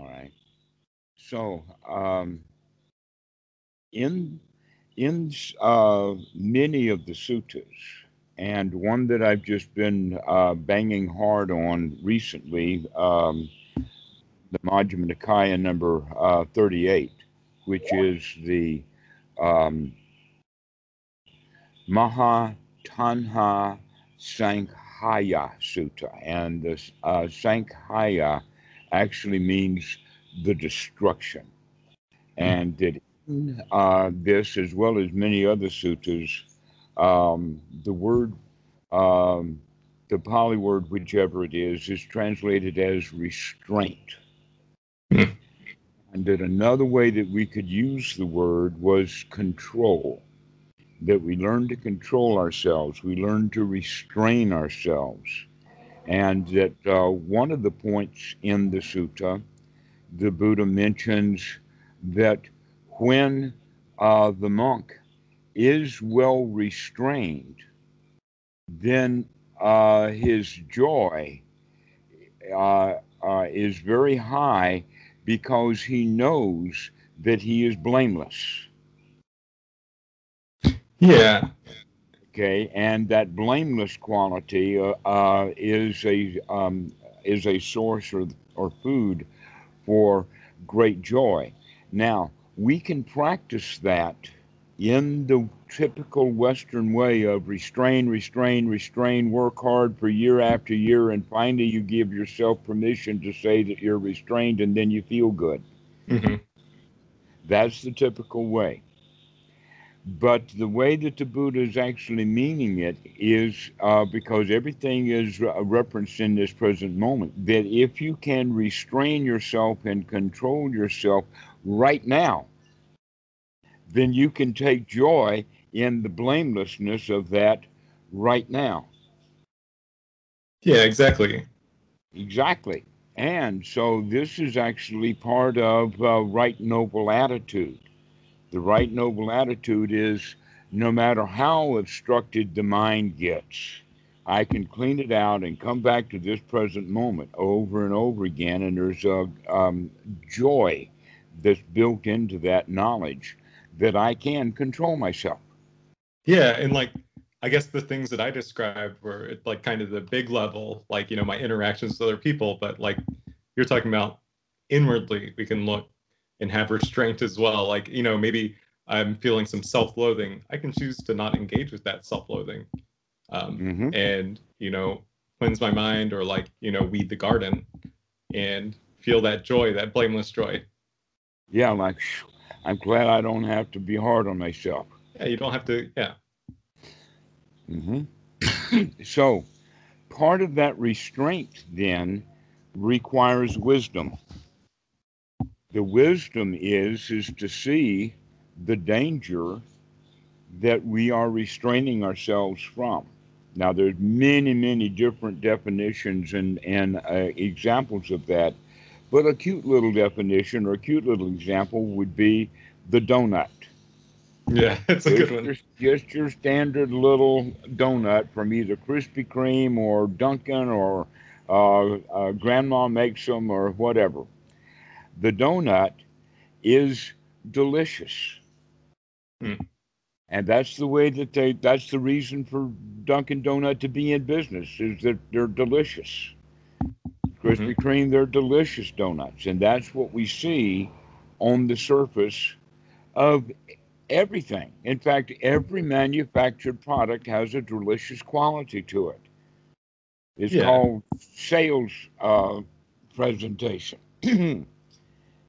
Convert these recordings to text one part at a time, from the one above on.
All right. So, um, in in uh, many of the suttas, and one that I've just been uh, banging hard on recently, um, the Majjhima Nikaya number uh, 38, which is the um, Maha Tanha Sankhaya Sutta. And the uh, Sankhaya actually means the destruction. And that in uh, this, as well as many other suttas, um, the word, um, the Pali word, whichever it is, is translated as restraint. and that another way that we could use the word was control. That we learn to control ourselves, we learn to restrain ourselves. And that uh, one of the points in the sutta, the Buddha mentions that when uh, the monk is well restrained, then uh, his joy uh, uh, is very high because he knows that he is blameless. Yeah. Okay, and that blameless quality uh, uh, is a um, is a source or or food for great joy. Now we can practice that in the typical Western way of restrain, restrain, restrain, work hard for year after year, and finally you give yourself permission to say that you're restrained and then you feel good. hmm That's the typical way. But the way that the Buddha is actually meaning it is uh, because everything is uh, referenced in this present moment. That if you can restrain yourself and control yourself right now, then you can take joy in the blamelessness of that right now. Yeah, exactly. Exactly. And so this is actually part of uh, right noble attitude. The right noble attitude is no matter how obstructed the mind gets, I can clean it out and come back to this present moment over and over again. And there's a um, joy that's built into that knowledge that I can control myself. Yeah, and like I guess the things that I described were like kind of the big level, like you know my interactions with other people, but like you're talking about inwardly, we can look and have restraint as well. Like you know maybe I'm feeling some self-loathing, I can choose to not engage with that self-loathing, um, Mhm. and you know cleanse my mind or like you know weed the garden, and feel that joy, that blameless joy. Yeah, like I'm glad I don't have to be hard on myself. Yeah, you don't have to. Yeah. hmm so, part of that restraint then requires wisdom. The wisdom is is to see the danger that we are restraining ourselves from. Now, there's many, many different definitions and and uh, examples of that, but a cute little definition or a cute little example would be the donut. Yeah, it's a good one. your, just your standard little donut from either Krispy Kreme or Dunkin' or uh, uh, Grandma makes them or whatever. The donut is delicious. Hmm. And that's the way that they, that's the reason for Dunkin' Donut to be in business is that they're delicious. Krispy Kreme, they're delicious donuts. And that's what we see on the surface of everything. In fact, every manufactured product has a delicious quality to it. It's Yeah. called sales uh, presentation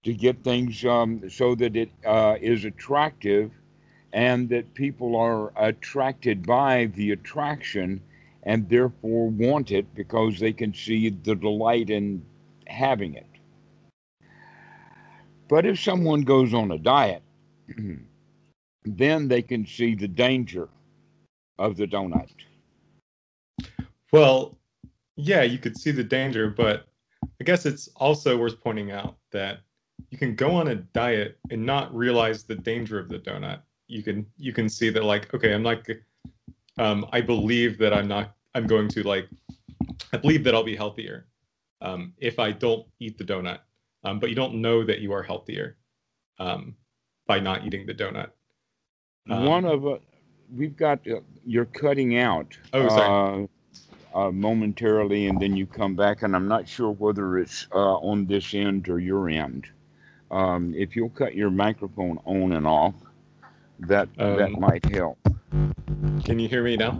to get things um, so that it uh, is attractive and that people are attracted by the attraction and therefore want it because they can see the delight in having it. But if someone goes on a diet, then they can see the danger of the donut. Well, yeah, you could see the danger, but I guess it's also worth pointing out that you can go on a diet and not realize the danger of the donut. You can you can see that like, okay, I'm not g- um I believe that I'm not I'm going to like I believe that I'll be healthier um if I don't eat the donut. um, but you don't know that you are healthier um, by not eating the donut. Um, One of uh, we've got uh, you're cutting out. Oh, sorry. Uh, uh, momentarily, and then you come back, and I'm not sure whether it's uh, on this end or your end. Um, if you'll cut your microphone on and off, that that Um, might help. Can you hear me now?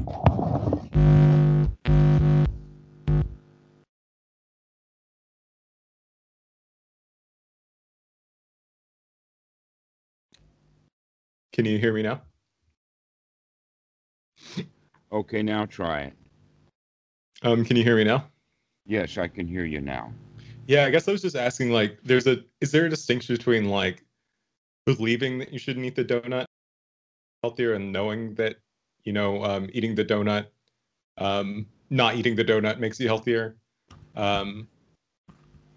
Can you hear me now? Okay, now try it. Um, can you hear me now? Yes, I can hear you now. Yeah, I guess I was just asking like there's a is there a distinction between like believing that you shouldn't eat the donut healthier and knowing that you know um, eating the donut um, not eating the donut makes you healthier? Um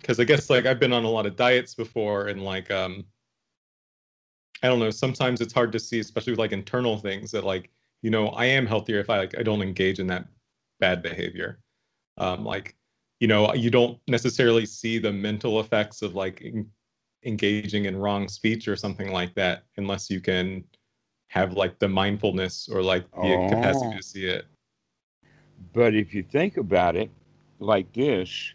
because i guess like i've been on a lot of diets before and like um i don't know sometimes it's hard to see especially with like internal things that like you know i am healthier if i like i don't engage in that bad behavior. Um like you know you don't necessarily see the mental effects of like en- engaging in wrong speech or something like that unless you can have like the mindfulness or like the capacity Oh. to see it But if you think about it like this,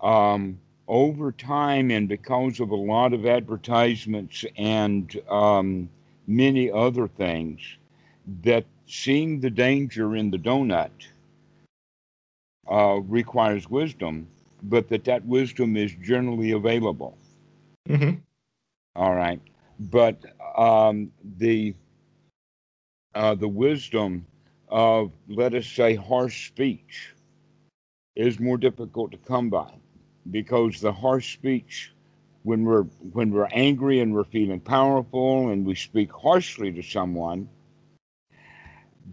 um, over time, and because of a lot of advertisements and um, many other things, that seeing the danger in the donut uh, requires wisdom, but that that wisdom is generally available. hmm All right, but um, the uh, the wisdom of let us say harsh speech is more difficult to come by because the harsh speech when we're when we're angry and we're feeling powerful and we speak harshly to someone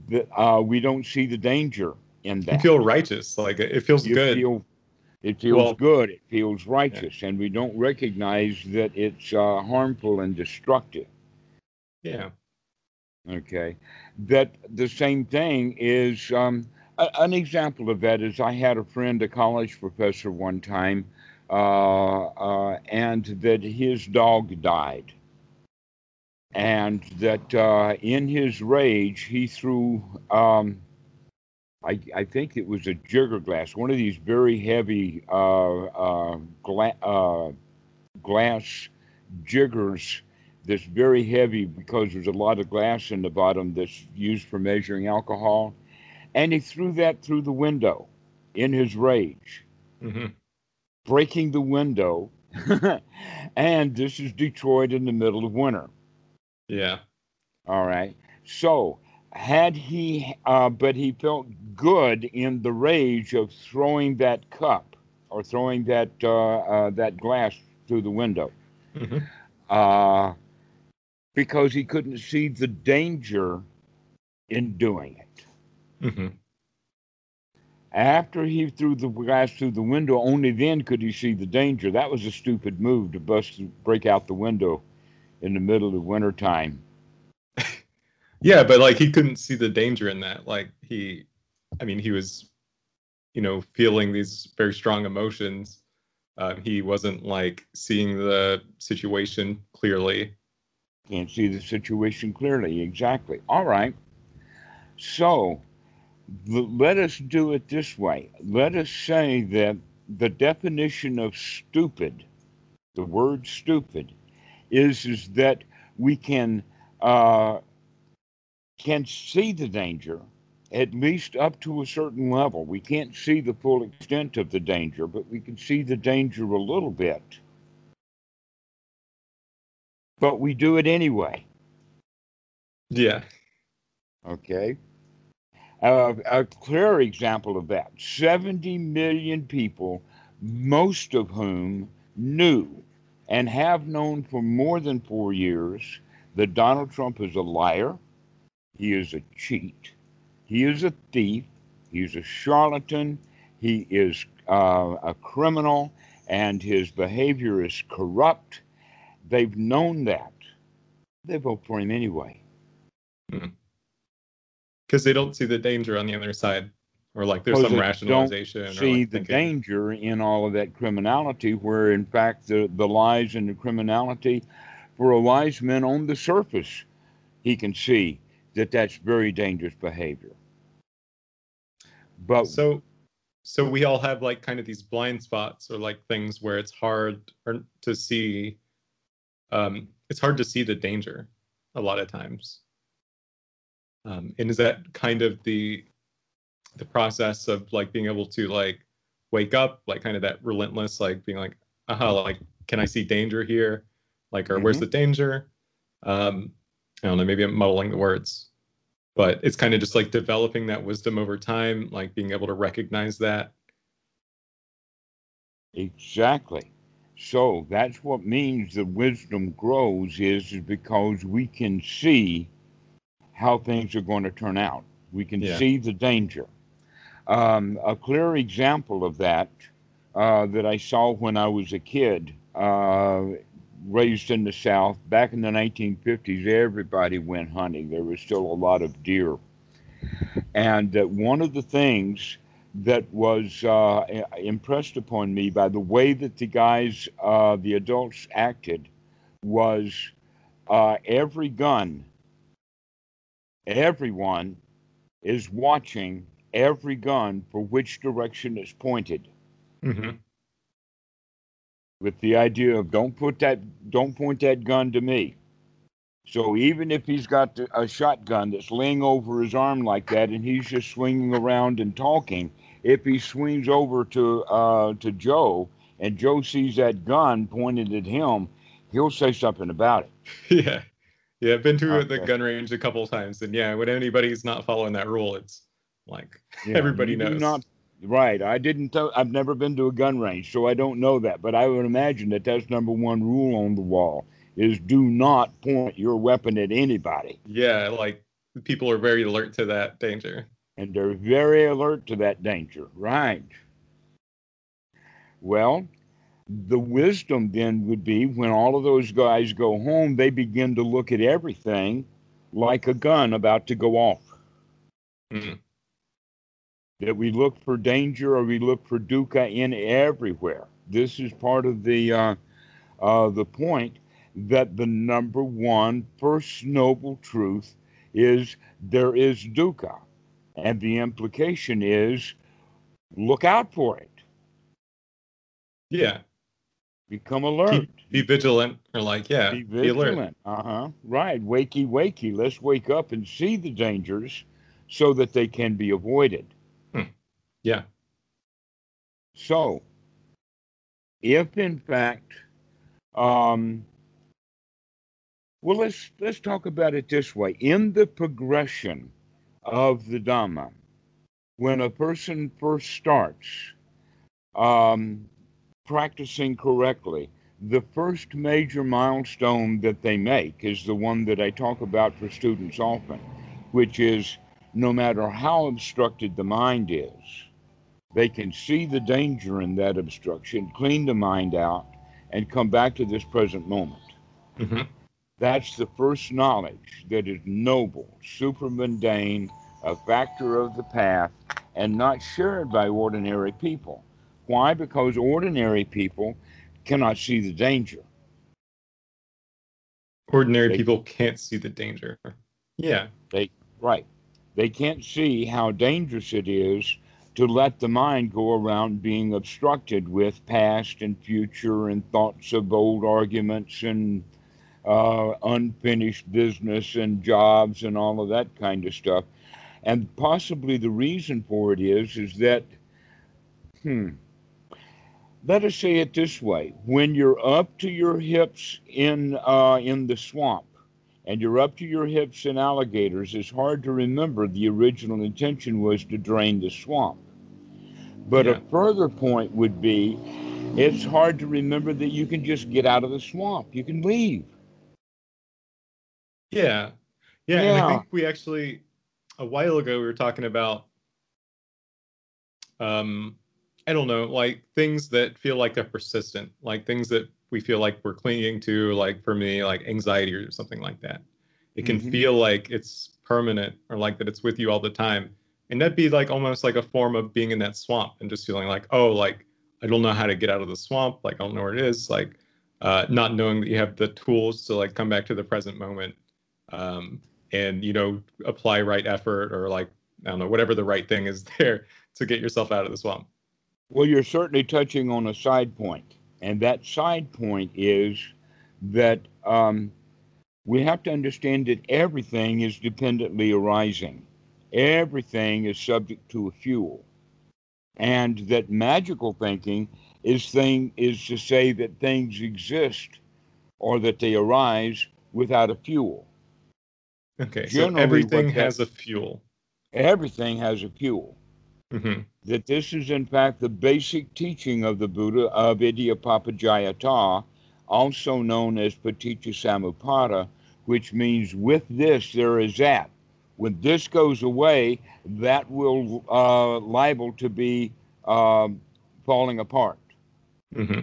that uh, we don't see the danger in that. you feel righteous like it feels You good feel it feels Well- good it feels righteous and we don't recognize that it's uh, harmful and destructive yeah Okay. That the same thing is um, a, an example of that is I had a friend, a college professor, one time, uh, uh, and that his dog died. And that uh, in his rage, he threw, um, I, I think it was a jigger glass, one of these very heavy uh, uh, gla- uh, glass jiggers that's very heavy because there's a lot of glass in the bottom that's used for measuring alcohol. And he threw that through the window in his rage, hmm breaking the window. and this is Detroit in the middle of winter. yeah All right. So, had he, uh, but he felt good in the rage of throwing that cup or throwing that uh, uh, that glass through the window. hmm uh, because he couldn't see the danger in doing it. hmm After he threw the glass through the window, only then could he see the danger. That was a stupid move to bust, break out the window in the middle of wintertime. Yeah, but like he couldn't see the danger in that. Like he, I mean, he was, you know, feeling these very strong emotions. Uh, he wasn't like seeing the situation clearly. Can't see the situation clearly. Exactly. All right. So let us do it this way. Let us say that the definition of stupid, the word stupid, is is that we can uh, can see the danger at least up to a certain level. We can't see the full extent of the danger, but we can see the danger a little bit. But we do it anyway. Yeah. Okay. Uh, a clear example of that 70 million people, most of whom knew and have known for more than four years that Donald Trump is a liar, he is a cheat, he is a thief, he's a charlatan, he is uh, a criminal, and his behavior is corrupt. They've known that. They vote for him anyway. Because they don't see the danger on the other side. or like there's some rationalization. don't see like the thinking- danger in all of that criminality, where in fact the, the lies and the criminality, for a wise man on the surface, he can see that that's very dangerous behavior. But So, so we all have like kind of these blind spots or like things where it's hard to see. Um, it's hard to see the danger a lot of times. Um, and is that kind of the the process of like being able to like wake up, like kind of that relentless, like being like, aha, like can I see danger here? Like, or where's Mhm. the danger? Um, I don't know, maybe I'm muddling the words, but it's kind of just like developing that wisdom over time, like being able to recognize that. Exactly. So that's what means the wisdom grows is, is because we can see how things are going to turn out. We can Yeah. see the danger. Um, a clear example of that uh, that I saw when I was a kid, uh, raised in the South, back in the 1950s, everybody went hunting. There was still a lot of deer. And uh, one of the things that was uh, impressed upon me by the way that the guys, uh, the adults acted, was uh, every gun, everyone is watching every gun for which direction it's pointed, Mm-hmm. With the idea of don't put that, don't point that gun to me. So even if he's got a shotgun that's laying over his arm like that, and he's just swinging around and talking, if he swings over to uh, to Joe and Joe sees that gun pointed at him, he'll say something about it. Yeah. Yeah. I've been to the gun range a couple of times. And yeah, when anybody's not following that rule, it's like Yeah, everybody knows. Not, right. I didn't. Tell, I've never been to a gun range, so I don't know that. But I would imagine that that's number one rule on the wall: is do not point your weapon at anybody. yeah, like people are very alert to that danger. and they're very alert to that danger. Right. Well, the wisdom then would be when all of those guys go home, they begin to look at everything like a gun about to go off. Mhm. That we look for danger or we look for dukkha in everywhere. This is part of the uh, uh, the point that the number one first noble truth is there is dukkha. And the implication is look out for it. Yeah. Become alert. Be vigilant or like, yeah, Be vigilant. Uh huh. Right. Wakey, wakey. Let's wake up and see the dangers so that they can be avoided. Yeah. So, if in fact, um, well, let's let's talk about it this way: in the progression of the Dhamma, when a person first starts um, practicing correctly, the first major milestone that they make is the one that I talk about for students often, which is no matter how obstructed the mind is, they can see the danger in that obstruction, clean the mind out, and come back to this present moment. hmm That's the first knowledge that is noble, super mundane, a factor of the path, and not shared by ordinary people. Why? Because ordinary people cannot see the danger. Ordinary They- people can't see the danger. Yeah. They right. They can't see how dangerous it is to let the mind go around being obstructed with past and future and thoughts of old arguments and uh, unfinished business and jobs and all of that kind of stuff. And possibly the reason for it is is that, hmm, let us say it this way: when you're up to your hips in uh, in the swamp, and you're up to your hips in alligators, it's hard to remember the original intention was to drain the swamp. But Yeah. a further point would be it's hard to remember that you can just get out of the swamp. You can leave. Yeah. Yeah. And I think we actually, a while ago, we were talking about, um, I don't know, like things that feel like they're persistent, like things that we feel like we're clinging to, like for me, like anxiety or something like that. It can Mhm. feel like it's permanent or like that it's with you all the time. And that'd be like almost like a form of being in that swamp and just feeling like oh like i don't know how to get out of the swamp like i don't know where it is like uh, not knowing that you have the tools to like come back to the present moment um, and you know apply right effort or like i don't know whatever the right thing is there to get yourself out of the swamp. Well you're certainly touching on a side point and that side point is that um, we have to understand that everything is dependently arising everything is subject to a fuel. And that magical thinking is thing is to say that things exist or that they arise without a fuel. Okay Generally, so everything has a fuel. Everything has a fuel. Hmm that this is in fact the basic teaching of the Buddha of Idappaccayata, also known as Paticca Samuppada, which means with this there is that. When this goes away, that will uh, liable to be um, falling apart. hmm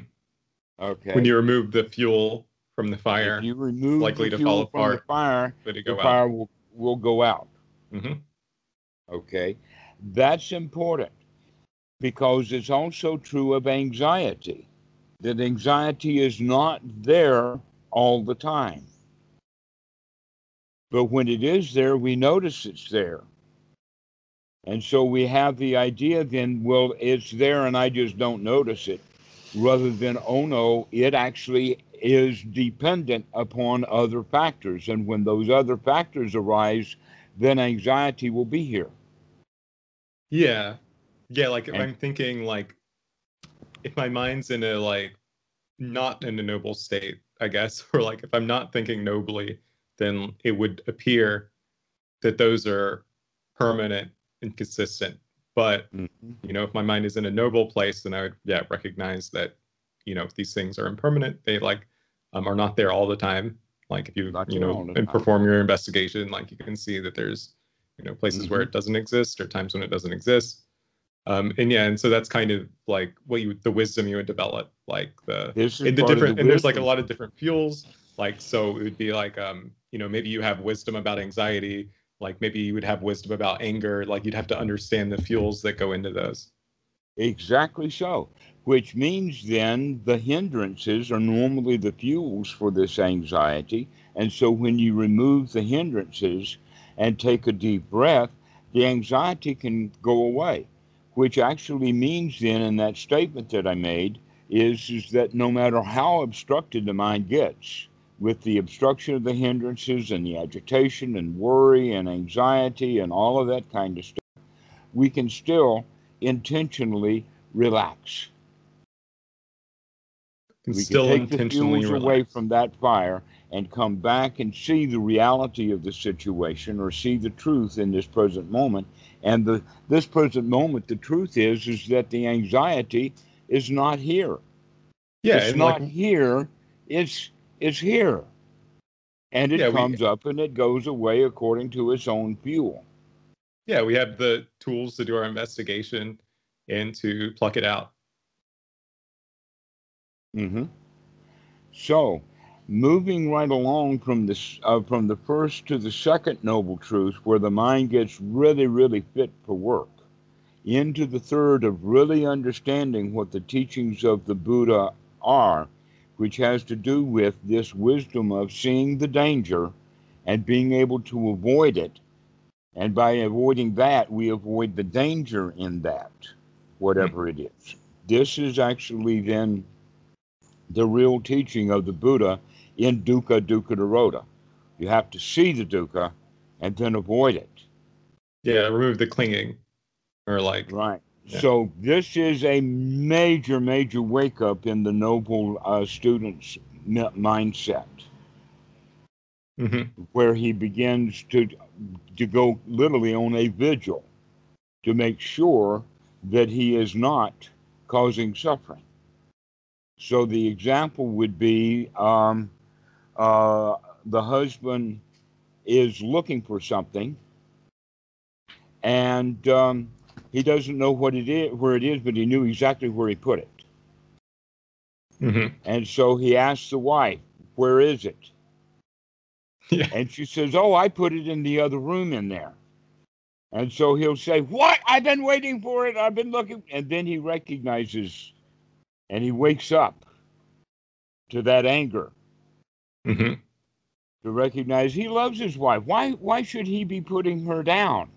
Okay. when you remove the fuel from the fire if you remove likely the to fall from the apart, fire, the out fire will, will go out. hmm Okay. That's important because it's also true of anxiety, that anxiety is not there all the time. But when it is there, we notice it's there. And so we have the idea then, well, it's there and I just don't notice it, rather than, oh no, it actually is dependent upon other factors. And when those other factors arise, then anxiety will be here. Yeah. Yeah, like if And- I'm thinking like if my mind's in a like not in a noble state, I guess, or like if I'm not thinking nobly, then it would appear that those are permanent and consistent. But you know, if my mind is in a noble place, then I would yeah recognize that you know these things are impermanent. They like um, are not there all the time. Like if you Not you know and perform your investigation, like you can see that there's you know places where Mhm. it doesn't exist or times when it doesn't exist. Um, and yeah, and so that's kind of like what you the wisdom you would develop, like the and the different the and there's like a lot of different fuels like so it would be like um you know maybe you have wisdom about anxiety like maybe you would have wisdom about anger like you'd have to understand the fuels that go into those Exactly so. Which means then the hindrances are normally the fuels for this anxiety. And so when you remove the hindrances and take a deep breath, the anxiety can go away. Which actually means then in that statement that I made is, is that no matter how obstructed the mind gets, with the obstruction of the hindrances and the agitation and worry and anxiety and all of that kind of stuff, we can still intentionally relax. can we still can take the intentionally fuels relax. away from that fire and come back and see the reality of the situation or see the truth in this present moment. And the this present moment, the truth is is that the anxiety is not here. yeah it's not like here. It's it's here. And it Yeah, we- comes up and it goes away according to its own fuel. yeah we have the tools to do our investigation and to pluck it out Mm-hmm. So, moving right along from this, uh, from the first to the second noble truth, where the mind gets really, really fit for work, into the third of really understanding what the teachings of the Buddha are, which has to do with this wisdom of seeing the danger and being able to avoid it. And by avoiding that, we avoid the danger in that, whatever it is. This is actually then the real teaching of the Buddha in dukkha dukkha nirodha. You have to see the dukkha and then avoid it. yeah remove the clinging or like Right. Yeah. So this is a major, major wake up in the noble uh, student's mi- mindset, mhm. where he begins to to go literally on a vigil to make sure that he is not causing suffering. So the example would be um, uh, the husband is looking for something, and um, he doesn't know what it is, where it is, but he knew exactly where he put it. Mhm. And so he asks the wife, "Where is it?" yeah And she says, "Oh, I put it in the other room in there." And so he'll say, What? I've been waiting for it. I've been looking. And then he recognizes and he wakes up to that anger. hmm To recognize he loves his wife. Why why should he be putting her down?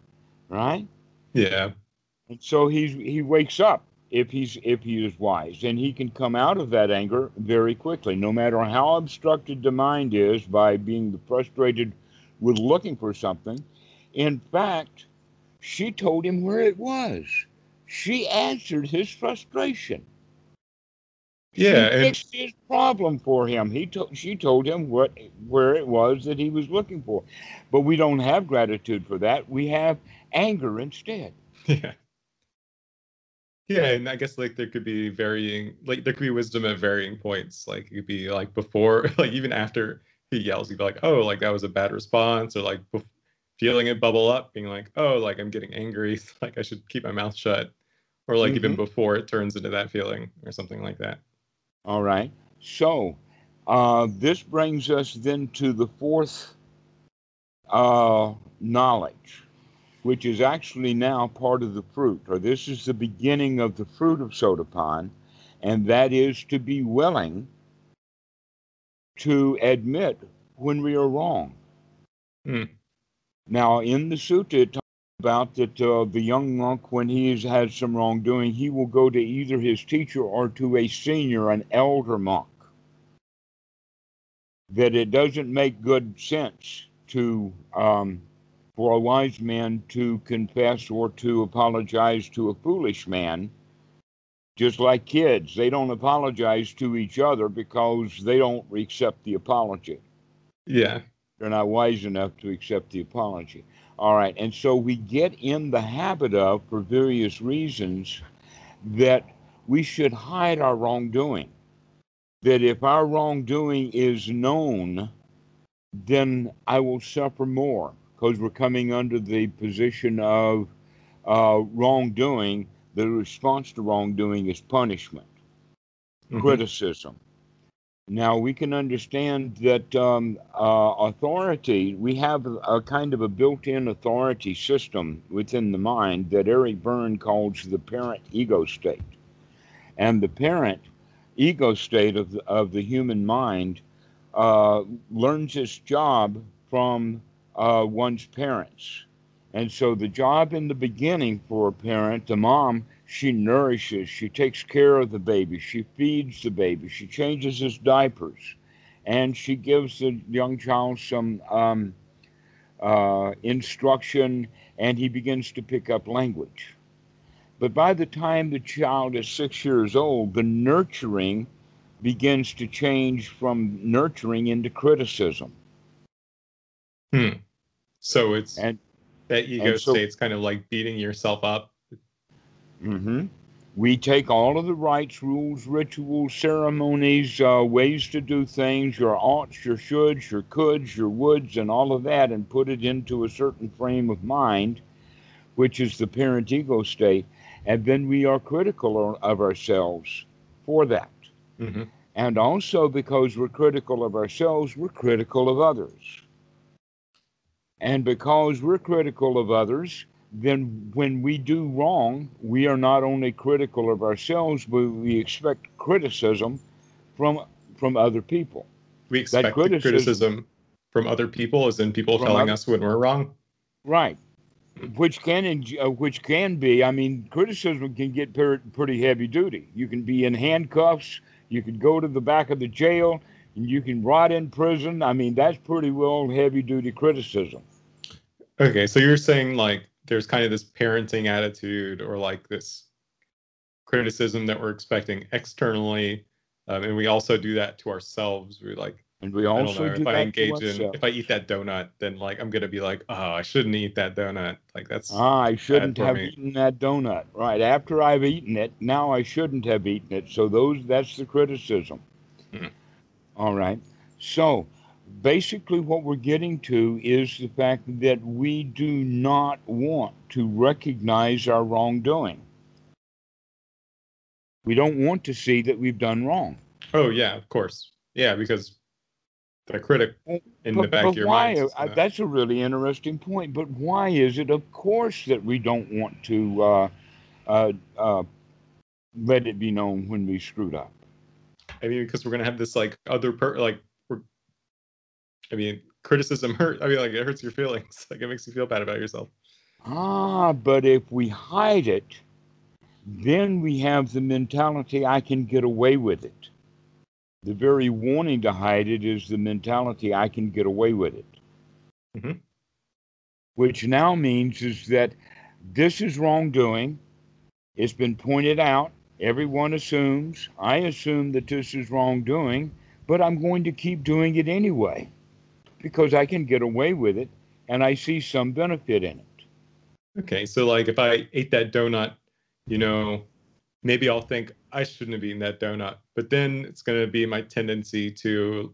Right? Yeah. And so he's he wakes up if he's if he is wise. And he can come out of that anger very quickly, no matter how obstructed the mind is by being frustrated with looking for something. In fact, she told him where it was. She answered his frustration. Yeah, she fixed his problem for him. He told she told him what where it was that he was looking for. But we don't have gratitude for that. We have anger instead. Yeah. Yeah, and I guess like there could be varying like there could be wisdom at varying points. Like it could be like before, like even after he yells, he'd be like, "Oh, like that was a bad response," or like bef- feeling it bubble up, being like, "Oh, like I'm getting angry, like I should keep my mouth shut," or like even before it turns into that feeling or something like that. All right. So uh, this brings us then to the fourth uh, knowledge, which is actually now part of the fruit, or this is the beginning of the fruit of Sotapan, and that is to be willing to admit when we are wrong. Hmm. Now, in the sutta, it talks about that uh, the young monk, when he has had some wrongdoing, he will go to either his teacher or to a senior, an elder monk. That it doesn't make good sense to um, for a wise man to confess or to apologize to a foolish man. Just like kids, they don't apologize to each other because they don't accept the apology Yeah. they're not wise enough to accept the apology. All right, and so we get in the habit of, for various reasons, that we should hide our wrongdoing. That if our wrongdoing is known, then I will suffer more because we're coming under the position of uh, wrongdoing. The response to wrongdoing is punishment Mhm. criticism. Now we can understand that um, uh, authority, we have a, a kind of a built in authority system within the mind that Eric Berne calls the parent ego state. And the parent ego state of the, of the human mind uh, learns its job from uh, one's parents. And so the job in the beginning for a parent, the mom, she nourishes, she takes care of the baby, she feeds the baby, she changes his diapers, and she gives the young child some um, uh, instruction, and he begins to pick up language. But by the time the child is six years old, the nurturing begins to change from nurturing into criticism. Hmm. So it's And that ego so- state's kind of like beating yourself up. hmm We take all of the rites, rules, rituals, ceremonies, uh, ways to do things, your oughts, your shoulds, your coulds, your woulds, and all of that, and put it into a certain frame of mind, which is the parent ego state. And then we are critical of ourselves for that. hmm And also because we're critical of ourselves, we're critical of others. And because we're critical of others, then when we do wrong, we are not only critical of ourselves, but we expect criticism from from other people. We expect criticism- criticism from other people, as in people telling other- us when we're wrong. Right. Which can uh, which can be, I mean, criticism can get per- pretty heavy duty. You can be in handcuffs, you could go to the back of the jail, you can rot in prison. I mean, that's pretty well heavy duty criticism. Okay, so you're saying like there's kind of this parenting attitude or like this criticism that we're expecting externally, um, and we also do that to ourselves. We like And we I don't know do if I engage in if I eat that donut, then like I'm gonna be like, oh, I shouldn't eat that donut. Like that's Ah, I shouldn't have me. eaten that donut. Right after I've eaten it, now I shouldn't have eaten it. So those that's the criticism. Mhm. All right. So basically what we're getting to is the fact that we do not want to recognize our wrongdoing. We don't want to see that we've done wrong. oh yeah, of course, yeah, because the critic in but, the back of your why, mind. uh, That's a really interesting point. But why is it, of course, that we don't want to uh, uh, uh, let it be known when we screwed up? I mean, because we're gonna have this like other per like we're. I mean, criticism hurt. I mean, like it hurts your feelings. Like it makes you feel bad about yourself. Ah, but if we hide it, then we have the mentality I can get away with it. The very wanting to hide it is the mentality I can get away with it. Mhm. Which now means is that this is wrongdoing. It's been pointed out. Everyone assumes. I assume that this is wrongdoing, but I'm going to keep doing it anyway because I can get away with it and I see some benefit in it. Okay, so like if I ate that donut, you know, maybe I'll think I shouldn't have eaten that donut, but then it's going to be my tendency to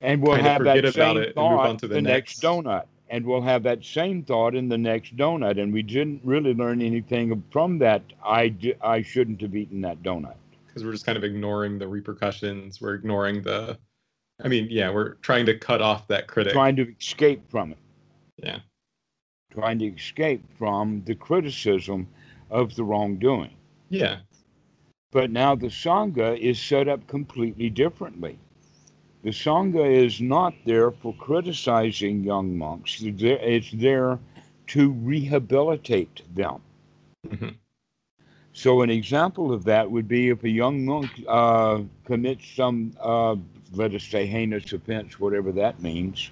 And we'll have that forget about same it and move thought on to the the next next. donut. And we'll have that same thought in the next donut. And we didn't really learn anything from that. I, d- I shouldn't have eaten that donut. because we're just kind of ignoring the repercussions. We're ignoring the. I mean, yeah, we're trying to cut off that critic. Trying to escape from it. Yeah. Trying to escape from the criticism of the wrongdoing. Yeah. But now the Sangha is set up completely differently. The Sangha is not there for criticizing young monks, It's there- to rehabilitate them. Mhm. So, an example of that would be if a young monk uh, commits some, uh, let us say, heinous offense, whatever that means,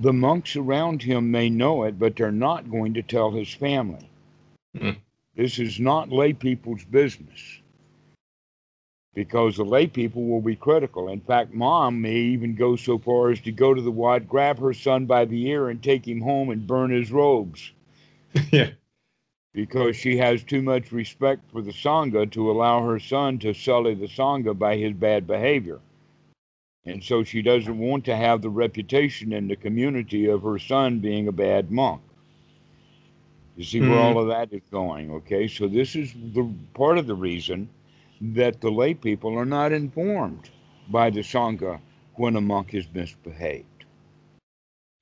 the monks around him may know it, but they're not going to tell his family. Mm. This is not lay people's business because the lay people will be critical. In fact, mom may even go so far as to go to the wat, grab her son by the ear, and take him home and burn his robes yeah. because she has too much respect for the Sangha to allow her son to sully the Sangha by his bad behavior. And so she doesn't want to have the reputation in the community of her son being a bad monk. You see where Mhm. all of that is going, okay? So this is the part of the reason that the lay people are not informed by the Sangha when a monk has misbehaved.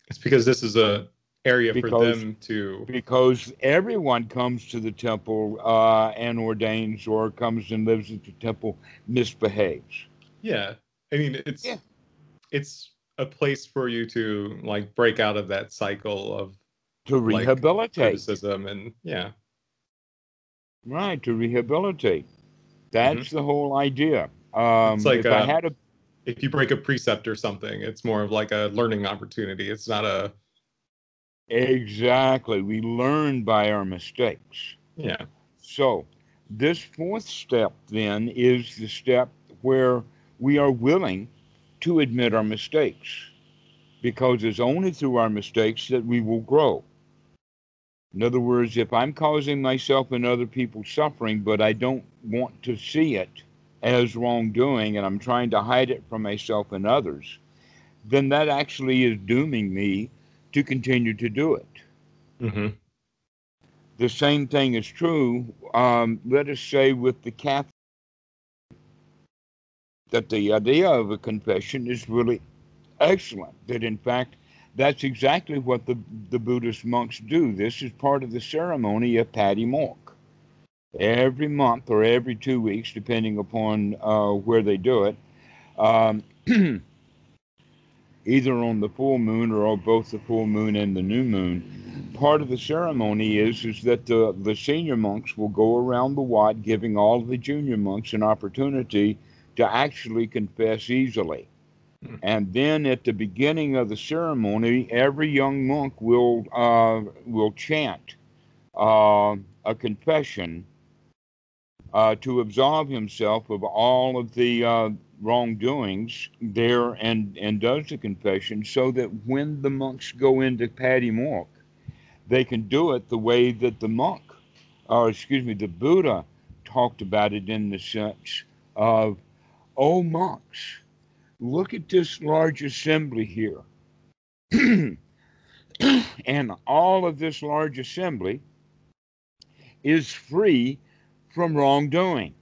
It's because this is a area for them to. because everyone comes to the temple uh, and ordains or comes and lives at the temple misbehaves. Yeah. I mean, it's Yeah. it's a place for you to like break out of that cycle of To Like rehabilitate, criticism and yeah. right? To rehabilitate. That's the whole idea. Um, It's like, if I uh, had a If you break a precept or something, it's more of like a learning opportunity. It's not a exactly, we learn by our mistakes. yeah. So, this fourth step then is the step where we are willing to admit our mistakes because it's only through our mistakes that we will grow. In other words, if I'm causing myself and other people suffering, but I don't want to see it as wrongdoing and I'm trying to hide it from myself and others, then that actually is dooming me to continue to do it. hmm The same thing is true, um, let us say, with the Catholic, that the idea of a confession is really excellent. That in fact, that's exactly what the, the Buddhist monks do. This is part of the ceremony of Patty Mork. Every month or every two weeks, depending upon uh, where they do it, um, either on the full moon or on both the full moon and the new moon, part of the ceremony is is that the, the senior monks will go around the Wat giving all the junior monks an opportunity to actually confess easily. Hmm. And then at the beginning of the ceremony, every young monk will uh, will chant uh, a confession uh, to absolve himself of all of the uh, wrongdoings there and, and does the confession so that when the monks go into Patty Mork, they can do it the way that the monk, or excuse me, the Buddha talked about it in the sense of, oh, monks, look at this large assembly here. and all of this large assembly is free from wrongdoing.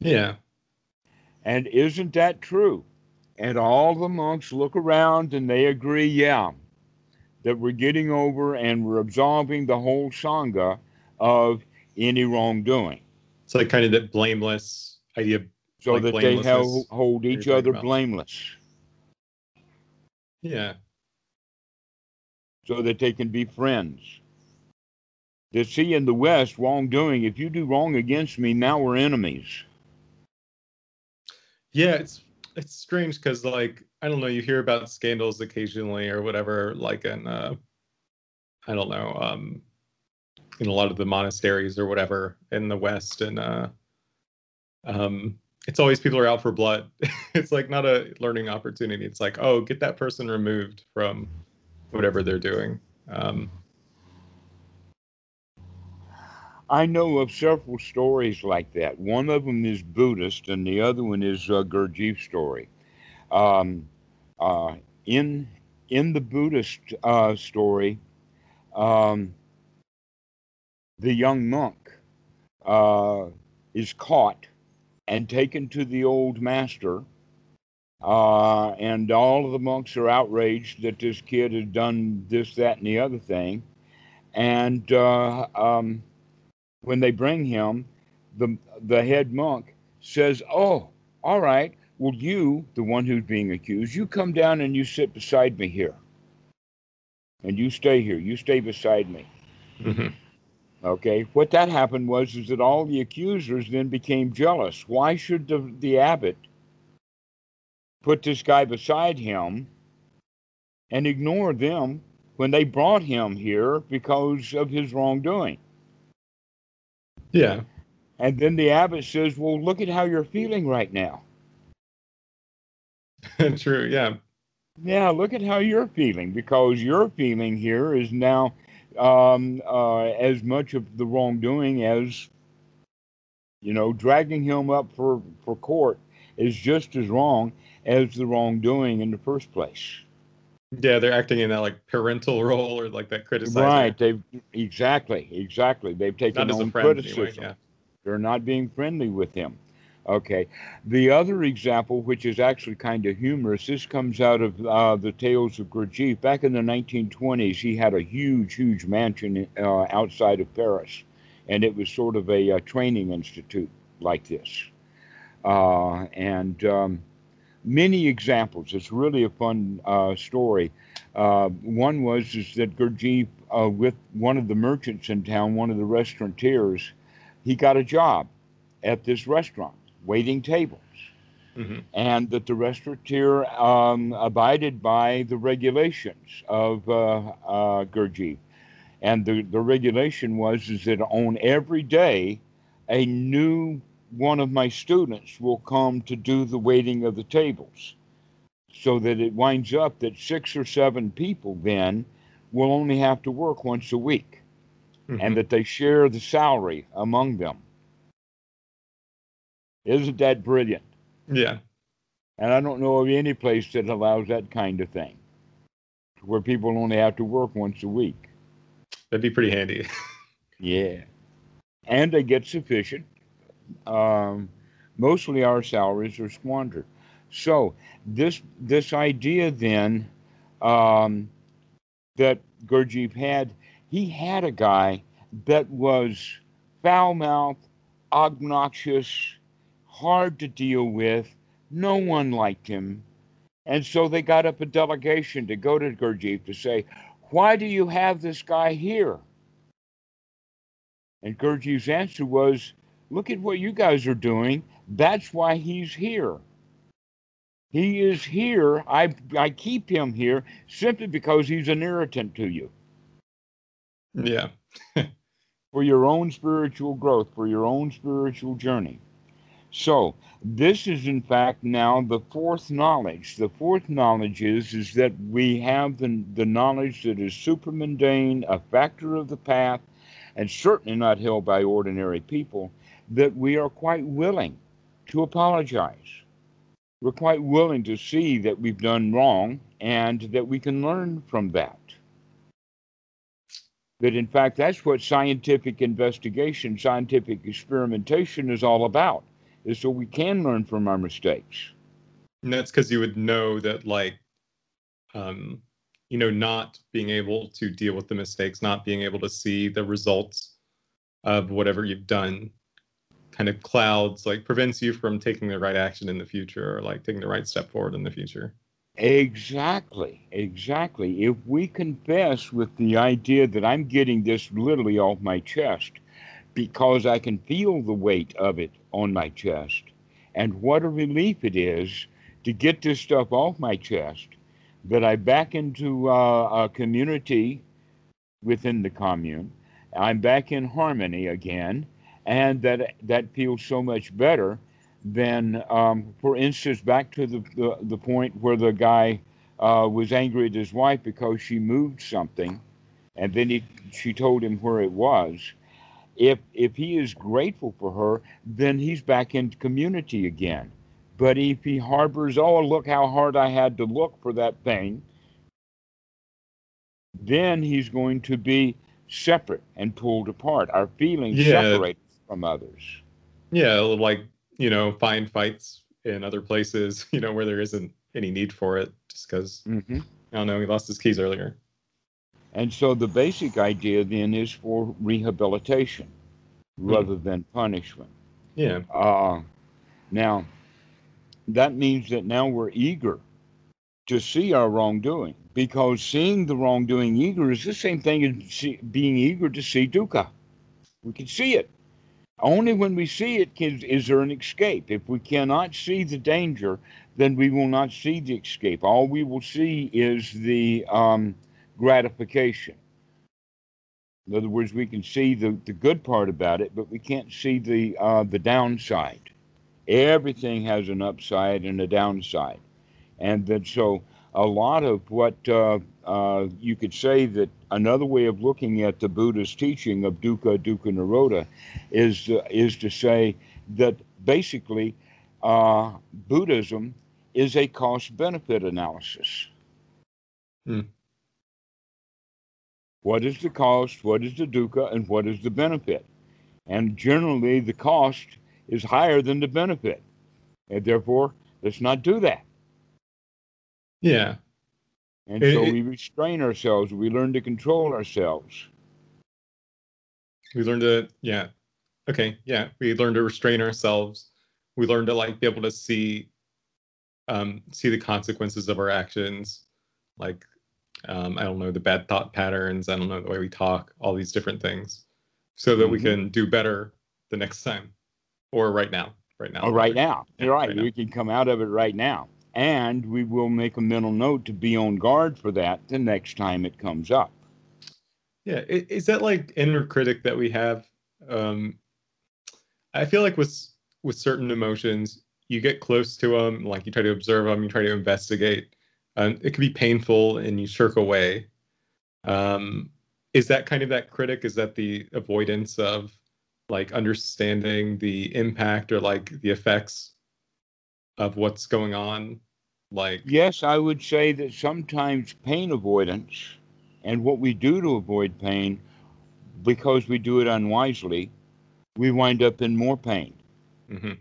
Yeah. And isn't that true? And all the monks look around and they agree, yeah, that we're getting over and we're absolving the whole Sangha of any wrongdoing. It's like kind of that blameless idea. So Like that they held, hold each other about. blameless Yeah. so that they can be friends. To see in the West wrongdoing, if you do wrong against me, now we're enemies. Yeah, it's it's strange because like I don't know, you hear about scandals occasionally or whatever, like in uh I don't know, um in a lot of the monasteries or whatever in the West and uh um it's always people are out for blood. it's like not a learning opportunity. It's like, oh, get that person removed from whatever they're doing. Um I know of several stories like that. One of them is Buddhist, and the other one is uh, Gurdjieff's story. Um, uh, in in the Buddhist uh, story, um, the young monk uh, is caught and taken to the old master, uh, and all of the monks are outraged that this kid has done this, that, and the other thing, and uh, um, when they bring him, the the head monk says, "Oh, all right. Well, you, the one who's being accused, you come down and you sit beside me here, and you stay here. You stay beside me." mhm. Okay. What that happened was is that all the accusers then became jealous. Why should the the abbot put this guy beside him and ignore them when they brought him here because of his wrongdoing? Yeah. And then the abbot says, Well, look at how you're feeling right now. True. Yeah. Yeah, look at how you're feeling because your feeling here is now um, uh, as much of the wrongdoing as, you know, dragging him up for, for court is just as wrong as the wrongdoing in the first place. Yeah, they're acting in that like parental role or like that criticism. Right. They've exactly, exactly. They've taken Not on friend criticism. anyway. Yeah. They're not being friendly with him. Okay. The other example, which is actually kind of humorous, this comes out of uh, the Tales of Gurdjieff. Back in the 1920s, he had a huge, huge mansion uh, outside of Paris, and it was sort of a, uh training institute like this. Uh, and um, many examples. It's really a fun uh, story. Uh, one was is that Gurdjieff, with one of the merchants in town, one of the restaurateurs, he got a job at this restaurant waiting tables hmm and that the restaurateur um, abided by the regulations of uh, uh, Gurdjieff. And the, the regulation was is that on every day, a new one of my students will come to do the waiting of the tables. So that it winds up that six or seven people then will only have to work once a week and that they share the salary among them. Isn't that brilliant? yeah. And I don't know of any place that allows that kind of thing, where people only have to work once a week. That'd be pretty handy. Yeah. And they get sufficient. Um, mostly our salaries are squandered. So this this idea then um, that Gurdjieff had, he had a guy that was foul mouthed, obnoxious, hard to deal with. No one liked him. And so they got up a delegation to go to Gurdjieff to say, Why do you have this guy here? And Gurdjieff's answer was, Look at what you guys are doing. That's why he's here. He is here. I, I keep him here simply because he's an irritant to you yeah. for your own spiritual growth, for your own spiritual journey. So, this is in fact now the fourth knowledge. The fourth knowledge is, is that we have the, the knowledge that is supramundane, a factor of the path, and certainly not held by ordinary people, that we are quite willing to apologize. We're quite willing to see that we've done wrong and that we can learn from that. That in fact, that's what scientific investigation, scientific experimentation is all about, is so we can learn from our mistakes. And that's because you would know that, like, um, you know, not being able to deal with the mistakes, not being able to see the results of whatever you've done, kind of clouds, like, prevents you from taking the right action in the future or like taking the right step forward in the future. Exactly, exactly. If we confess with the idea that I'm getting this literally off my chest because I can feel the weight of it on my chest, and what a relief it is to get this stuff off my chest, that I back into uh, a community within the commune. I'm back in harmony again, and that that feels so much better than, um, for instance, back to the, the, the, point where the guy uh, was angry at his wife because she moved something, and then he, she told him where it was. If, if he is grateful for her, then he's back in community again. But if he harbors, oh, look how hard I had to look for that thing, then he's going to be separate and pulled apart. Our feelings yeah. separate from others. Yeah, like you know, find fights in other places, you know, where there isn't any need for it, just because mm-hmm. I don't know, he lost his keys earlier. And so the basic idea then is for rehabilitation mm-hmm. rather than punishment. Yeah. Uh, now, that means that now we're eager to see our wrongdoing because seeing the wrongdoing eager is the same thing as see, being eager to see dukkha. We can see it. Only when we see it can, is there an escape. If we cannot see the danger, then we will not see the escape. All we will see is the um, gratification. In other words, we can see the, the good part about it, but we can't see the uh, the downside. Everything has an upside and a downside, and then so a lot of what uh, uh, you could say that another way of looking at the Buddha's teaching of dukkha, dukkha nirodha, is uh, is to say that basically uh, Buddhism is a cost benefit analysis. Hmm. What is the cost? What is the dukkha? And what is the benefit? And generally, the cost is higher than the benefit, and therefore, let's not do that. Yeah, and it, so we restrain ourselves. We learn to control ourselves. We learn to, yeah. Okay, yeah. We learn to restrain ourselves. We learn to like be able to see um see the consequences of our actions. Like um, I don't know, the bad thought patterns, I don't know, the way we talk, all these different things. So that mm-hmm. we can do better the next time. Or right now. Right now. Oh, right now. Yeah, You're right. right now. We can come out of it right now and we will make a mental note to be on guard for that the next time it comes up. Yeah, is that like inner critic that we have? Um, I feel like with with certain emotions, you get close to them, like you try to observe them, you try to investigate. Um, it can be painful, and you shirk away. Um, is that kind of that critic? Is that the avoidance of like understanding the impact or like the effects of what's going on like yes i would say that sometimes pain avoidance and what we do to avoid pain because we do it unwisely we wind up in more pain mm-hmm.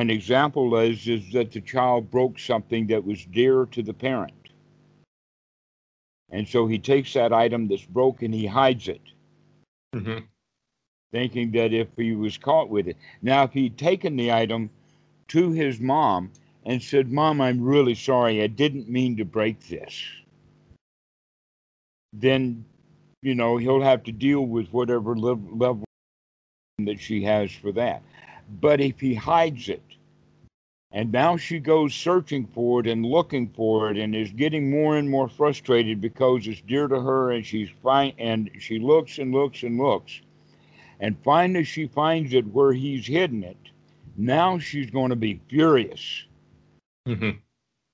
An example is is that the child broke something that was dear to the parent and so he takes that item that's broken he hides it mm-hmm. thinking that if he was caught with it now if he'd taken the item to his mom and said, Mom, I'm really sorry. I didn't mean to break this. Then, you know, he'll have to deal with whatever level that she has for that. But if he hides it, and now she goes searching for it and looking for it and is getting more and more frustrated because it's dear to her and she's fine and she looks and looks and looks. And finally she finds it where he's hidden it. Now she's going to be furious Mm-hmm.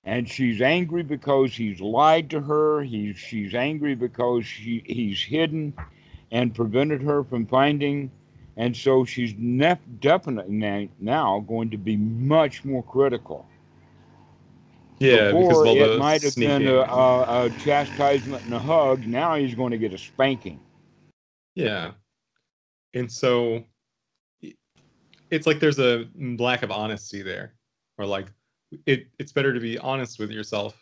And she's angry because he's lied to her. He's she's angry because she, he's hidden and prevented her from finding. And so she's definitely now going to be much more critical. Yeah, Before, it might have sneaking. been a, a, a chastisement and a hug. Now he's going to get a spanking. Yeah, and so it's like there's a lack of honesty there, or like it it's better to be honest with yourself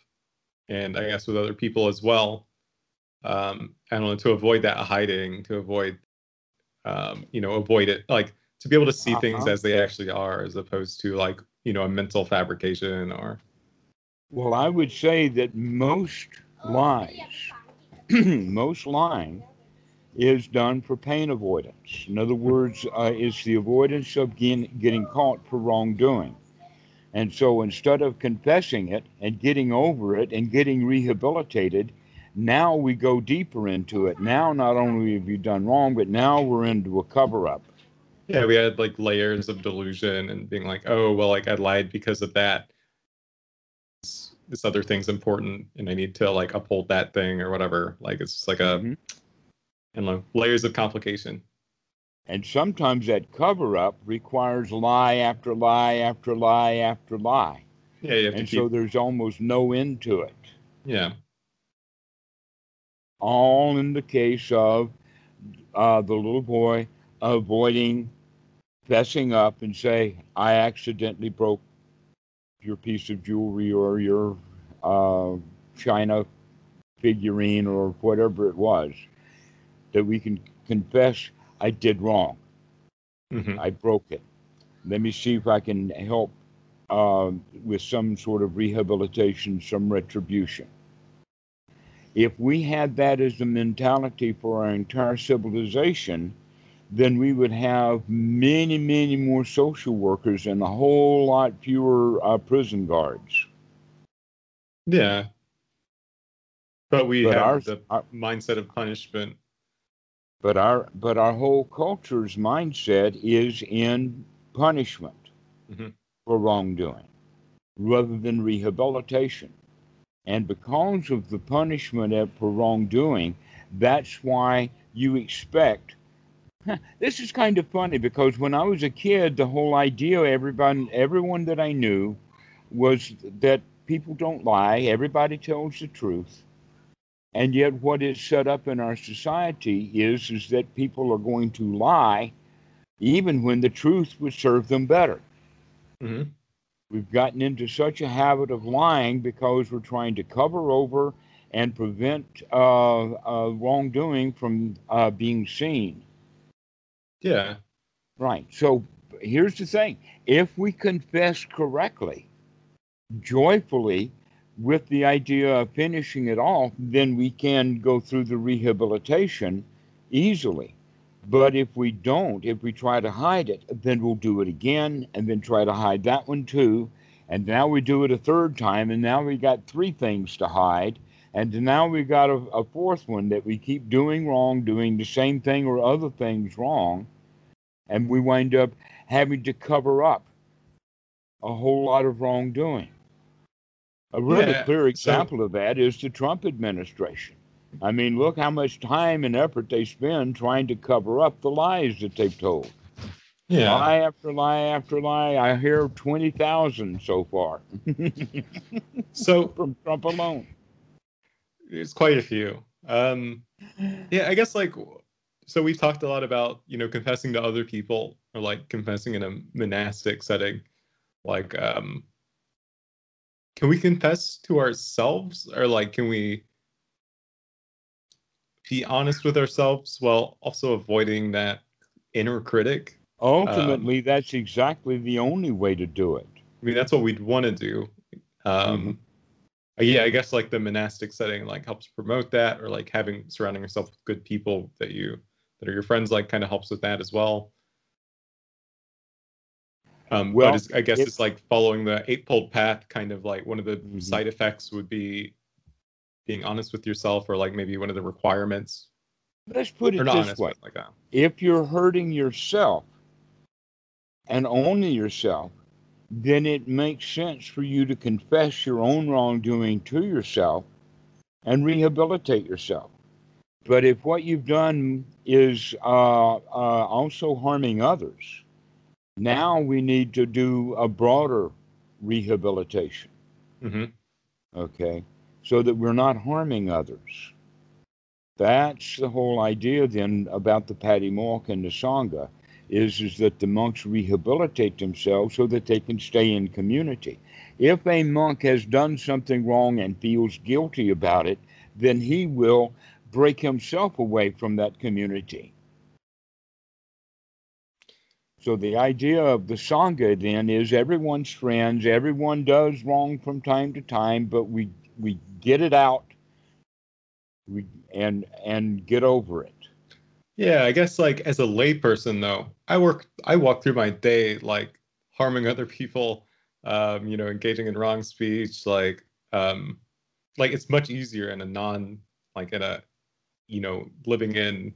and I guess with other people as well. Um, I don't know to avoid that hiding, to avoid, um, you know, avoid it like to be able to see uh-huh. things as they actually are, as opposed to like you know a mental fabrication or. Well, I would say that most lies, most lying, is done for pain avoidance. In other words, uh, it's the avoidance of getting, getting caught for wrongdoing. And so instead of confessing it and getting over it and getting rehabilitated, now we go deeper into it. Now, not only have you done wrong, but now we're into a cover up. Yeah, we had like layers of delusion and being like, oh, well, like I lied because of that. This, this other thing's important and I need to like uphold that thing or whatever. Like it's just like a, mm-hmm. and like layers of complication. And sometimes that cover up requires lie after lie after lie after lie. Yeah, and so keep... there's almost no end to it. Yeah. All in the case of uh, the little boy avoiding fessing up and say, I accidentally broke your piece of jewelry or your uh, china figurine or whatever it was, that we can confess I did wrong. Mm-hmm. I broke it. Let me see if I can help uh, with some sort of rehabilitation, some retribution. If we had that as the mentality for our entire civilization, then we would have many, many more social workers and a whole lot fewer uh, prison guards. Yeah. But we but have our, the our, mindset of punishment but our but our whole culture's mindset is in punishment mm-hmm. for wrongdoing rather than rehabilitation. And because of the punishment for wrongdoing, that's why you expect. This is kind of funny because when I was a kid, the whole idea, everybody, everyone that I knew, was that people don't lie. Everybody tells the truth. And yet, what is set up in our society is, is that people are going to lie even when the truth would serve them better. Mm-hmm. We've gotten into such a habit of lying because we're trying to cover over and prevent uh, uh, wrongdoing from uh, being seen. Yeah. Right. So here's the thing if we confess correctly, joyfully, with the idea of finishing it off, then we can go through the rehabilitation easily. But if we don't, if we try to hide it, then we'll do it again and then try to hide that one too. And now we do it a third time, and now we got three things to hide. And now we got a, a fourth one that we keep doing wrong, doing the same thing or other things wrong. And we wind up having to cover up a whole lot of wrongdoing. A really yeah, clear example so, of that is the Trump administration. I mean, look how much time and effort they spend trying to cover up the lies that they've told. Yeah. Lie after lie after lie. I hear 20,000 so far. so from Trump alone. It's quite a few. Um, yeah, I guess like, so we've talked a lot about, you know, confessing to other people or like confessing in a monastic setting. Like, um, can we confess to ourselves or like can we be honest with ourselves while also avoiding that inner critic ultimately um, that's exactly the only way to do it i mean that's what we'd want to do um mm-hmm. yeah i guess like the monastic setting like helps promote that or like having surrounding yourself with good people that you that are your friends like kind of helps with that as well um, well, but I guess it, it's like following the eightfold path. Kind of like one of the mm-hmm. side effects would be being honest with yourself, or like maybe one of the requirements. Let's put it this honest, way: like that. if you're hurting yourself and only yourself, then it makes sense for you to confess your own wrongdoing to yourself and rehabilitate yourself. But if what you've done is uh, uh, also harming others, now we need to do a broader rehabilitation. Mm-hmm. Okay, so that we're not harming others. That's the whole idea then about the Patimokkha and the Sangha is, is that the monks rehabilitate themselves so that they can stay in community. If a monk has done something wrong and feels guilty about it, then he will break himself away from that community. So the idea of the Sangha then is everyone's friends, everyone does wrong from time to time, but we we get it out we and and get over it. Yeah, I guess like as a layperson though, I work I walk through my day like harming other people, um, you know, engaging in wrong speech, like um like it's much easier in a non like in a you know, living in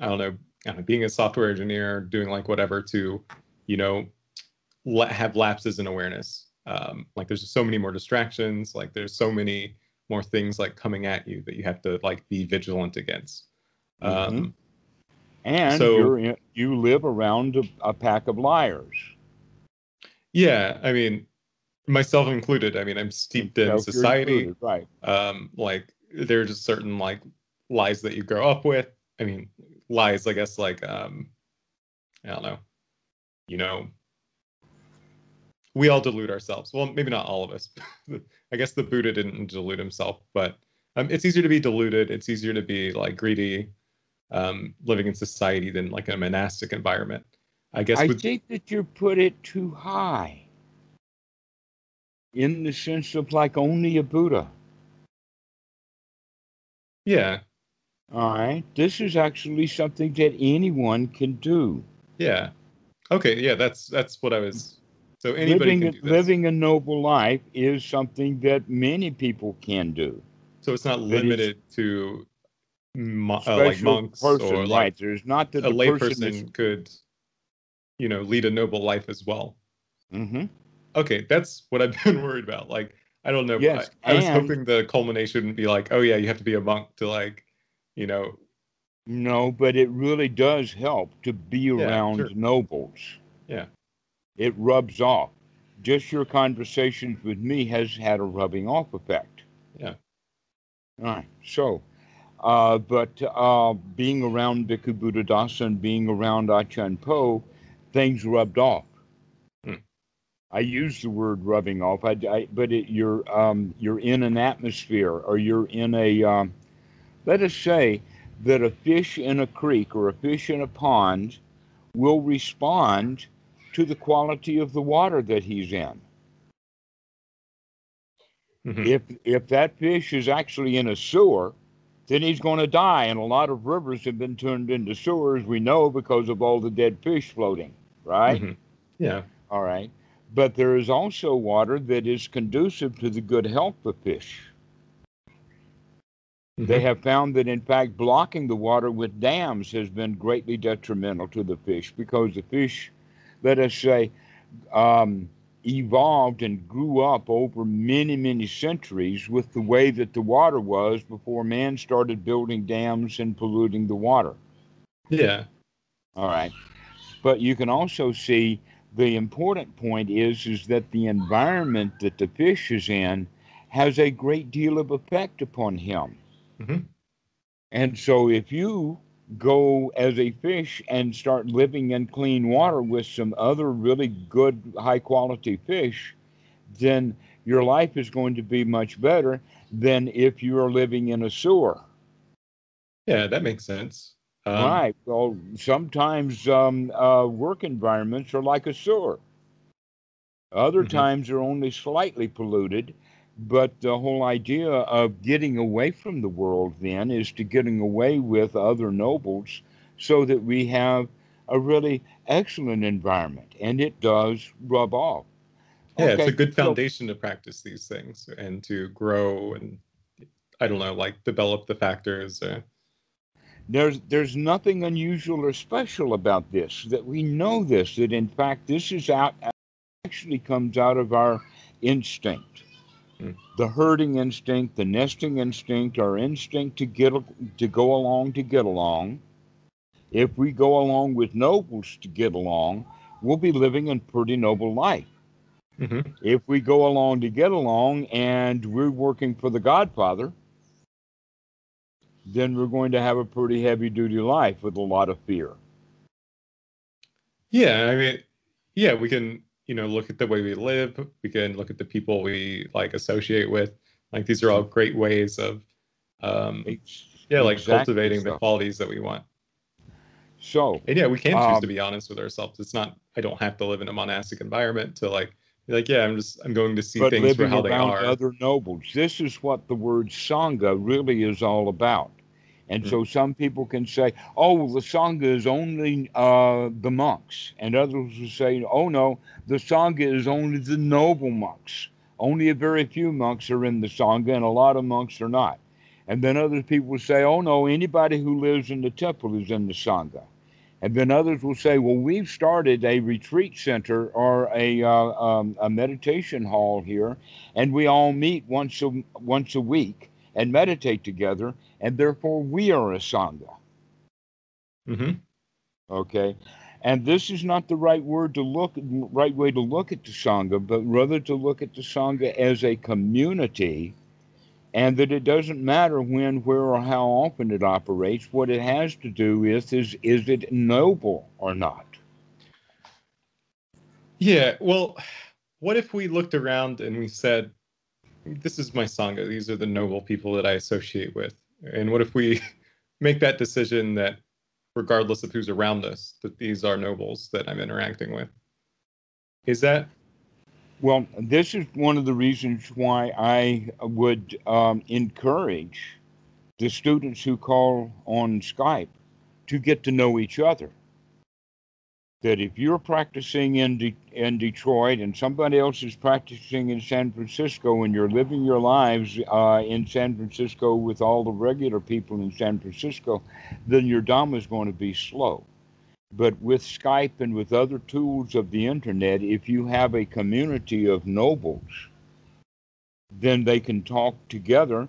I don't know, I know being a software engineer, doing like whatever to, you know, have lapses in awareness. Um, like there's so many more distractions, like there's so many more things like coming at you that you have to like be vigilant against. Mhm. Um, And So- you're in, you live around a, a pack of liars. Yeah, I mean, myself included. I mean, I'm steeped in society. included, right? Um, like there are just certain like lies that you grow up with. I mean, lies, I guess, like um, I don't know, you know, we all delude ourselves. Well, maybe not all of us. I guess the Buddha didn't delude himself, but um, it's easier to be deluded. It's easier to be like greedy, um, living in society than like in a monastic environment. I guess I with think that you put it too high. In the sense of like only a Buddha. yeah, All right. This is actually something that anyone can do. Yeah. Okay. Yeah. That's that's what I was. So anybody living, can a- do this. living a noble life is something that many people can do. so it's not but it's- limited to mo- uh, like monks person, or right? like There's not that a the layperson could, you know, lead a noble life as well. Mhm. Okay, that's what I've been worried about. Like, I don't know. Yes, I, I was hoping the culmination would be like, oh yeah, you have to be a monk to like, you know, No, but it really does help to be around sure. nobles. Yeah. It rubs off. Just your conversations with me has had a rubbing off effect. Yeah. All right. So, uh, but uh, being around Bhikkhu Buddhadasa and being around Achan Po, things rubbed off. Hmm. I use the word rubbing off, I, I, but it, you're um, you're in an atmosphere, or you're in a. Um, let us say that a fish in a creek or a fish in a pond will respond to the quality of the water that he's in. mhm. If if that fish is actually in a sewer, then he's going to die. And a lot of rivers have been turned into sewers. We know because of all the dead fish floating, right? Mhm. yeah, All right. But there is also water that is conducive to the good health of fish. They Mhm. have found that, in fact, blocking the water with dams has been greatly detrimental to the fish because the fish, let us say, um, evolved and grew up over many, many centuries with the way that the water was before man started building dams and polluting the water. yeah, All right. But you can also see the important point is is that the environment that the fish is in has a great deal of effect upon him. Mhm. And so if you go as a fish and start living in clean water with some other really good high quality fish, then your life is going to be much better than if you are living in a sewer. yeah. That makes sense. Um, right. Well, sometimes um, uh, work environments are like a sewer. Other Mhm. times they're only slightly polluted. But the whole idea of getting away from the world then is to getting away with other nobles so that we have a really excellent environment. And it does rub off. Yeah, it's a good so- foundation to practice these things and to grow and I don't know, like develop the factors. Uh, There's there's nothing unusual or special about this. That we know this. That in fact this is out actually comes out of our instinct, The herding instinct, the nesting instinct, our instinct to get to go along to get along. If we go along with nobles to get along, we'll be living a pretty noble life. mhm. If we go along to get along and we're working for the Godfather, then we're going to have a pretty heavy duty life with a lot of fear. Yeah, I mean, yeah, we can, you know, look at the way we live. We can look at the people we like associate with. Like these are all great ways of, um, yeah, like exactly cultivating so. the qualities that we want. So, and yeah, we can choose um, to be honest with ourselves. It's not. I don't have to live in a monastic environment to like like, yeah, I'm just I'm going to see things for how they are. Other nobles. This is what the word sangha really is all about. And mm-hmm. so some people can say, "Oh, the sangha is only uh, the monks," and others will say, "Oh no, the sangha is only the noble monks. Only a very few monks are in the sangha, and a lot of monks are not." And then other people will say, "Oh no, anybody who lives in the temple is in the sangha." And then others will say, well, we've started a retreat center or a, uh, um, a meditation hall here, and we all meet once a, once a week and meditate together, and therefore we are a Sangha. Mm-hmm. Okay. And this is not the right word to look, right way to look at the Sangha, but rather to look at the Sangha as a community and that it doesn't matter when, where, or how often it operates. What it has to do with is is it noble or not? Yeah. Well, what if we looked around and we said, "This is my sangha. These are the noble people that I associate with." And what if we make that decision that, regardless of who's around us, that these are nobles that I'm interacting with? Is that well, this is one of the reasons why I would um, encourage the students who call on Skype to get to know each other. That if you're practicing in, De- in Detroit and somebody else is practicing in San Francisco and you're living your lives uh, in San Francisco with all the regular people in San Francisco, then your Dhamma is going to be slow. But with Skype and with other tools of the internet, if you have a community of nobles, then they can talk together,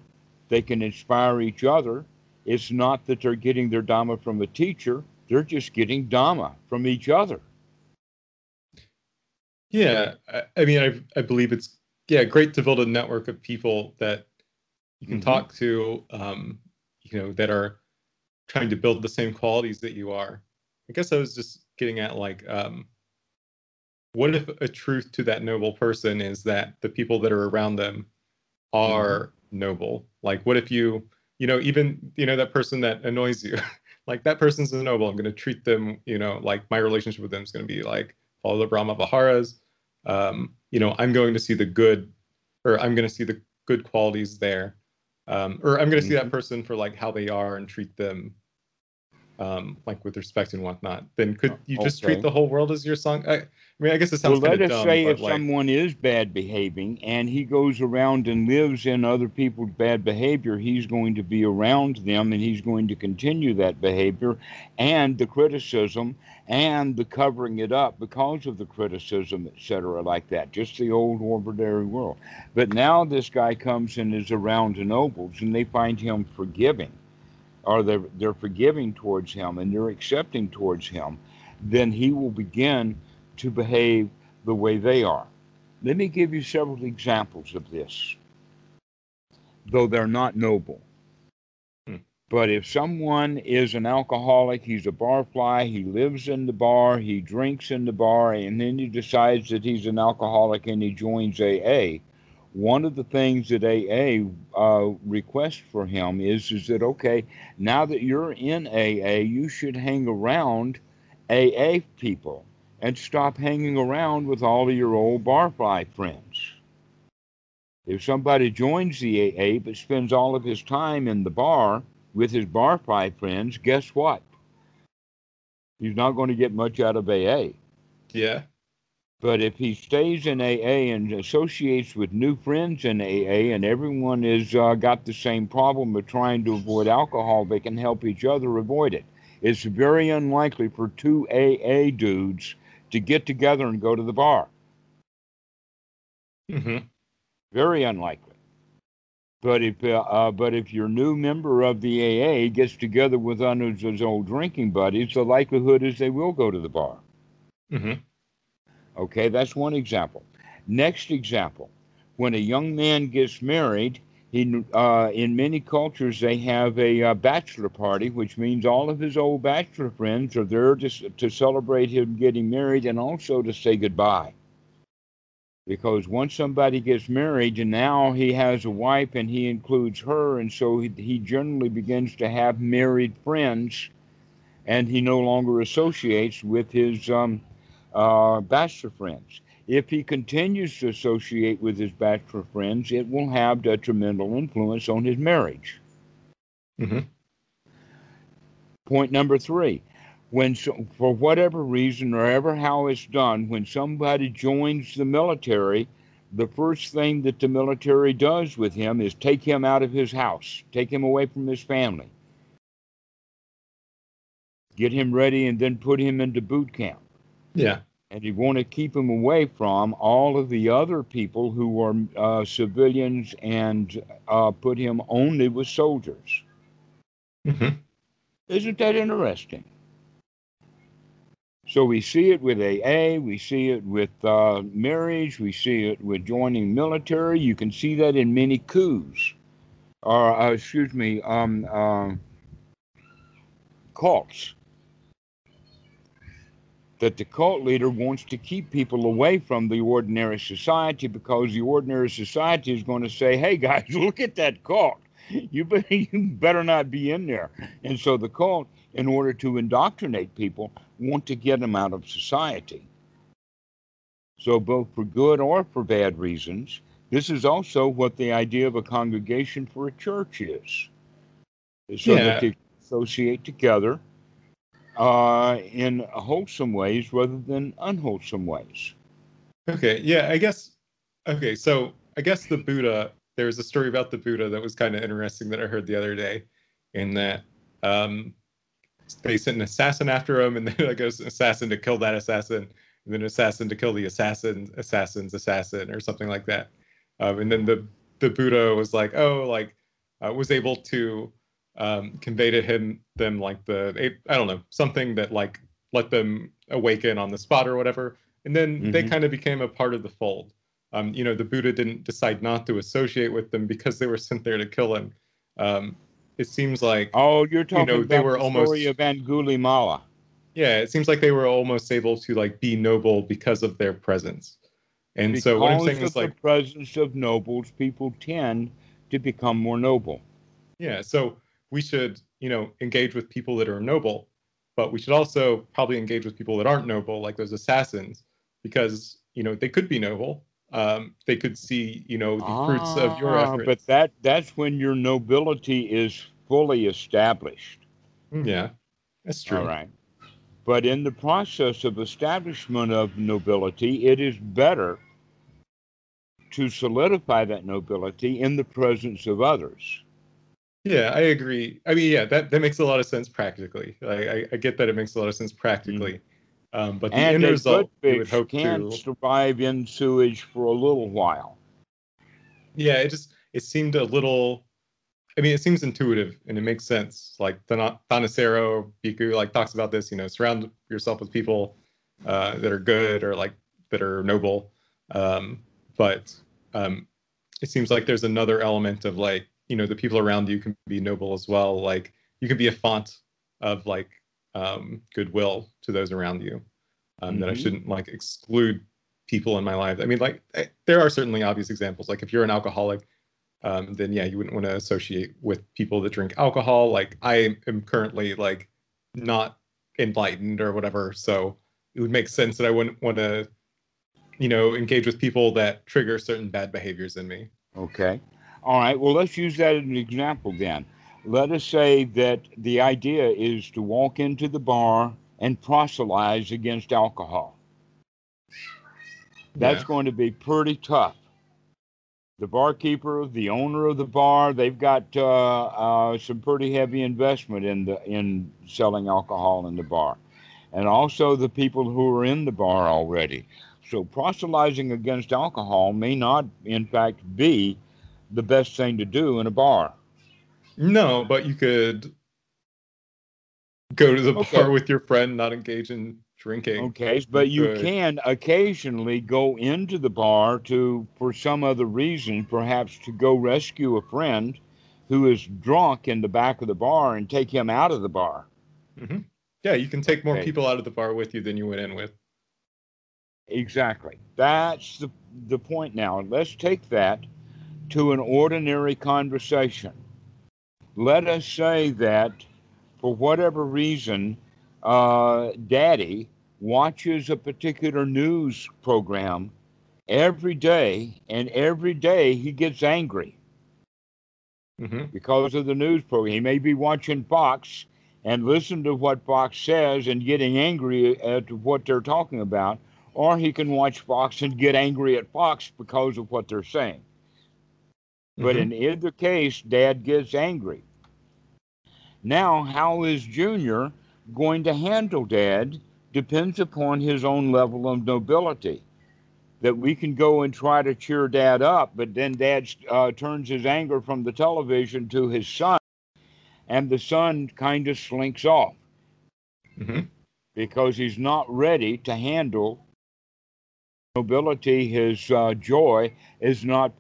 they can inspire each other. It's not that they're getting their Dhamma from a teacher, they're just getting Dhamma from each other. Yeah, I, I mean, I, I believe it's yeah great to build a network of people that you can mm-hmm. talk to, um, you know, that are trying to build the same qualities that you are I guess I was just getting at like, um, what if a truth to that noble person is that the people that are around them are mm-hmm. noble? Like, what if you, you know, even you know that person that annoys you, like that person's a noble. I'm going to treat them, you know, like my relationship with them is going to be like follow the Brahma Viharas. Um, you know, I'm going to see the good, or I'm going to see the good qualities there. Um, or I'm going to see that mm-hmm. person for like how they are and treat them um, like with respect and whatnot, then could you just okay. treat the whole world as your sangha? I, I mean, I guess it sounds well, let us dumb, say if like... someone is bad behaving and he goes around and lives in other people's bad behavior, he's going to be around them and he's going to continue that behavior and the criticism and the covering it up because of the criticism, etc., like that. Just the old ordinary world. But now this guy comes and is around the nobles and they find him forgiving or they're, they're forgiving towards him and they're accepting towards him, then he will begin to behave the way they are. Let me give you several examples of this, though they're not noble. Hmm. But if someone is an alcoholic, he's a barfly, he lives in the bar, he drinks in the bar, and then he decides that he's an alcoholic and he joins AA, one of the things that AA uh, requests for him is is that okay, now that you're in AA, you should hang around AA people and stop hanging around with all of your old barfly friends. If somebody joins the AA but spends all of his time in the bar with his barfly friends, guess what? He's not going to get much out of AA. Yeah. But if he stays in AA and associates with new friends in AA, and everyone has uh, got the same problem of trying to avoid alcohol, they can help each other avoid it. It's very unlikely for two AA dudes to get together and go to the bar. Mm-hmm. Very unlikely. But if uh, uh, but if your new member of the AA gets together with one of his old drinking buddies, the likelihood is they will go to the bar. Mm-hmm. Okay, that's one example. Next example when a young man gets married, He, uh, in many cultures, they have a uh, bachelor party, which means all of his old bachelor friends are there to, to celebrate him getting married and also to say goodbye. Because once somebody gets married, and now he has a wife and he includes her, and so he, he generally begins to have married friends, and he no longer associates with his um, uh, bachelor friends if he continues to associate with his bachelor friends, it will have detrimental influence on his marriage. Mm-hmm. Point number three when so, for whatever reason or ever how it's done, when somebody joins the military, the first thing that the military does with him is take him out of his house, take him away from his family, get him ready, and then put him into boot camp. Yeah and you want to keep him away from all of the other people who are uh, civilians and uh, put him only with soldiers. Mm-hmm. Isn't that interesting? So we see it with AA, we see it with uh, marriage, we see it with joining military. You can see that in many coups, or uh, excuse me, um, uh, cults that the cult leader wants to keep people away from the ordinary society because the ordinary society is going to say, hey guys, look at that cult. You better, not be in there. And so the cult, in order to indoctrinate people, want to get them out of society. So, both for good or for bad reasons, this is also what the idea of a congregation for a church is. So yeah. that they associate together uh, in wholesome ways rather than unwholesome ways. Okay, yeah, I guess. Okay, so I guess the Buddha. There was a story about the Buddha that was kind of interesting that I heard the other day, in that um, they sent an assassin after him, and then like an assassin to kill that assassin, and then assassin to kill the assassin, assassin's assassin, or something like that. Um, and then the the Buddha was like, oh, like uh, was able to um, convey to him them like the I don't know something that like let them awaken on the spot or whatever, and then mm-hmm. they kind of became a part of the fold. Um, you know, the Buddha didn't decide not to associate with them because they were sent there to kill him. Um, it seems like oh, you're talking you know, they were the almost, story of Angulimala. Yeah, it seems like they were almost able to like be noble because of their presence. And because so what I'm saying is like the presence of nobles, people tend to become more noble. Yeah, so we should, you know, engage with people that are noble, but we should also probably engage with people that aren't noble, like those assassins, because you know they could be noble. Um, they could see, you know, the ah, fruits of your ah, efforts. But that that's when your nobility is fully established. Mm, yeah, that's true. All right. But in the process of establishment of nobility, it is better to solidify that nobility in the presence of others. Yeah, I agree. I mean, yeah, that, that makes a lot of sense practically. Like, I, I get that it makes a lot of sense practically. Mm-hmm. Um, but the and end result, we would hope can to survive in sewage for a little while. Yeah, it just it seemed a little. I mean, it seems intuitive and it makes sense. Like Thanissaro Bhikkhu like talks about this. You know, surround yourself with people uh, that are good or like that are noble. Um, but um, it seems like there's another element of like you know the people around you can be noble as well. Like you can be a font of like um, goodwill to those around you um, mm-hmm. that i mm-hmm. shouldn't like exclude people in my life. I mean like I, there are certainly obvious examples. Like if you're an alcoholic um, then yeah you wouldn't want to associate with people that drink alcohol. Like i am currently like not enlightened or whatever so it would make sense that i wouldn't want to you know engage with people that trigger certain bad behaviors in me. Okay all right, well, let's use that as an example then. Let us say that the idea is to walk into the bar and proselytize against alcohol. That's yeah. going to be pretty tough. The barkeeper, the owner of the bar, they've got uh, uh, some pretty heavy investment in the in selling alcohol in the bar, and also the people who are in the bar already. So proselytizing against alcohol may not, in fact, be the best thing to do in a bar. No, but you could go to the okay. bar with your friend, not engage in drinking. Okay, but you can occasionally go into the bar to, for some other reason, perhaps to go rescue a friend who is drunk in the back of the bar and take him out of the bar. Mm-hmm. Yeah, you can take more Okay. people out of the bar with you than you went in with. Exactly. That's the, the point now. Let's take that to an ordinary conversation. Let us say that for whatever reason, uh, daddy watches a particular news program every day, and every day he gets angry hmm because of the news program. He may be watching Fox and listen to what Fox says and getting angry at what they're talking about, or he can watch Fox and get angry at Fox because of what they're saying. But in either case, dad gets angry. Now, how is Junior going to handle dad depends upon his own level of nobility. That we can go and try to cheer dad up, but then dad uh, turns his anger from the television to his son, and the son kind of slinks off hmm because he's not ready to handle nobility. His uh, joy is not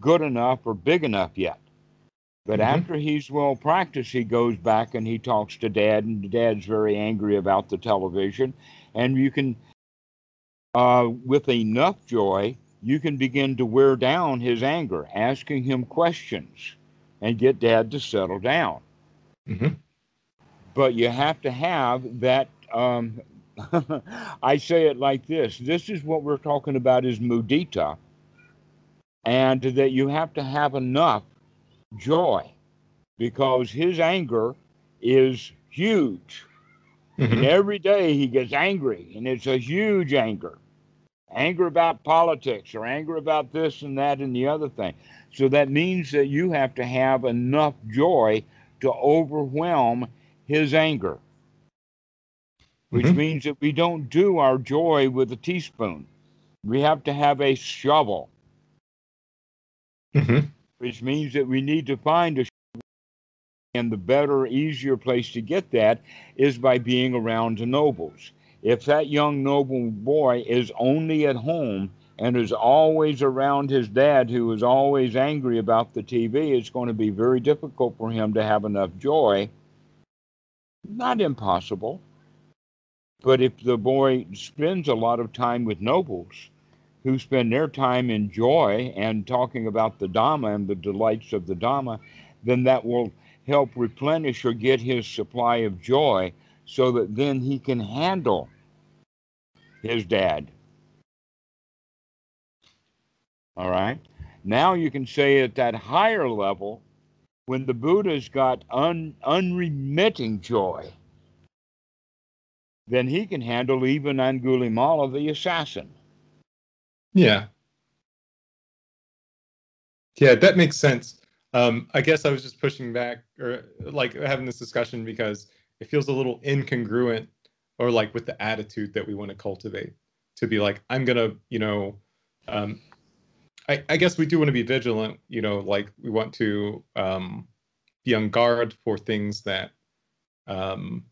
good enough or big enough yet. But Mhm. after he's well practiced, he goes back and he talks to dad, and dad's very angry about the television. And you can, uh, with enough joy, you can begin to wear down his anger, asking him questions and get dad to settle down hmm but you have to have that um, i say it like this this is what we're talking about is mudita and that you have to have enough joy because his anger is huge. And hmm every day he gets angry and it's a huge anger. Anger about politics or anger about this and that and the other thing. So that means that you have to have enough joy to overwhelm his anger. Which Mhm. means that we don't do our joy with a teaspoon. We have to have a shovel hmm which means that we need to find a and the better, easier place to get that is by being around the nobles. If that young noble boy is only at home and is always around his dad, who is always angry about the TV, it's going to be very difficult for him to have enough joy. Not impossible. But if the boy spends a lot of time with nobles who spend their time in joy and talking about the Dhamma and the delights of the Dhamma, then that will help replenish or get his supply of joy so that then he can handle his dad. All right. Now you can say at that higher level, when the Buddha's got un, unremitting joy, then he can handle even Angulimala the assassin. Yeah. Yeah, that makes sense. Um, I guess I was just pushing back or like having this discussion because it feels a little incongruent or like with the attitude that we want to cultivate to be like, I'm gonna, you know, um, I, I guess we do want to be vigilant, you know, like we want to um, be on guard for things that um,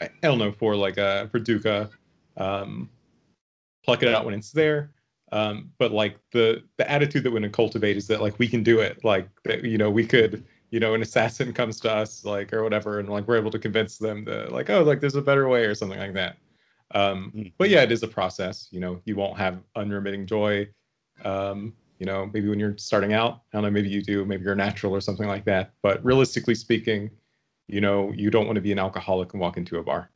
I, I don't know, for like uh for dukkha, um, pluck it out when it's there. Um but like the the attitude that we're going to cultivate is that like we can do it. Like that you know we could you know an assassin comes to us like or whatever and like we're able to convince them that like oh like there's a better way or something like that. Um Mhm. but yeah it is a process. You know you won't have unremitting joy. Um you know maybe when you're starting out i don't know maybe you do maybe you're natural or something like that. But realistically speaking you know you don't want to be an alcoholic and walk into a bar.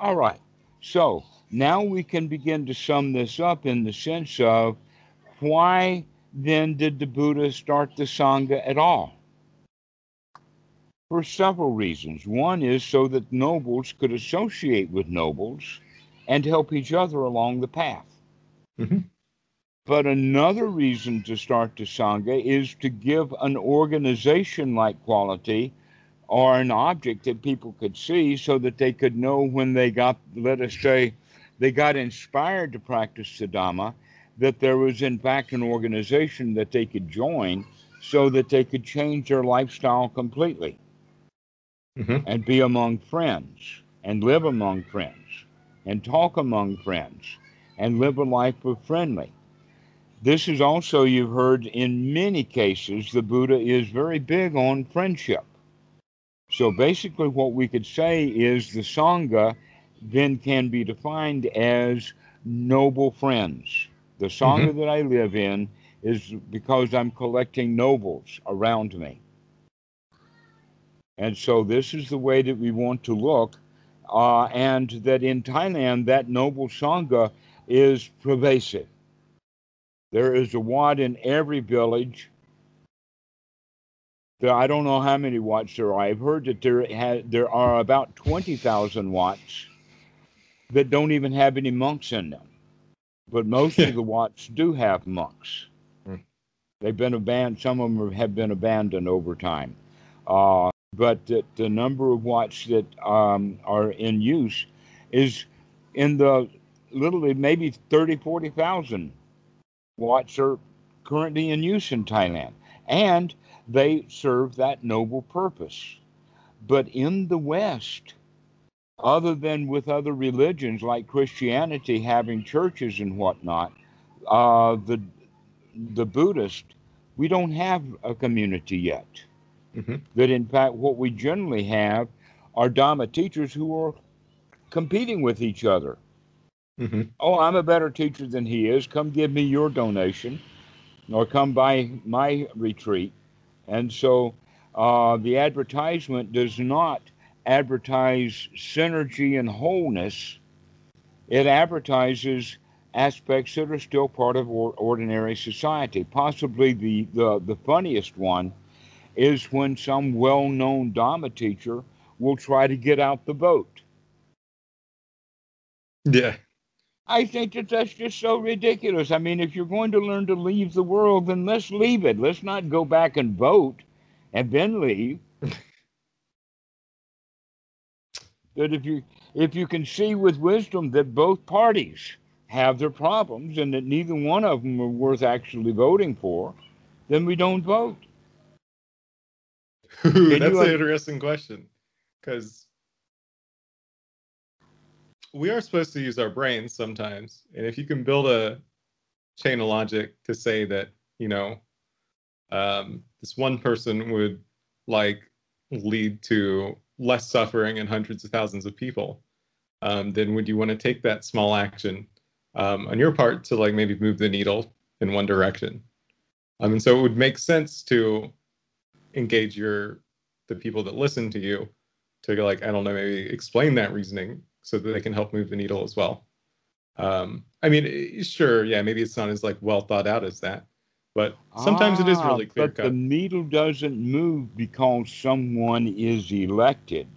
All right. So now we can begin to sum this up in the sense of why then did the Buddha start the Sangha at all? For several reasons. One is so that nobles could associate with nobles and help each other along the path. Mhm. But another reason to start the Sangha is to give an organization like quality or an object that people could see so that they could know when they got, let us say, they got inspired to practice the Dhamma, that there was in fact an organization that they could join so that they could change their lifestyle completely Mhm. and be among friends. and live among friends and talk among friends and live a life of friendly. This is also, you've heard in many cases, the Buddha is very big on friendship. So basically, what we could say is the Sangha then can be defined as noble friends. The Sangha mm-hmm. that I live in is because I'm collecting nobles around me. And so this is the way that we want to look. Uh, and that in Thailand, that noble Sangha is pervasive. There is a Wat in every village. There, I don't know how many Wats there are. I've heard that there, ha- there are about 20,000 Wats that don't even have any monks in them. But most of the Wats do have monks. Hmm. They've been abandoned, some of them have been abandoned over time. Uh, but the, the, number of Wats that um, are in use is in the literally maybe 30, 40,000 Wats are currently in use in Thailand. And they serve that noble purpose. But in the West, other than with other religions like Christianity having churches and whatnot, uh, the the Buddhist, we don't have a community yet. Mm-hmm. That in fact, what we generally have are Dharma teachers who are competing with each other. Mm-hmm. Oh, I'm a better teacher than he is. Come give me your donation, or come by my retreat. And so uh, the advertisement does not advertise synergy and wholeness, it advertises aspects that are still part of or, ordinary society. Possibly the, the, the funniest one is when some well known Dharma teacher will try to get out the vote. Yeah. I think that that's just so ridiculous. I mean, if you're going to learn to leave the world, then let's leave it. Let's not go back and vote and then leave. That if you if you can see with wisdom that both parties have their problems and that neither one of them are worth actually voting for, then we don't vote. Ooh, that's an interesting question because we are supposed to use our brains sometimes, and if you can build a chain of logic to say that you know um, this one person would like lead to less suffering and hundreds of thousands of people, um, then would you want to take that small action um, on your part to like maybe move the needle in one direction? Um, and so it would make sense to engage your the people that listen to you to like I don't know maybe explain that reasoning so that they can help move the needle as well. Um, I mean, sure, yeah, maybe it's not as like well thought out as that, but sometimes ah, it is ah, really clear but cut. the needle doesn't move because someone is elected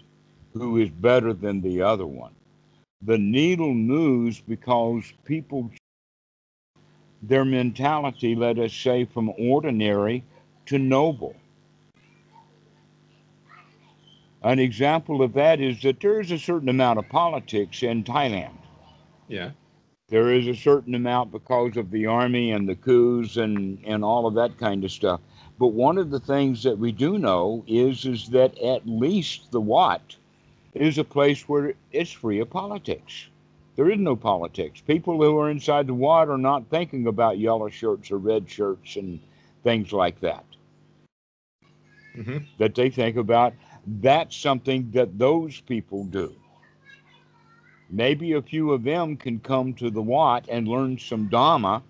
who is better than the other one. The needle moves because people, their mentality, let us say, from ordinary to noble. An example of that is that there is a certain amount of politics in Thailand. Yeah. There is a certain amount because of the army and the coups and, and all of that kind of stuff. But one of the things that we do know is is that at least the Wat is a place where it's free of politics. There is no politics. People who are inside the Wat are not thinking about yellow shirts or red shirts and things like that. Mm-hmm. That they think about. That's something that those people do. Maybe a few of them can come to the Wat and learn some Dhamma,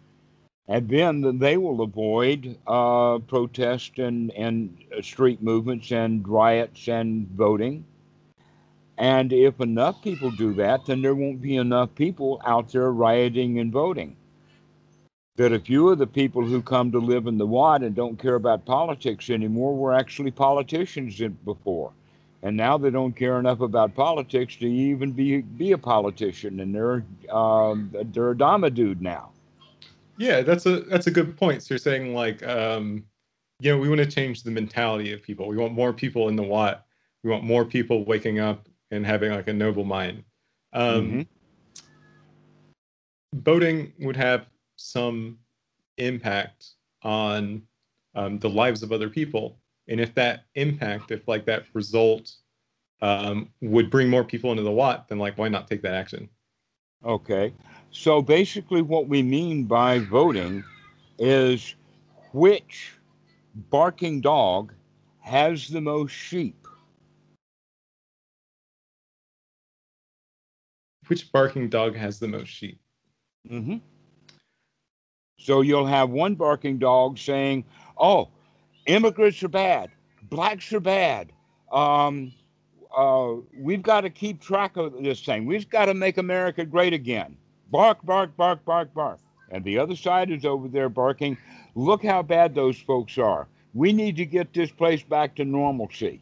and then they will avoid uh, protest and, and street movements and riots and voting. And if enough people do that, then there won't be enough people out there rioting and voting. That a few of the people who come to live in the Wat and don't care about politics anymore were actually politicians before and now they don't care enough about politics to even be be a politician, and they're um, they're a Dhamma dude now. Yeah, that's a that's a good point. So you're saying like, um, you know, we want to change the mentality of people. We want more people in the Wat. We want more people waking up and having like a noble mind. Um, mm-hmm. would have some impact on um, the lives of other people and if that impact if like that result um, would bring more people into the Wat, then like why not take that action? Okay. So basically, what we mean by voting is which barking dog has the most sheep. Which barking dog has the most sheep? Mm-hmm. So you'll have one barking dog saying, "Oh, immigrants are bad, blacks are bad. Um, uh, we've got to keep track of this thing. We've got to make America great again. Bark, bark, bark, bark, bark." And the other side is over there barking, "Look how bad those folks are. We need to get this place back to normalcy."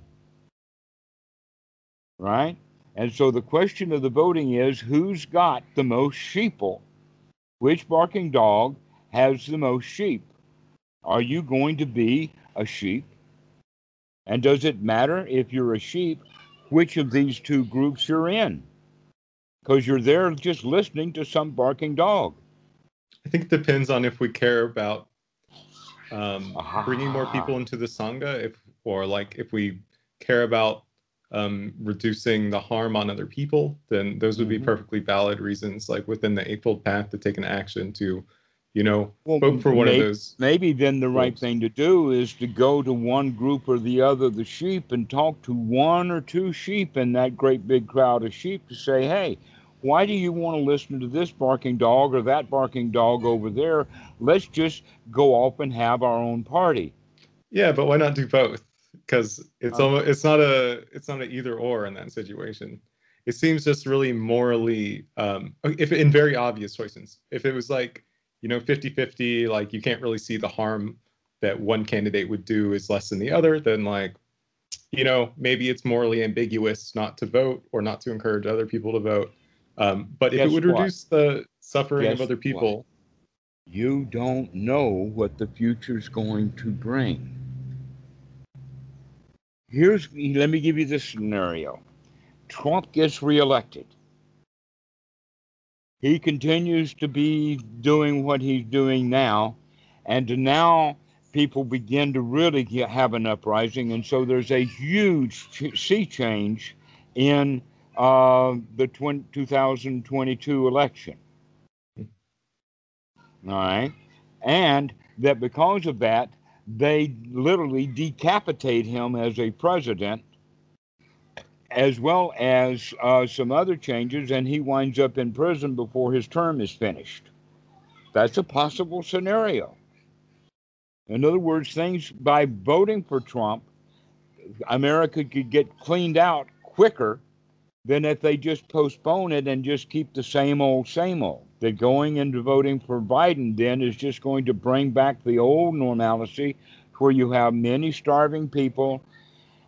Right? And so the question of the voting is who's got the most sheeple? Which barking dog has the most sheep? Are you going to be a sheep? And does it matter if you're a sheep which of these two groups you're in? Because you're there just listening to some barking dog. I think it depends on if we care about um, bringing more people into the sangha, if or like if we care about um, reducing the harm on other people, then those would be mm-hmm. perfectly valid reasons, like within the Eightfold Path, to take an action to, you know, well, vote for one may, of those. Maybe then the right thing to do is to go to one group or the other, the sheep, and talk to one or two sheep in that great big crowd of sheep to say, hey, why do you want to listen to this barking dog or that barking dog over there? Let's just go off and have our own party. Yeah, but why not do both? because it's um, almost it's not a it's not an either or in that situation. It seems just really morally um, if in very obvious choices. If it was like you know 50-50, like you can't really see the harm that one candidate would do is less than the other, then like you know maybe it's morally ambiguous not to vote or not to encourage other people to vote. Um, but if it would what? reduce the suffering Guess of other people. What? You don't know what the future's going to bring here's let me give you this scenario Trump gets reelected. He continues to be doing what he's doing now, and now people begin to really get, have an uprising, and so there's a huge sea change in uh, the 20, 2022 election. All right, and that because of that, they literally decapitate him as a president, as well as uh, some other changes, and he winds up in prison before his term is finished. That's a possible scenario. In other words, things by voting for Trump, America could get cleaned out quicker than if they just postpone it and just keep the same old, same old that going into voting for Biden then is just going to bring back the old normalcy where you have many starving people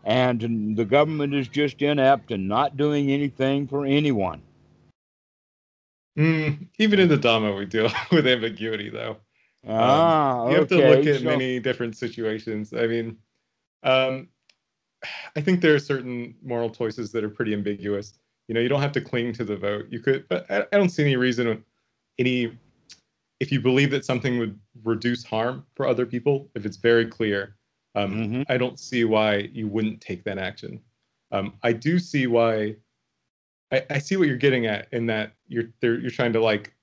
and the government is just inept and not doing anything for anyone. Mm, even in the Dhamma, we deal with ambiguity, though. Ah, um, you have to look at so... many different situations. I mean, um, I think there are certain moral choices that are pretty ambiguous. You know, you don't have to cling to the vote. You could, but I, I don't see any reason any if you believe that something would reduce harm for other people, if it's very clear, um, mm-hmm. I don't see why you wouldn't take that action. Um, I do see why. I, I, see what you're getting at in that you're you're trying to like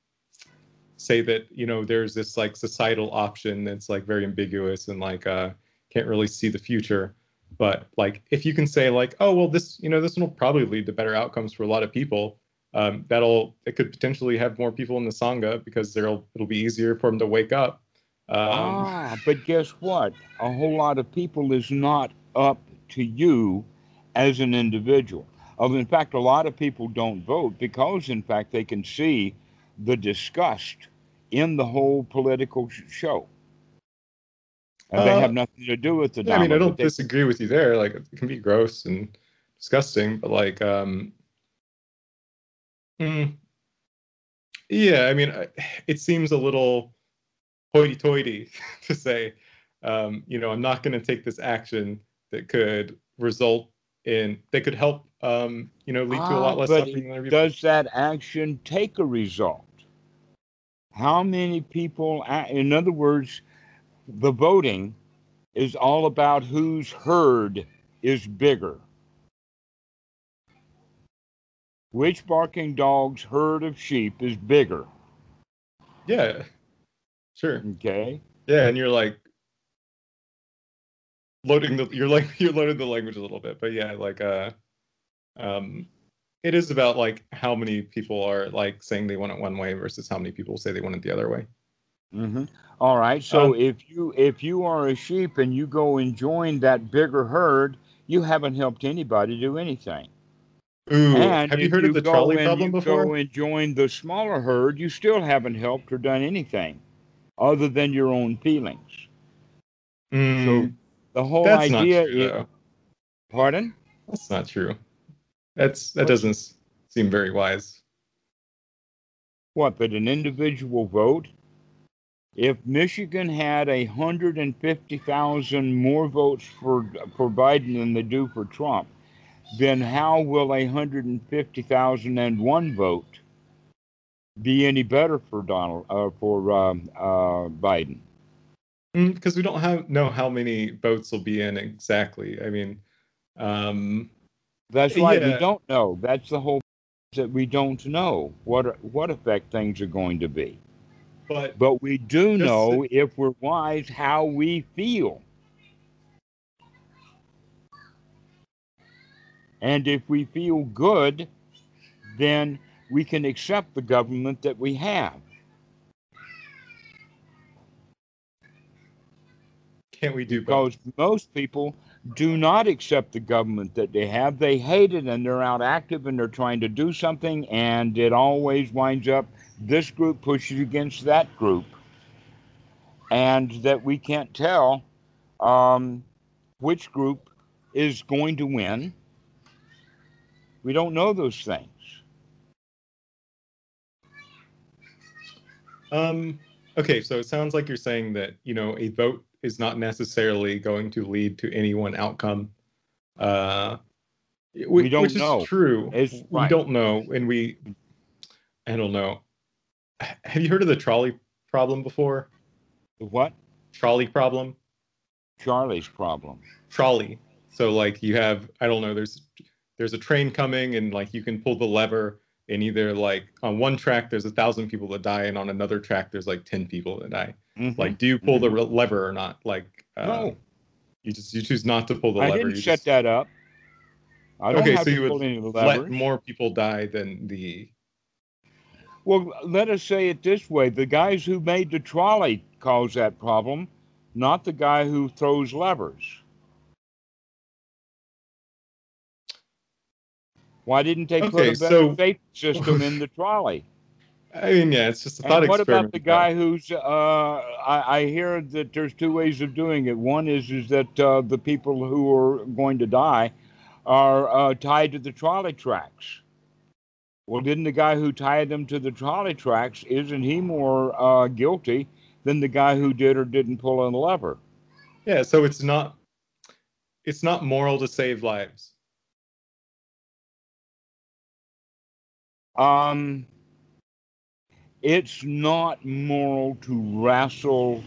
say that you know there's this like societal option that's like very ambiguous and like uh, can't really see the future. But like if you can say like oh well this you know this one will probably lead to better outcomes for a lot of people um, that'll it could potentially have more people in the sangha because there'll it'll be easier for them to wake up. Um, ah, but guess what? A whole lot of people is not up to you as an individual. Of In fact, a lot of people don't vote because, in fact, they can see the disgust in the whole political show. And uh, they have nothing to do with the. Yeah, I mean, I don't they, disagree with you there. Like, it can be gross and disgusting, but like, um, Mm. Yeah, I mean, it seems a little hoity-toity to say, um, you know, I'm not going to take this action that could result in that could help, um, you know, lead to a lot ah, less suffering. does that action take a result? How many people? In other words, the voting is all about whose herd is bigger. which barking dog's herd of sheep is bigger? Yeah. Sure. Okay. Yeah, and you're like loading the you're like you're loading the language a little bit, but yeah, like uh um it is about like how many people are like saying they want it one way versus how many people say they want it the other way. Mm-hmm. All right. So Um, if you if you are a sheep and you go and join that bigger herd, you haven't helped anybody do anything. Ooh, and have you heard of the trolley and problem you before? Go and join the smaller herd, you still haven't helped or done anything, other than your own feelings. Mm, The whole that's not idea. true, is, though. pardon? That's not true. That's that What? doesn't seem very wise. What? But an individual vote. If Michigan had a hundred and fifty thousand more votes for for Biden than they do for Trump, then how will a hundred and fifty thousand and one vote be any better for Donald uh, for um, uh, Biden? Because we don't have know how many votes will be in exactly. I mean, um, That's right. We don't know. That's the whole that we don't know what what effect things are going to be. but But we do know if we're wise how we feel. And if we feel good, then we can accept the government that we have. can't we do both? Because most people do not accept the government that they have. They hate it and they're out active and they're trying to do something, and it always winds up this group pushes against that group. And that we can't tell um, which group is going to win. We don't know those things. Um, okay, so it sounds like you're saying that you know a vote is not necessarily going to lead to any one outcome. Uh, whi- We don't which know. is true. It's- we right. don't know, and we, I don't know. Have you heard of the trolley problem before? The What? Trolley problem. Charlie's problem. trolley. So like you have I don't know there's there's a train coming and like you can pull the lever and either like on one track there's a thousand people that die and on another track there's like 10 people that die. Mhm. Like do you pull the lever or not? Like uh, no, you just you choose not to pull the I lever. didn't you set just that up. I don't Okay, have so to you would pull any of the let more people die than the Well, let us say it this way: the guys who made the trolley caused that problem, not the guy who throws levers. Why didn't they put a better so- safety system in the trolley? I mean yeah it's just a thought And what experiment. about the guy who's? Uh, I, I hear that there's two ways of doing it. One is is that uh, the people who are going to die are uh, tied to the trolley tracks. Well, didn't the guy who tied them to the trolley tracks isn't he more uh, guilty than the guy who did or didn't pull on the lever? Yeah, so it's not it's not moral to save lives. Um, it's not moral to wrestle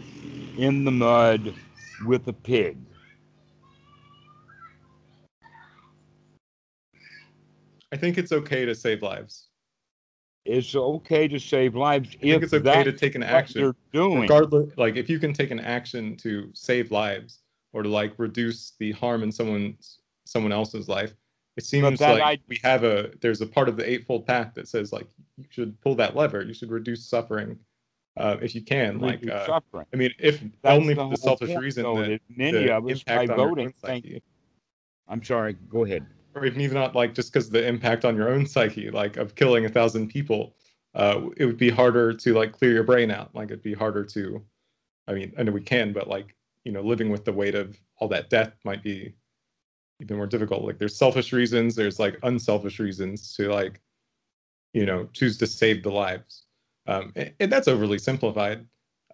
in the mud with a pig. I think it's okay to save lives. It's okay to save lives I think if it's okay to take an action. they're doing. regardless like if you can take an action to save lives or to like reduce the harm in someone's someone else's life it seems that like I- we have a there's a part of the eightfold path that says like you should pull that lever you should reduce suffering uh, if you can like uh, suffering. i mean if That's only for the selfish point, reason though, that the of us by impact on your voting think. psyche, I'm sorry. Go ahead. or even even not like just because the impact on your own psyche like of killing a thousand people uh, it would be harder to like clear your brain out like it'd be harder to i mean i know we can but like you know living with the weight of all that death might be even more difficult. Like there's selfish reasons there's like unselfish reasons to like you know choose to save the lives. Um and, and that's overly simplified.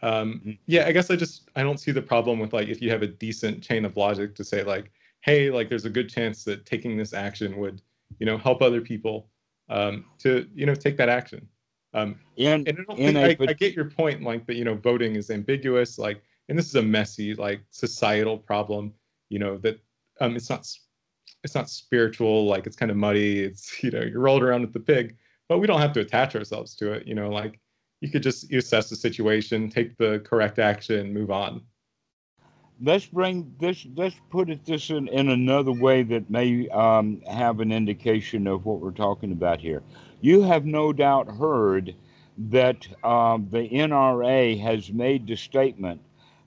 Um Mhm. yeah i guess i just i don't see the problem with like if you have a decent chain of logic to say like hey like there's a good chance that taking this action would you know help other people um to you know take that action. Um In and I don't in think a I, I get your point, like that, you know, voting is ambiguous, like, and this is a messy, like, societal problem, you know, that um, it's not, it's not spiritual like it's kind of muddy it's you know you're rolled around with the pig but we don't have to attach ourselves to it you know like you could just assess the situation take the correct action move on. Let's bring this let's put it this in, in another way that may um, have an indication of what we're talking about here. You have no doubt heard that um, the nra has made the statement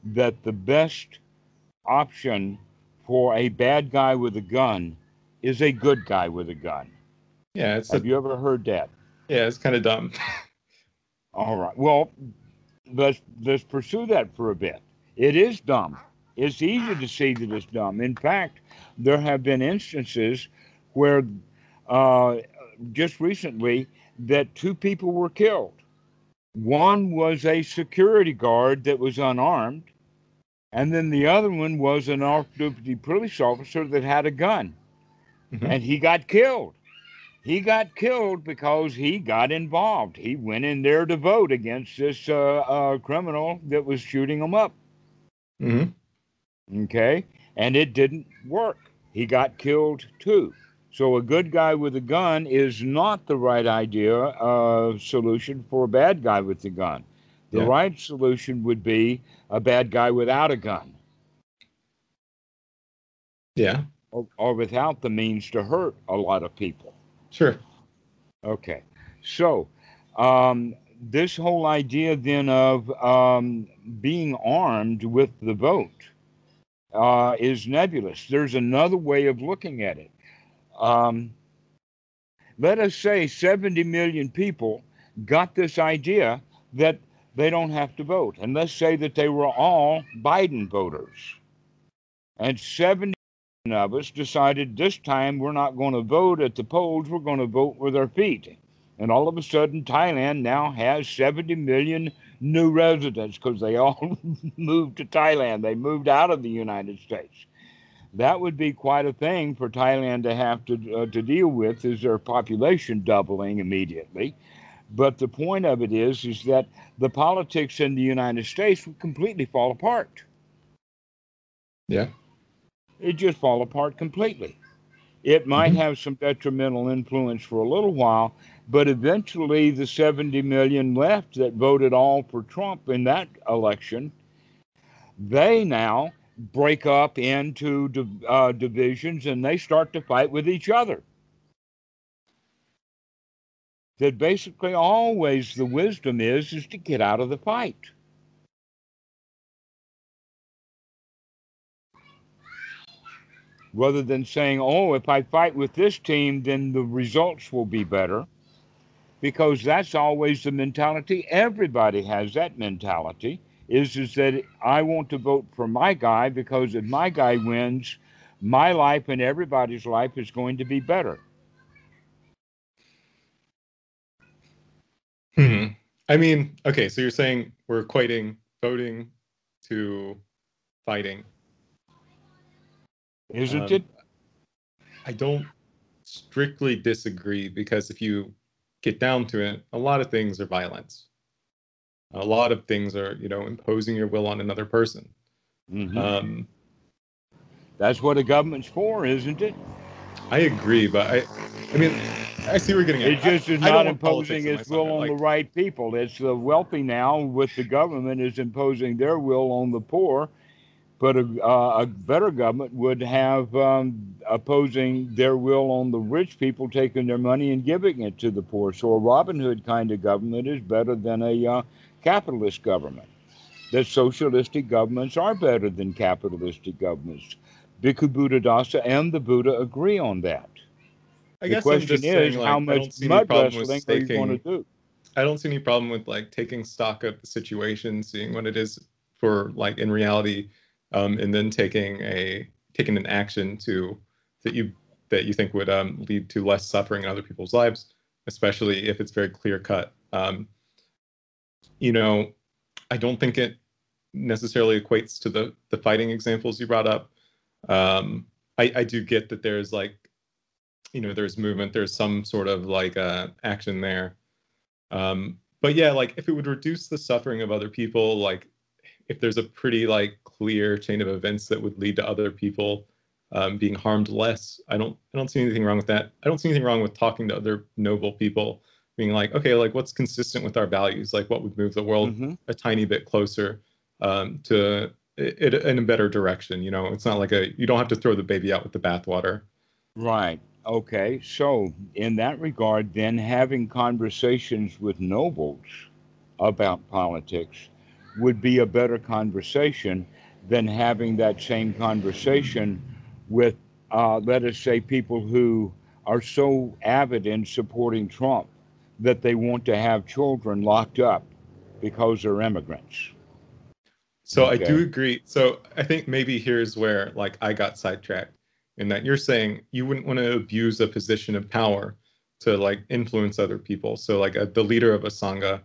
that the best option for a bad guy with a gun is a good guy with a gun. Yeah it's have a, you ever heard that? Yeah it's kind of dumb. All right well let's let's pursue that for a bit. It is dumb. It's easy to see that it's dumb. In fact, there have been instances where uh, just recently that two people were killed. One was a security guard that was unarmed, and then the other one was an off-duty police officer that had a gun, mm-hmm. and he got killed. He got killed because he got involved. He went in there to vote against this uh, uh, criminal that was shooting him up. Mm-hmm. Okay. And it didn't work. He got killed too. So a good guy with a gun is not the right idea uh, solution for a bad guy with a gun. The yeah. right solution would be a bad guy without a gun. Yeah. Or, or without the means to hurt a lot of people. Sure. Okay. So um, this whole idea then of um, being armed with the vote uh, is nebulous. There's another way of looking at it. Um, let us say 70 million people got this idea that they don't have to vote. And let's say that they were all Biden voters. And 70 of us decided this time we're not going to vote at the polls, we're going to vote with our feet. And all of a sudden, Thailand now has 70 million new residents because they all moved to Thailand. They moved out of the United States. That would be quite a thing for Thailand to have to, uh, to deal with is their population doubling immediately. But the point of it is, is that the politics in the United States would completely fall apart. Yeah. It just fall apart completely. It might mm-hmm. have some detrimental influence for a little while, but eventually, the 70 million left that voted all for Trump in that election, they now break up into uh, divisions and they start to fight with each other. That basically always the wisdom is is to get out of the fight. Rather than saying, oh, if I fight with this team, then the results will be better because that's always the mentality. Everybody has that mentality. Is is that I want to vote for my guy because if my guy wins, my life and everybody's life is going to be better. Hmm. I mean, okay, so you're saying we're equating voting to fighting. Isn't um, it? I don't strictly disagree because if you get down to it, a lot of things are violence. A lot of things are, you know, imposing your will on another person. Mm-hmm. Um, That's what a government's for, isn't it? I agree, but I, I mean, I see we're getting. It just is I, not I imposing its will on like, the right people. It's the wealthy now with the government is imposing their will on the poor but a, uh, a better government would have um, opposing their will on the rich people taking their money and giving it to the poor. So a Robin Hood kind of government is better than a uh, capitalist government. That socialistic governments are better than capitalistic governments. Bhikkhu Buddhadasa and the Buddha agree on that. I guess the question is saying, like, how much mud wrestling you going to do? I don't see any problem with like taking stock of the situation, seeing what it is for like in reality um, and then taking a taking an action to that you that you think would um, lead to less suffering in other people's lives, especially if it's very clear cut. Um, you know, I don't think it necessarily equates to the the fighting examples you brought up. Um, I, I do get that there's like, you know, there's movement, there's some sort of like uh, action there. Um, but yeah, like if it would reduce the suffering of other people, like if there's a pretty like clear chain of events that would lead to other people um, being harmed less. I don't I don't see anything wrong with that. I don't see anything wrong with talking to other noble people, being like, okay, like what's consistent with our values, like what would move the world mm-hmm. a tiny bit closer um, to it, in a better direction. You know, it's not like a you don't have to throw the baby out with the bathwater. Right. Okay. So in that regard, then having conversations with nobles about politics would be a better conversation than having that same conversation with, uh, let us say, people who are so avid in supporting Trump that they want to have children locked up because they're immigrants. So okay. I do agree. So I think maybe here's where like I got sidetracked in that you're saying you wouldn't want to abuse a position of power to like influence other people. So like a, the leader of a sangha,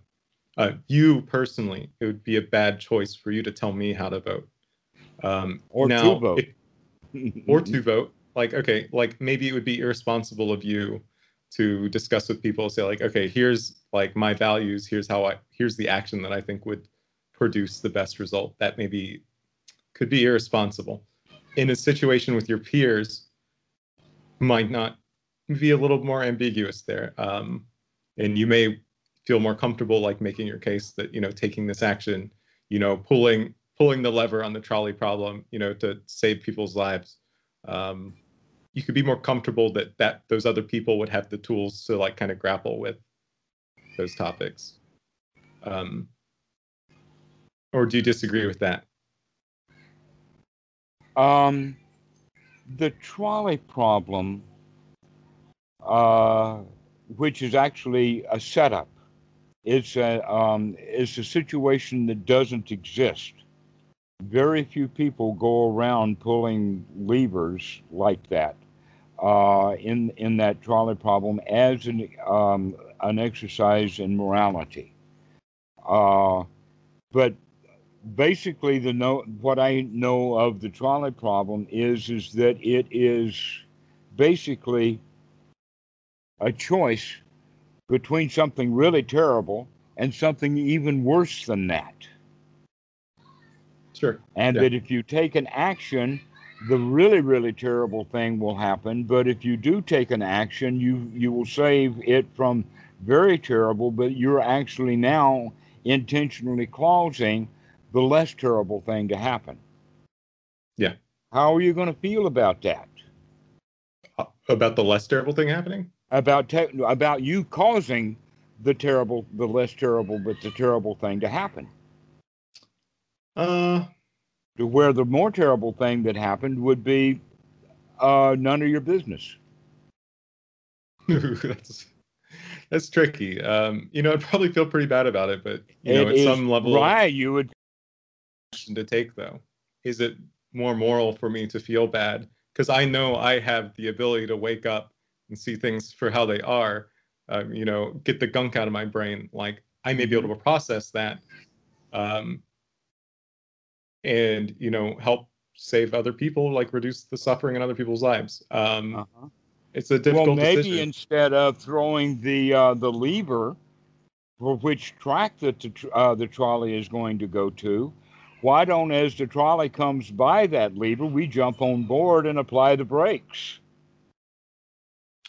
uh, you personally, it would be a bad choice for you to tell me how to vote. Um, or now, to vote. or to vote. Like, okay, like maybe it would be irresponsible of you to discuss with people, say like, okay, here's like my values, here's how I, here's the action that I think would produce the best result. That maybe could be irresponsible. In a situation with your peers, might not be a little more ambiguous there. Um, and you may feel more comfortable like making your case that, you know, taking this action, you know, pulling pulling the lever on the trolley problem, you know, to save people's lives. Um, you could be more comfortable that that those other people would have the tools to like kind of grapple with those topics. Um, or do you disagree with that? Um, the trolley problem, uh, which is actually a setup, it's a um, it's a situation that doesn't exist very few people go around pulling levers like that uh, in in that trolley problem as an um, an exercise in morality. Uh, but basically, the no, what I know of the trolley problem is is that it is basically a choice between something really terrible and something even worse than that. Sure. And yeah. that if you take an action, the really, really terrible thing will happen. But if you do take an action, you you will save it from very terrible, but you're actually now intentionally causing the less terrible thing to happen. Yeah. How are you going to feel about that? Uh, about the less terrible thing happening? About te- about you causing the terrible, the less terrible, but the terrible thing to happen. Uh, to where the more terrible thing that happened would be uh, none of your business. that's that's tricky. Um, you know, I'd probably feel pretty bad about it, but you it know, at some level, right? You would to take though. Is it more moral for me to feel bad because I know I have the ability to wake up and see things for how they are? Um, you know, get the gunk out of my brain. Like I may be able mm-hmm. to process that. Um, and you know help save other people, like reduce the suffering in other people's lives. Um, uh-huh. It's a difficult. Well, maybe decision. instead of throwing the uh, the lever for which track that the uh, the trolley is going to go to, why don't, as the trolley comes by that lever, we jump on board and apply the brakes?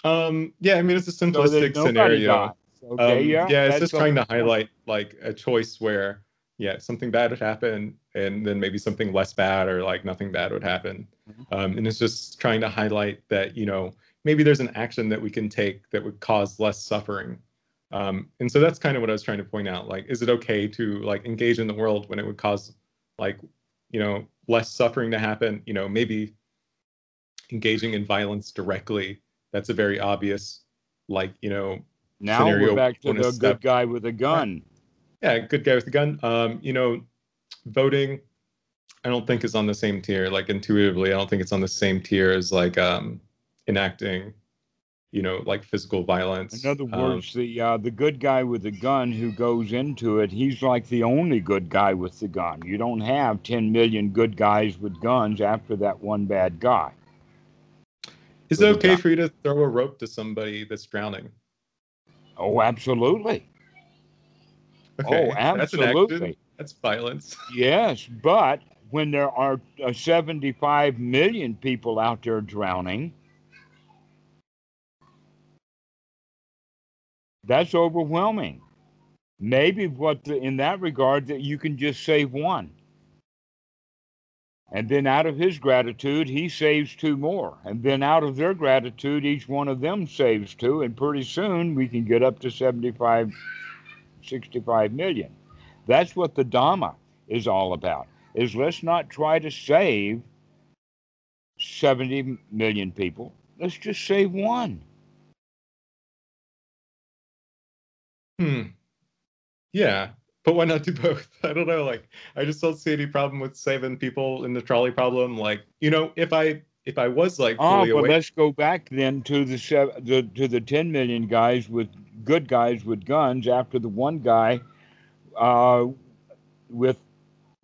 Um, yeah, I mean it's a simplistic so scenario. Okay, um, yeah, yeah, it's just trying to highlight like a choice where yeah, something bad would happen, and then maybe something less bad or like nothing bad would happen. Mm-hmm. Um, and it's just trying to highlight that you know maybe there's an action that we can take that would cause less suffering. Um, and so that's kind of what I was trying to point out. Like, is it okay to like engage in the world when it would cause like you know less suffering to happen? You know, maybe engaging in violence directly. That's a very obvious like you know now we're back to the good guy with a gun yeah, good guy with a gun. Um, you know, voting, I don't think is on the same tier. Like intuitively, I don't think it's on the same tier as like um, enacting, you know, like physical violence. In other um, words, um, the uh, the good guy with the gun who goes into it, he's like the only good guy with the gun. You don't have 10 million good guys with guns after that one bad guy. Is it okay for you to throw a rope to somebody that's drowning? Oh, absolutely. Okay. Oh, absolutely. That's, That's violence. yes, but when there are uh, 75 million people out there drowning, that's overwhelming. Maybe what the, in that regard that you can just save one. And then out of his gratitude, he saves two more. And then out of their gratitude, each one of them saves two. And pretty soon we can get up to 75, 65 million. That's what the Dhamma is all about. Is let's not try to save 70 million people. Let's just save one. Hmm. Yeah, but why not do both? I don't know. Like, I just don't see any problem with saving people in the trolley problem. Like, you know, if I if I was like Oh, but awake, let's go back then to the, sev- the to the 10 million guys with good guys with guns after the one guy uh, with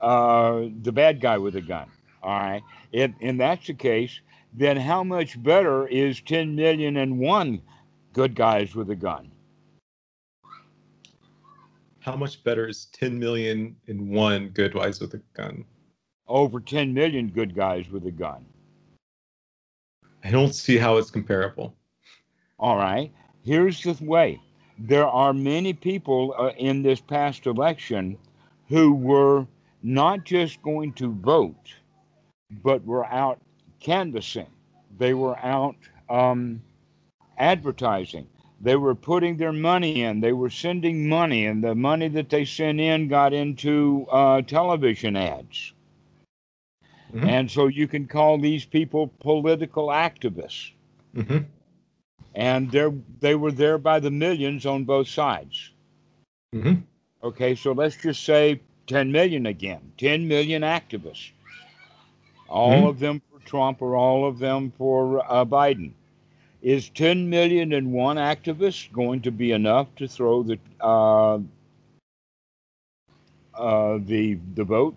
uh, the bad guy with a gun. All right. If, and that's the case, then how much better is 10 million and one good guys with a gun? How much better is 10 million in one good guys with a gun? Over 10 million good guys with a gun. I don't see how it's comparable. All right. Here's the way there are many people uh, in this past election who were not just going to vote, but were out canvassing. They were out um, advertising. They were putting their money in. They were sending money, and the money that they sent in got into uh, television ads. Mhm. And so you can call these people political activists hmm and they they were there by the millions on both sides. hmm Okay, so let's just say 10 million again, 10 million activists, all Mhm. of them for Trump or all of them for uh, Biden. Is 10 million and one activist going to be enough to throw the uh, uh, the the vote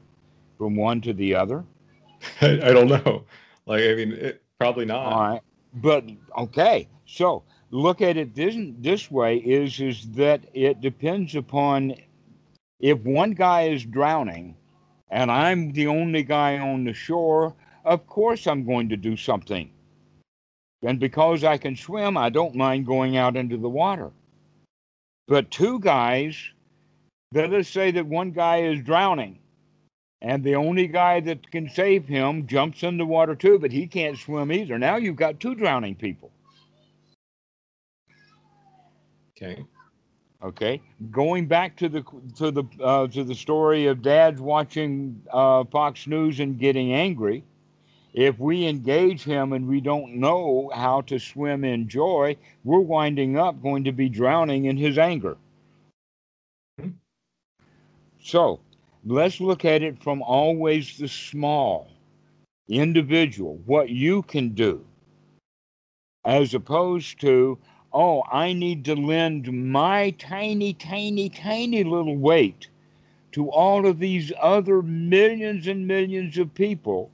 from one to the other? I, I don't know. Like, I mean, it, probably not. All right, but okay. So look at it this this way: is is that it depends upon if one guy is drowning, and I'm the only guy on the shore. Of course, I'm going to do something. And because I can swim, I don't mind going out into the water. But two guys, let us say that one guy is drowning, and the only guy that can save him jumps in the water too, but he can't swim either. Now you've got two drowning people. Okay. Okay, going back to the to the uh, to the story of dads watching uh, Fox News and getting angry. If we engage him and we don't know how to swim in joy, we're winding up going to be drowning in his anger. So let's look at it from always the small, individual, what you can do, as opposed to oh, I need to lend my tiny, tiny, tiny little weight to all of these other millions and millions of people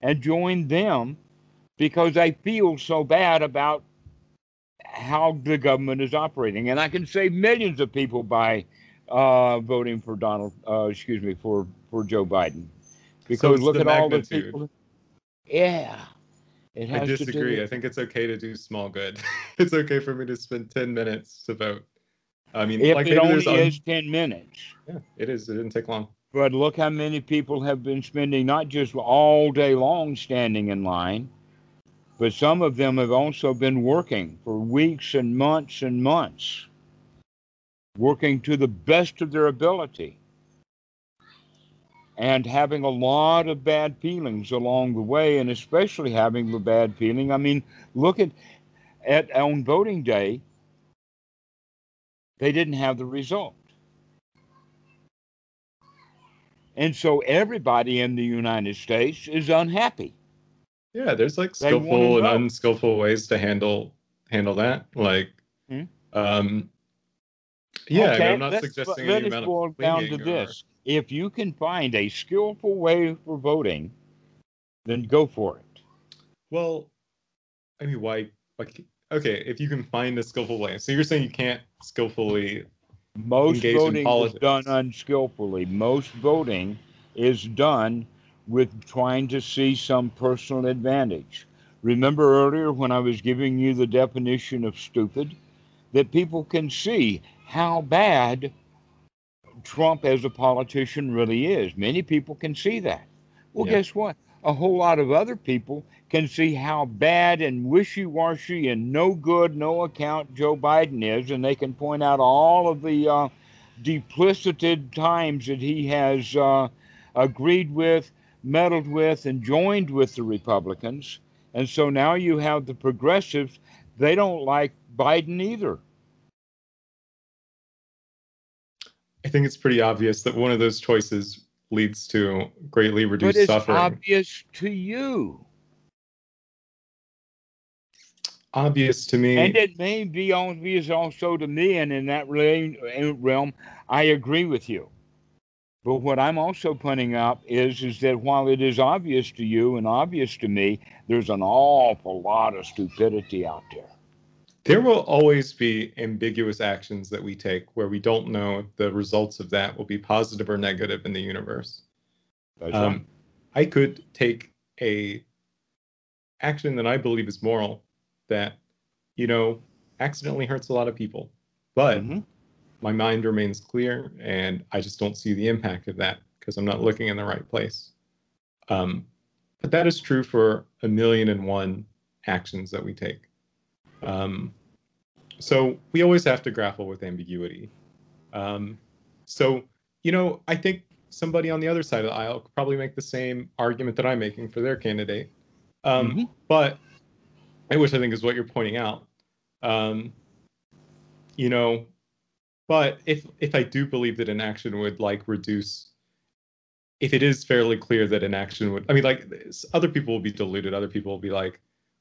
and join them because I feel so bad about how the government is operating. And I can save millions of people by uh, voting for Donald, uh, excuse me, for, for Joe Biden. Because it's look at all the people. Yeah. I has to do disagree. I think it's okay to do small good. it's okay for me to spend 10 minutes to vote. I mean, if like it only is 10 minutes. yeah, it is. It didn't take long. But look how many people have been spending not just all day long standing in line, but some of them have also been working for weeks and months and months, working to the best of their ability and having a lot of bad feelings along the way, and especially having the bad feeling. I mean, look at, at on voting day, they didn't have the result. And so everybody in the United States is unhappy. Yeah, there's like skillful and unskillful ways to handle handle that. Like, Hmm? um, yeah, I mean, I'm not let's- suggesting let any amount boil of down to or- this. If you can find a skillful way for voting, then go for it. Well, I mean, why? Like, okay, if you can find a skillful way. So you're saying you can't skillfully Most voting is done unskillfully. Most voting is done with trying to see some personal advantage. Remember earlier when I was giving you the definition of stupid? That people can see how bad Trump as a politician really is. Many people can see that. Well, yeah. guess what? A whole lot of other people can see how bad and wishy washy and no good, no account Joe Biden is, and they can point out all of the uh, times that he has uh, agreed with, meddled with, and joined with the Republicans. And so now you have the progressives, they don't like Biden either. I think it's pretty obvious that one of those choices leads to greatly reduced but it's suffering. obvious to you. Obvious to me. And it may be obvious also to me, and in that realm, I agree with you. But what I'm also pointing out is, is that while it is obvious to you and obvious to me, there's an awful lot of stupidity out there. There will always be ambiguous actions that we take where we don't know if the results of that will be positive or negative in the universe. Um, I could take a action that I believe is moral that, you know, accidentally hurts a lot of people, but mm-hmm. my mind remains clear and I just don't see the impact of that because I'm not looking in the right place. Um, but that is true for a million and one actions that we take. Um, so we always have to grapple with ambiguity. Um, so, you know, I think somebody on the other side of the aisle could probably make the same argument that I'm making for their candidate. Um, mm-hmm. But, which I think is what you're pointing out. Um, you know, but if if I do believe that an action would like reduce, if it is fairly clear that an action would, I mean, like other people will be deluded. Other people will be like,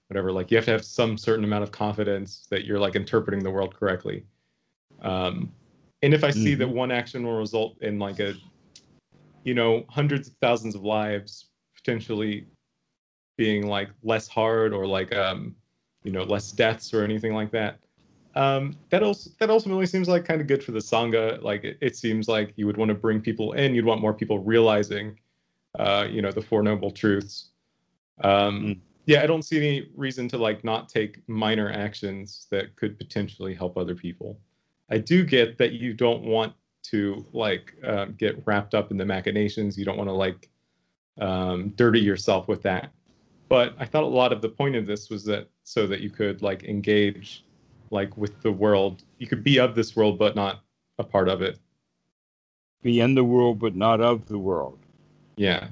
whatever like you have to have some certain amount of confidence that you're like interpreting the world correctly. Um, and if i see mm-hmm. that one action will result in like a you know hundreds of thousands of lives potentially being like less hard or like um you know less deaths or anything like that um that also that ultimately seems like kind of good for the sangha. Like it, it seems like you would want to bring people in you'd want more people realizing uh you know the four noble truths. Um mm yeah, I don't see any reason to like not take minor actions that could potentially help other people. I do get that you don't want to like um, get wrapped up in the machinations. You don't want to like um, dirty yourself with that. But I thought a lot of the point of this was that so that you could like engage like with the world. You could be of this world but not a part of it. Be in the world but not of the world. Yeah.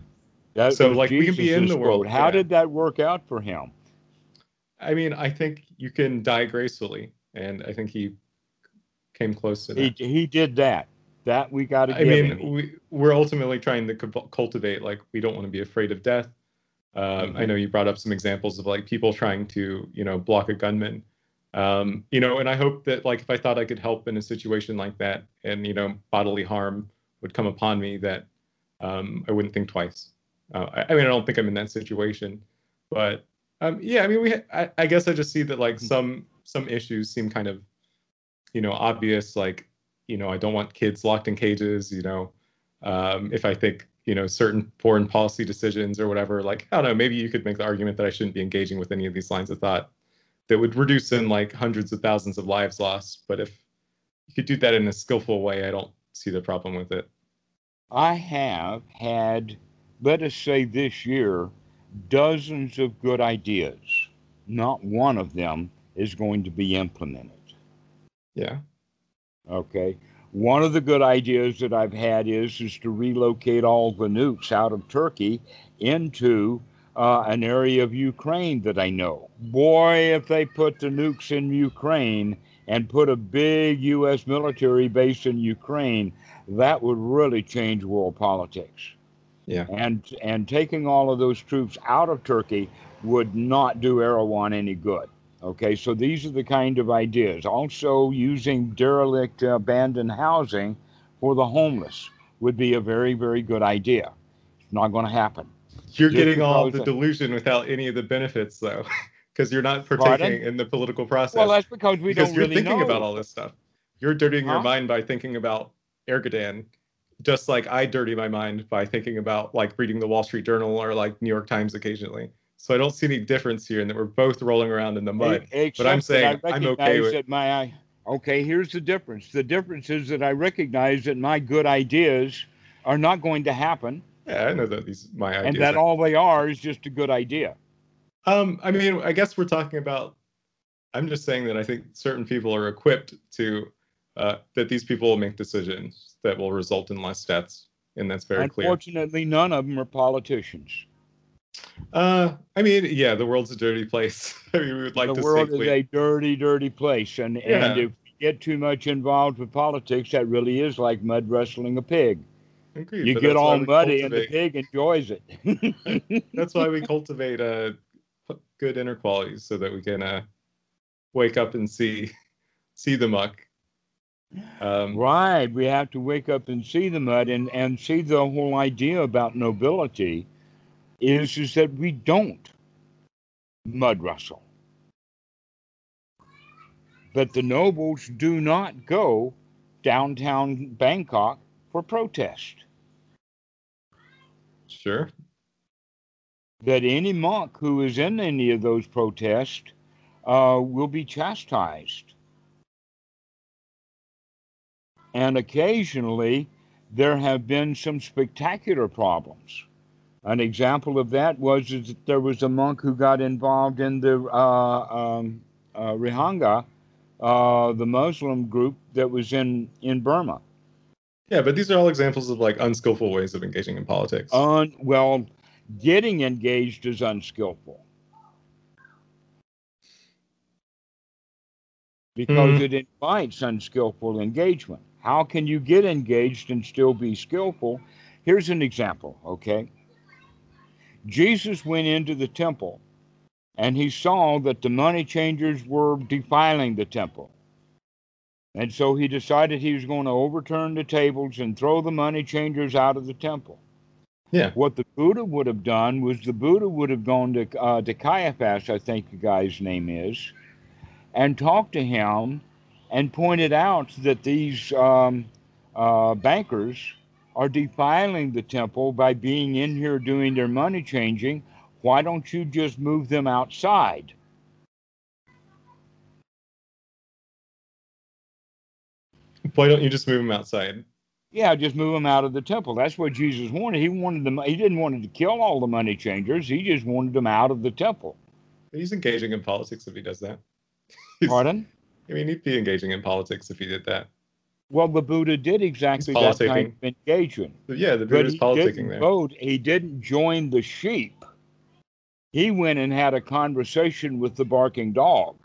That so like we can be in the world. How yeah. did that work out for him? I mean, I think you can die gracefully, and I think he came close to that. He, he did that. That we got to. I mean, him. we we're ultimately trying to cultivate like we don't want to be afraid of death. Um, mm-hmm. I know you brought up some examples of like people trying to you know block a gunman. Um, you know, and I hope that like if I thought I could help in a situation like that, and you know bodily harm would come upon me, that um, I wouldn't think twice. Uh, I, I, mean, I don't think I'm in that situation, but um, yeah, I mean, we. I, I, guess I just see that like mm-hmm. some some issues seem kind of, you know, obvious. Like, you know, I don't want kids locked in cages. You know, um, if I think you know certain foreign policy decisions or whatever, like I don't know, maybe you could make the argument that I shouldn't be engaging with any of these lines of thought that would reduce in like hundreds of thousands of lives lost. But if you could do that in a skillful way, I don't see the problem with it. I have had let us say this year, dozens of good ideas. Not one of them is going to be implemented. Yeah. Okay. One of the good ideas that I've had is is to relocate all the nukes out of Turkey into uh, an area of Ukraine that I know. Boy, if they put the nukes in Ukraine and put a big U.S. military base in Ukraine, that would really change world politics. Yeah. And and taking all of those troops out of Turkey would not do Erdogan any good. Okay, so these are the kind of ideas. Also, using derelict, uh, abandoned housing for the homeless would be a very, very good idea. It's not going to happen. You're Just getting all the delusion without any of the benefits, though, because you're not partaking Pardon? in the political process. Well, that's because we because don't you're really thinking know. about all this stuff. You're dirtying huh? your mind by thinking about Erdogan just like I dirty my mind by thinking about like reading the Wall Street Journal or like New York Times occasionally. So I don't see any difference here in that we're both rolling around in the mud. Except but I'm saying I I'm okay with that my okay. Here's the difference. The difference is that I recognize that my good ideas are not going to happen, yeah, I know that these my ideas. and that are- all they are is just a good idea. Um, I mean, I guess we're talking about. I'm just saying that I think certain people are equipped to uh, that these people will make decisions that will result in less deaths, and that's very clear. Unfortunately, none of them are politicians. Uh, I mean, yeah, the world's a dirty place. I mean, we would like the to world is a dirty, dirty place, and and if we get too much involved with politics, that really is like mud wrestling a pig. Agreed, You get all muddy, and the pig enjoys it. That's why we cultivate uh, good inner qualities so that we can uh, wake up and see see the muck. Um, Right. We have to wake up and see the mud and, and see the whole idea about nobility is, is that we don't mud wrestle. But the nobles do not go downtown Bangkok for protest. Sure. That any monk who is in any of those protests uh, will be chastised. And occasionally, there have been some spectacular problems. An example of that was is that there was a monk who got involved in the uh, um, uh, Rohingya, uh, the Muslim group that was in, in Burma. Yeah, but these are all examples of like unskillful ways of engaging in politics. Un, well, getting engaged is unskillful because Mhm. it invites unskillful engagement. How can you get engaged and still be skillful? Here's an example, okay? Jesus went into the temple and he saw that the money changers were defiling the temple. And so he decided he was going to overturn the tables and throw the money changers out of the temple. Yeah. What the Buddha would have done was the Buddha would have gone to, uh, to Caiaphas, I think the guy's name is, and talked to him and pointed out that these um, uh, bankers are defiling the temple by being in here doing their money changing. Why don't you just move them outside? Why don't you just move them outside? Yeah, just move them out of the temple. That's what Jesus wanted. He wanted them. He didn't want to kill all the money changers. He just wanted them out of the temple. He's engaging in politics if he does that. He's- Pardon? I mean, he'd be engaging in politics if he did that. Well, the Buddha did exactly that kind of engagement. Yeah, the But Buddha's he politicking didn't there. vote. He didn't join the sheep. He went and had a conversation with the barking dog.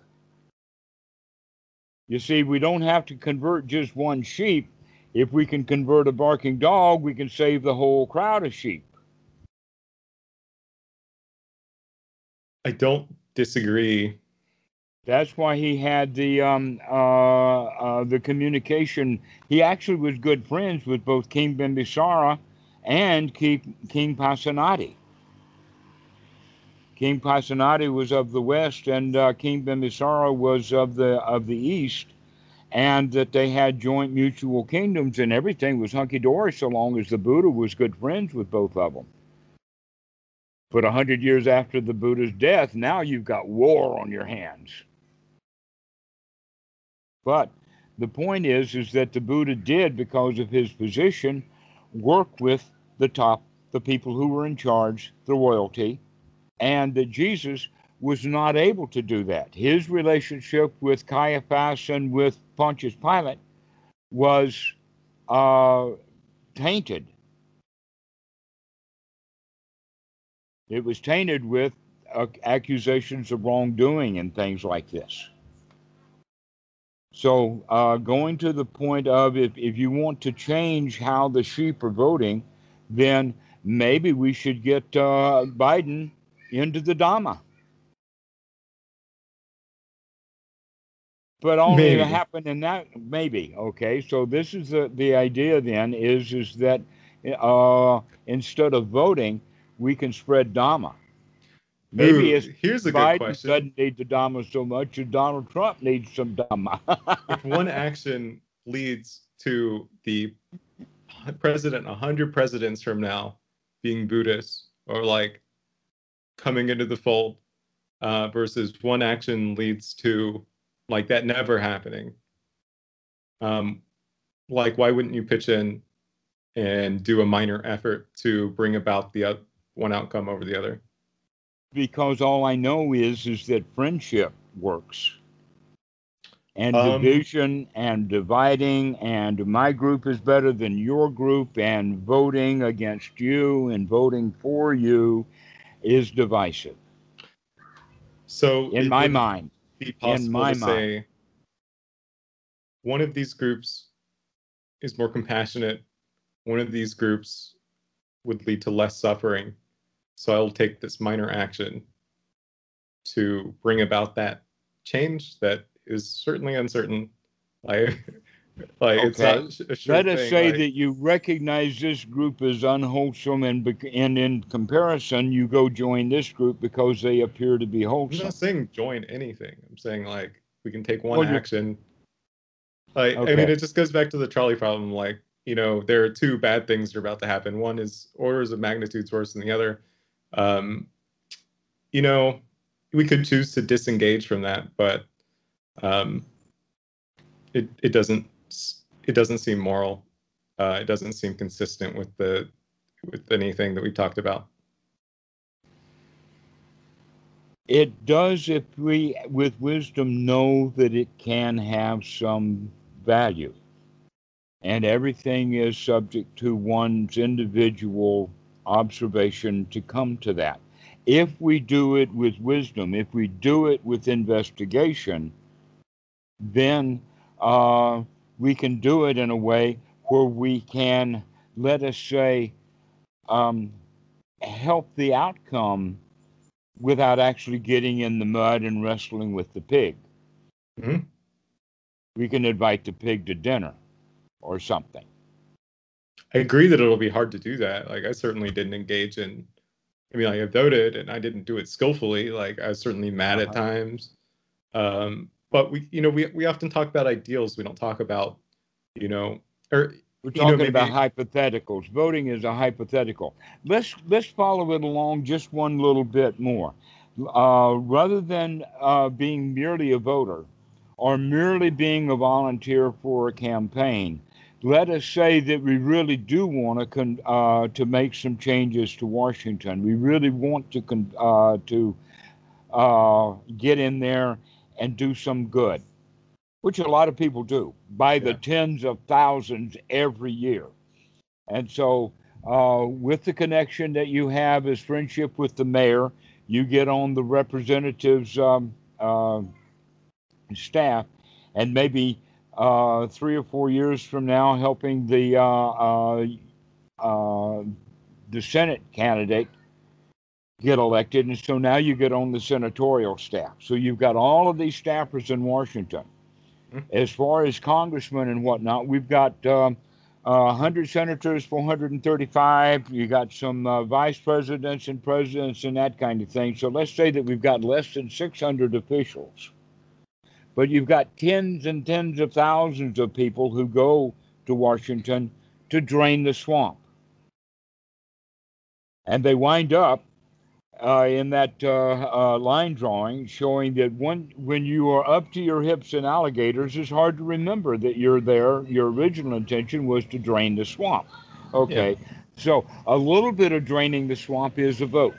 You see, we don't have to convert just one sheep. If we can convert a barking dog, we can save the whole crowd of sheep. I don't disagree. That's why he had the um, uh, uh, the communication. He actually was good friends with both King Bimbisara and King, King. King Pasenadi was of the west, and uh, King Bimbisara was of the of the east, and that they had joint mutual kingdoms, and everything was hunky dory so long as the Buddha was good friends with both of them. But a hundred years after the Buddha's death, now you've got war on your hands. But the point is, is that the Buddha did, because of his position, work with the top, the people who were in charge, the royalty, and that Jesus was not able to do that. His relationship with Caiaphas and with Pontius Pilate was uh, tainted. It was tainted with uh, accusations of wrongdoing and things like this. So, uh, going to the point of if, if you want to change how the sheep are voting, then maybe we should get uh, Biden into the Dhamma. But only Maybe. to happen in that maybe okay. So this is the the idea then is is that uh, instead of voting, we can spread Dhamma. Maybe it's here's a good Biden question. doesn't need the Dhamma so much as Donald Trump needs some Dhamma. if one action leads to the president, a hundred presidents from now being Buddhist or like coming into the fold uh, versus one action leads to like that never happening. Um, like, why wouldn't you pitch in and do a minor effort to bring about the uh, one outcome over the other? Because all I know is is that friendship works and Um, division and dividing and my group is better than your group and voting against you and voting for you is divisive So in my mind be possible my to mind. say one of these groups is more compassionate. One of these groups would lead to less suffering. So I'll take this minor action to bring about that change that is certainly uncertain. Like, like it's Okay. not a sure let us thing, say like- that you recognize this group as unwholesome and, and in comparison you go join this group because they appear to be wholesome I'm not saying join anything. I'm saying like we can take one Well, action. Like I mean, it just goes back to the trolley problem. Like you know, there are two bad things that are about to happen. One is orders of magnitudes worse than the other. Um, you know, we could choose to disengage from that, but um, it it doesn't it doesn't seem moral. Uh, it doesn't seem consistent with the with anything that we talked about. It does if we, with wisdom, know that it can have some value. And everything is subject to one's individual observation to come to that. If we do it with wisdom, if we do it with investigation, then uh, we can do it in a way where we can, let us say, um, help the outcome without actually getting in the mud and wrestling with the pig. Mhm. We can invite the pig to dinner or something. I agree that it'll be hard to do that. Like I certainly didn't engage in I mean like I voted and I didn't do it skillfully. Like I was certainly mad at Uh-huh. times. Um but we you know we we often talk about ideals. We don't talk about, you know, or We're You know, talking about hypotheticals. Voting is a hypothetical. Let's let's follow it along just one little bit more. Uh, rather than uh, being merely a voter or merely being a volunteer for a campaign, let us say that we really do want to con- uh, to make some changes to Washington. We really want to con- uh, to uh, get in there and do some good, which a lot of people do by the tens of thousands every year. And so, uh, with the connection that you have as friendship with the mayor, you get on the representative's um, uh, staff, and maybe uh, three or four years from now, helping the uh, uh, uh, the Senate candidate get elected, and so now you get on the senatorial staff. So you've got all of these staffers in Washington. Mhm. As far as congressmen and whatnot, we've got um, uh, 100 senators, 435. You got some uh, vice presidents and presidents and that kind of thing. So let's say that we've got less than 600 officials, but you've got tens and tens of thousands of people who go to Washington to drain the swamp. And they wind up uh, in that uh, uh, line drawing showing that when, when you are up to your hips in alligators, it's hard to remember that you're there. Your original intention was to drain the swamp. Okay. So a little bit of draining the swamp is a vote.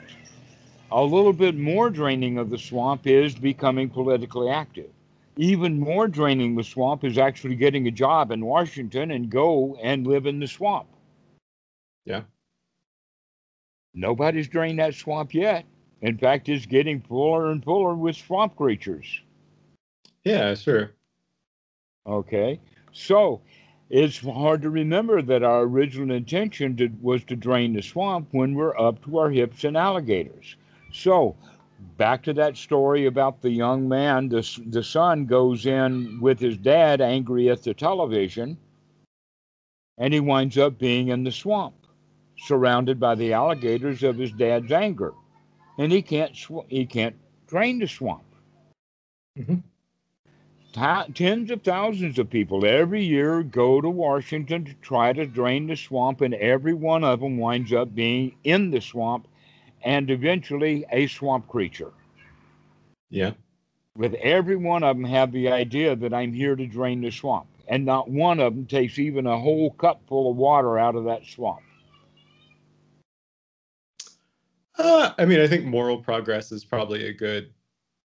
A little bit more draining of the swamp is becoming politically active. Even more draining the swamp is actually getting a job in Washington and go and live in the swamp. Yeah. Nobody's drained that swamp yet. In fact, it's getting fuller and fuller with swamp creatures. yeah, sure. Okay. So it's hard to remember that our original intention to, was to drain the swamp when we're up to our hips in alligators. So back to that story about the young man, the, the son goes in with his dad angry at the television, and he winds up being in the swamp, surrounded by the alligators of his dad's anger. And he can't, sw- he can't drain the swamp. Mhm. tens of thousands of people every year go to Washington to try to drain the swamp, and every one of them winds up being in the swamp and eventually a swamp creature. Yeah. With every one of them have the idea that I'm here to drain the swamp, and not one of them takes even a whole cup full of water out of that swamp. Uh, I mean, I think moral progress is probably a good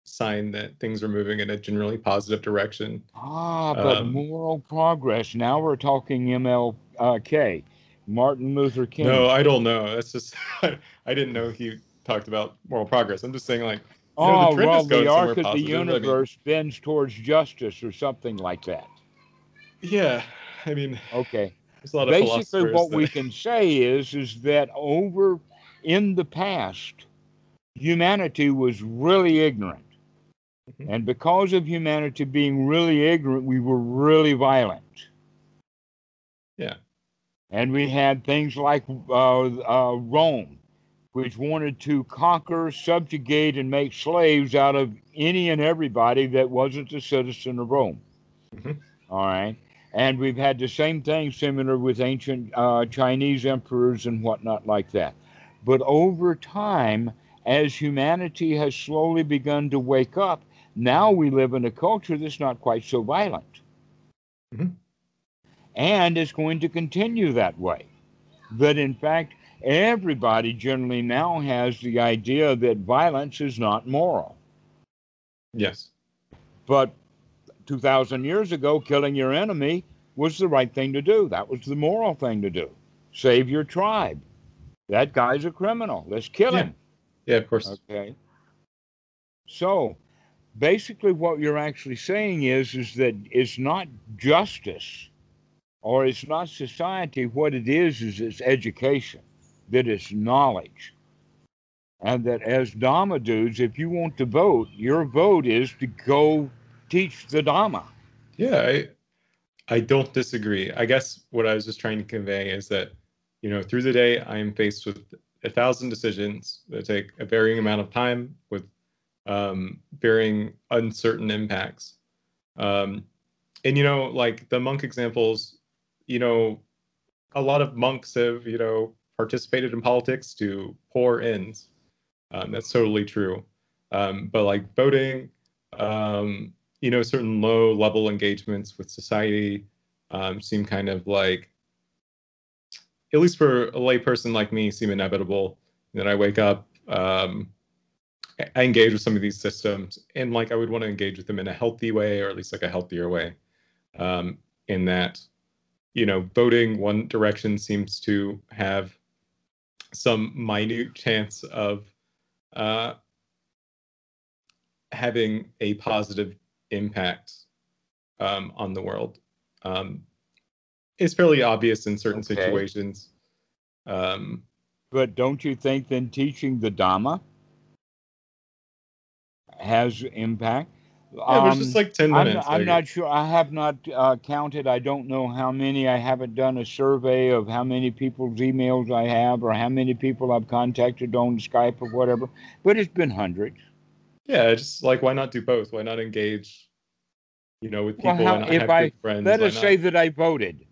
sign that things are moving in a generally positive direction. Ah, but um, moral progress. Now we're talking MLK, Martin Luther King. No, I don't know. That's just I didn't know he talked about moral progress. I'm just saying, like, oh, know, the well, the arc of positive. the universe I mean, bends towards justice or something like that. Yeah, I mean, okay. Basically, what that... we can say is is that over in the past, humanity was really ignorant Mm-hmm. And because of humanity being really ignorant, we were really violent. Yeah. And we had things like uh, uh, Rome, which wanted to conquer, subjugate, and make slaves out of any and everybody that wasn't a citizen of Rome. Mm-hmm. All right. And we've had the same thing similar with ancient uh, Chinese emperors and whatnot like that. But over time, as humanity has slowly begun to wake up, now we live in a culture that's not quite so violent. Mm-hmm. And it's going to continue that way. That in fact, everybody generally now has the idea that violence is not moral. Yes. But 2,000 years ago, killing your enemy was the right thing to do. That was the moral thing to do. Save your tribe. That guy's a criminal. Let's kill yeah. him. Yeah, of course. Okay. So basically what you're actually saying is is that it's not justice or it's not society. What it is is it's education that it's knowledge. And that as dharma dudes if you want to vote your vote is to go teach the dharma. Yeah i i don't disagree. I guess what i was just trying to convey is that you know through the day i am faced with a thousand decisions that take a varying amount of time with um, bearing uncertain impacts. Um, and you know, like the monk examples, you know, a lot of monks have you know participated in politics to poor ends. Um, that's totally true. Um, but like voting, um, you know, certain low level engagements with society um, seem kind of like, at least for a layperson like me, seem inevitable. And then I wake up, um, I engage with some of these systems and like I would want to engage with them in a healthy way or at least like a healthier way. Um, in that, you know, voting one direction seems to have some minute chance of uh, having a positive impact um, on the world. Um, it's fairly obvious in certain okay. situations. Um, but don't you think then teaching the Dhamma has impact. Yeah, um, just like 10 minutes. I'm, I'm not sure. I have not uh, counted. I don't know how many. I haven't done a survey of how many people's emails I have or how many people I've contacted on Skype or whatever, but it's been hundreds. Yeah, just like why not do both? Why not engage, you know, with people? Well, how, if I, friends? Let us say that I voted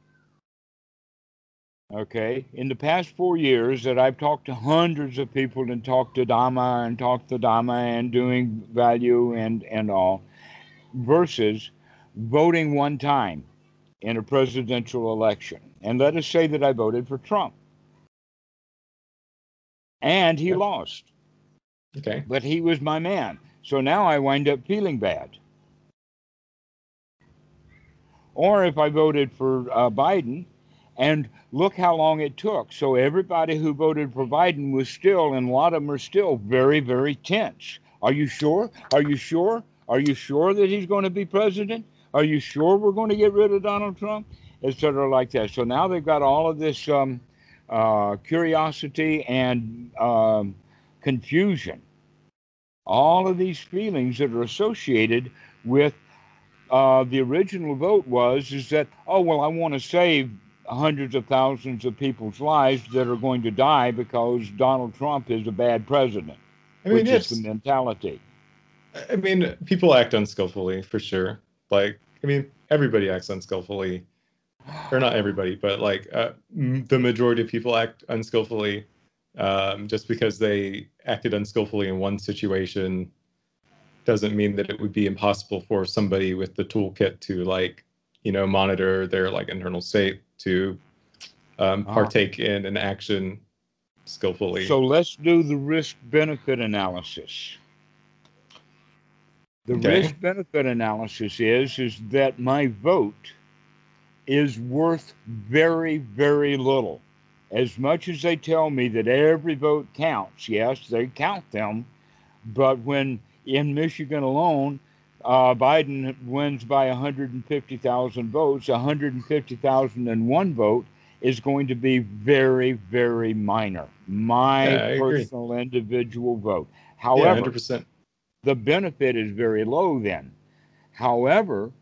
Okay, in the past four years that I've talked to hundreds of people and talked to Dhamma and talked to Dhamma and doing value and, and all, versus voting one time in a presidential election. And let us say that I voted for Trump. And he yeah. lost. Okay. But he was my man. So now I wind up feeling bad. Or if I voted for uh, Biden, and look how long it took. So everybody who voted for Biden was still, and a lot of them are still very, very tense. Are you sure? Are you sure? Are you sure that he's going to be president? Are you sure we're going to get rid of Donald Trump? Etc. like that. So now they've got all of this um, uh, curiosity and um, confusion. All of these feelings that are associated with uh, the original vote was is that oh well I want to save hundreds of thousands of people's lives that are going to die because Donald Trump is a bad president, I mean, which is the mentality. I mean, people act unskillfully for sure. Like, I mean, everybody acts unskillfully, or not everybody, but like uh, the majority of people act unskillfully. Um, just because they acted unskillfully in one situation doesn't mean that it would be impossible for somebody with the toolkit to like, you know, monitor their like internal state to um, ah. partake in an action skillfully. So let's do the risk benefit analysis. The okay. risk benefit analysis is is that my vote is worth very very little. As much as they tell me that every vote counts, yes, they count them, but when in Michigan alone, uh, Biden wins by 150,000 votes, 150,001 vote is going to be very, very minor. My yeah, personal individual vote. However, yeah, the benefit is very low then. However,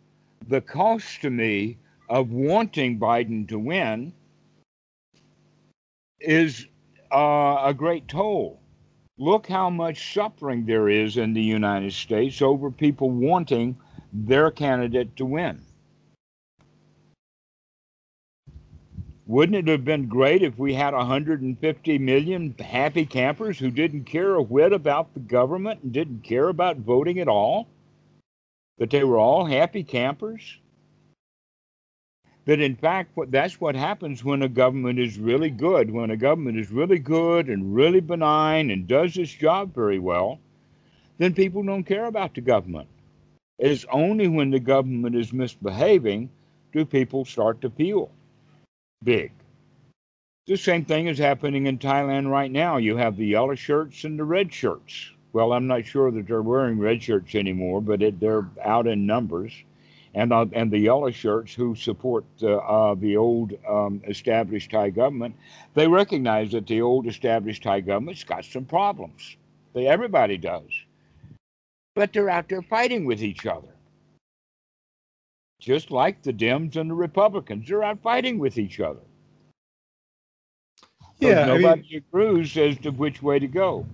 the cost to me of wanting Biden to win is uh, a great toll. Look how much suffering there is in the United States over people wanting their candidate to win. Wouldn't it have been great if we had 150 million happy campers who didn't care a whit about the government and didn't care about voting at all? That they were all happy campers? That in fact, that's what happens when a government is really good. When a government is really good and really benign and does its job very well, then people don't care about the government. It's only when the government is misbehaving do people start to feel big. The same thing is happening in Thailand right now. You have the yellow shirts and the red shirts. Well, I'm not sure that they're wearing red shirts anymore, but it, they're out in numbers. And, uh, and the yellow shirts who support uh, uh, the old um, established Thai government, they recognize that the old established Thai government's got some problems. They, everybody does. But they're out there fighting with each other just like the Dems and the Republicans. They're out fighting with each other. Yeah, nobody I mean, agrees as to which way to go.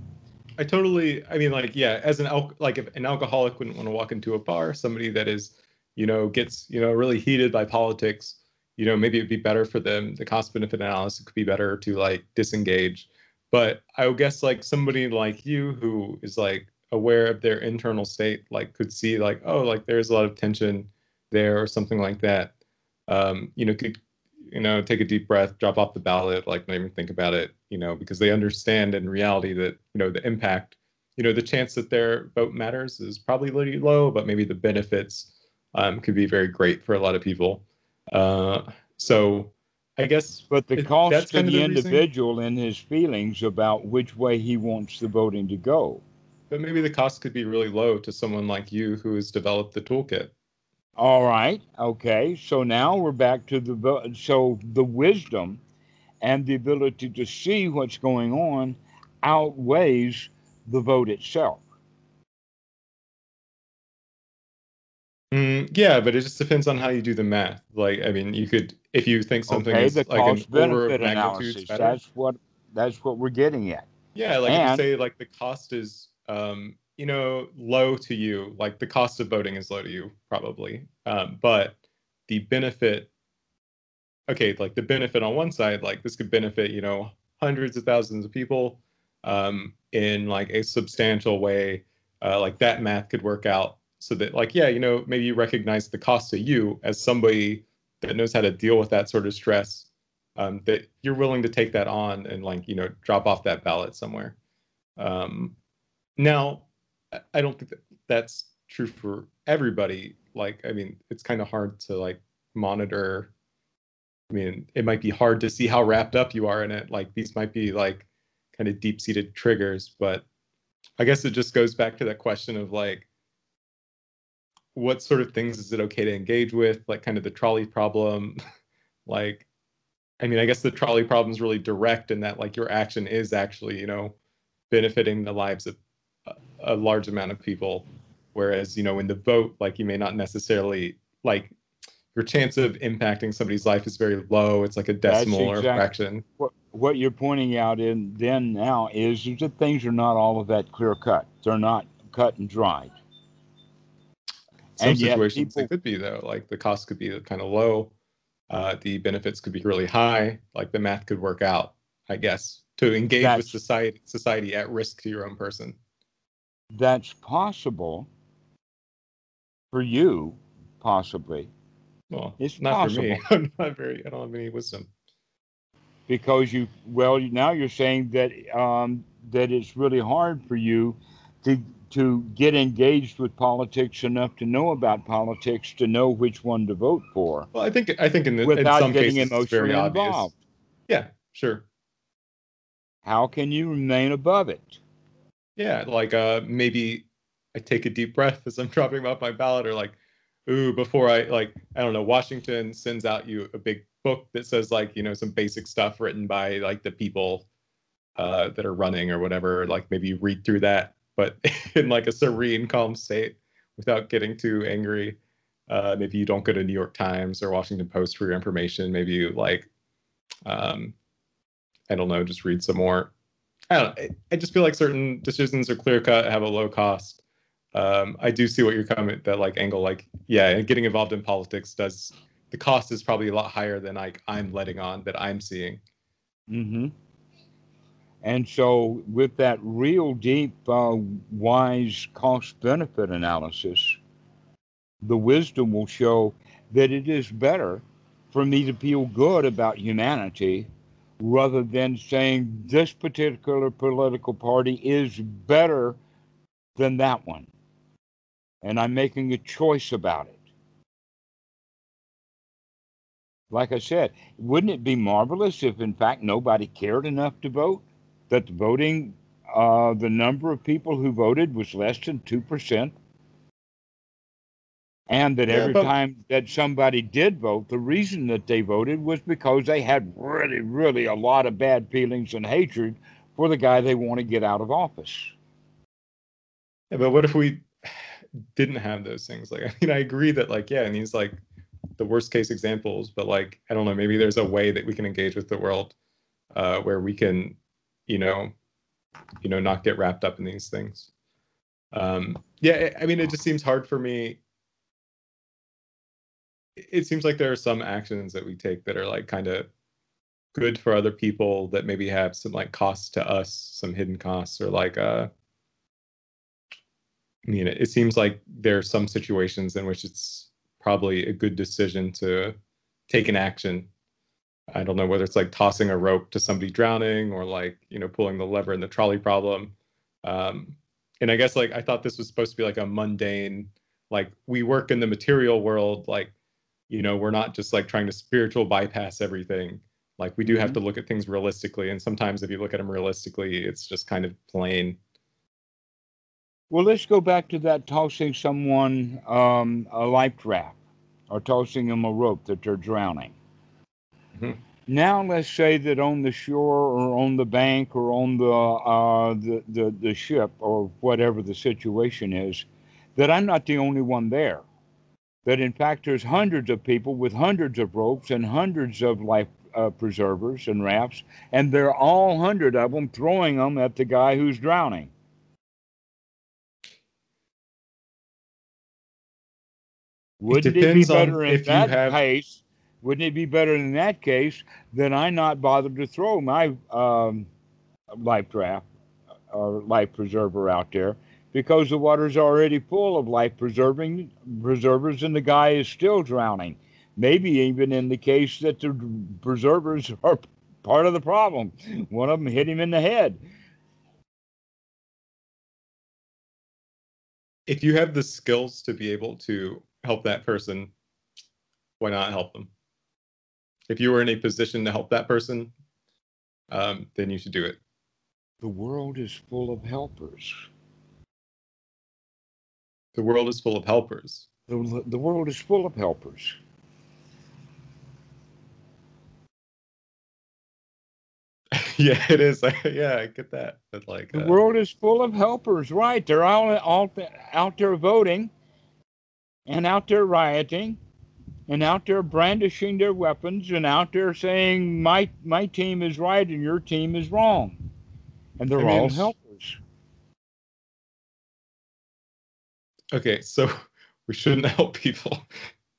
I totally. I mean, like, yeah, as an al- like if an alcoholic wouldn't want to walk into a bar, somebody that is, you know, gets you know really heated by politics, you know, maybe it'd be better for them. The cost benefit analysis could be better to like disengage. But I would guess like somebody like you who is like aware of their internal state, like could see like, oh, like there's a lot of tension there or something like that, um, you know, could you know take a deep breath, drop off the ballot, like not even think about it, you know, because they understand in reality that you know the impact, you know, the chance that their vote matters is probably really low, but maybe the benefits um, could be very great for a lot of people. Uh, so I guess, but the cost to the, the individual and his feelings about which way he wants the voting to go. But maybe the cost could be really low to someone like you who has developed the toolkit. All right. Okay. So now we're back to the so the wisdom and the ability to see what's going on outweighs the vote itself. Mm, yeah, but it just depends on how you do the math. Like, I mean, you could if you think something okay, is like an order of magnitude better. That's what that's what we're getting at. Yeah, like and, if you say like the cost is um, you know, low to you, like the cost of voting is low to you, probably. Um, but the benefit, okay, like the benefit on one side, like this could benefit, you know, hundreds of thousands of people um, in like a substantial way. Uh, like that math could work out so that, like, yeah, you know, maybe you recognize the cost to you as somebody that knows how to deal with that sort of stress. Um, that you're willing to take that on and like you know drop off that ballot somewhere. Um, now, I don't think that that's true for everybody. Like, I mean, it's kind of hard to like monitor. I mean, it might be hard to see how wrapped up you are in it. Like, these might be like kind of deep seated triggers, but I guess it just goes back to that question of like, what sort of things is it okay to engage with? Like, kind of the trolley problem. like, I mean, I guess the trolley problem is really direct in that like your action is actually, you know, benefiting the lives of a large amount of people whereas you know in the vote like you may not necessarily like your chance of impacting somebody's life is very low it's like a decimal exactly or a fraction what, what you're pointing out in then now is, that things are not all of that clear cut they're not cut and dried some And situations people- it could be though. Like the cost could be kind of low, uh, the benefits could be really high. Like the math could work out, I guess, to engage with society society at risk to your own person. That's possible for you, possibly, Well, It's not for me. I'm not very. I don't have any wisdom. because you well now you're saying that um, that it's really hard for you to to get engaged with politics enough to know about politics to know which one to vote for Well, I think I think in, the, in some getting cases it's emotionally very obvious. Yeah, sure. How can you remain above it? Yeah, like uh maybe I take a deep breath as I'm dropping off my ballot, or like, ooh, before I like I don't know, Washington sends out you a big book that says like you know some basic stuff written by like the people uh that are running or whatever. Like maybe you read through that, but in like a serene, calm state without getting too angry. Uh, maybe you don't go to New York Times or Washington Post for your information. Maybe you like, um, I don't know, just read some more. I don't. I- just feel like certain decisions are clear cut, have a low cost. Um, I do see what you're coming that like angle. Like, yeah, getting involved in politics does the cost is probably a lot higher than like I'm letting on that I'm seeing. hmm And so, with that real deep, uh, wise cost benefit analysis, the wisdom will show that it is better for me to feel good about humanity rather than saying this particular political party is better than that one. And I'm making a choice about it. Like I said, wouldn't it be marvelous if, in fact, nobody cared enough to vote? That the voting, uh, the number of people who voted was less than 2%? And that Yeah, every but- time that somebody did vote, the reason that they voted was because they had really, really a lot of bad feelings and hatred for the guy they want to get out of office. Yeah, but what if we didn't have those things? Like, I mean, I agree that like, yeah, and these like the worst case examples, but like, I don't know, maybe there's a way that we can engage with the world uh, where we can, you know, you know, not get wrapped up in these things. Um, yeah, I I mean, it just seems hard for me. It seems like there are some actions that we take that are like kind of good for other people that maybe have some like costs to us, some hidden costs, or like uh I mean, it, it seems like there are some situations in which it's probably a good decision to take an action. I don't know whether it's like tossing a rope to somebody drowning or like, you know, pulling the lever in the trolley problem. Um, and I guess like I thought this was supposed to be like a mundane, like we work in the material world, like, you know, we're not just like trying to spiritual bypass everything. Like we do have Mhm. to look at things realistically. And sometimes if you look at them realistically, it's just kind of plain. Well, let's go back to that tossing someone um, a life raft or tossing them a rope that they're drowning. Mhm. Now, let's say that on the shore or on the bank or on the, uh, the, the, the ship or whatever the situation is, that I'm not the only one there. That in fact, there's hundreds of people with hundreds of ropes and hundreds of life uh, preservers and rafts, and they're all hundred of them throwing them at the guy who's drowning. Wouldn't it, be better in that have- case? Wouldn't it be better in that case than I not bother to throw my um, life draft or life preserver out there because the water's already full of life preserving preservers and the guy is still drowning? Maybe even in the case that the preservers are part of the problem. One of them hit him in the head. if you have the skills to be able to help that person, why not help them? If you were in a position to help that person, um, then you should do it. The world is full of helpers. The world is full of helpers. The, the world is full of helpers. yeah, it is. yeah, I get that. But like, The uh, world is full of helpers, right? They're all, all out there voting and out there rioting and out there brandishing their weapons and out there saying my my team is right and your team is wrong. And they're I all helpers. Okay, so we shouldn't help people.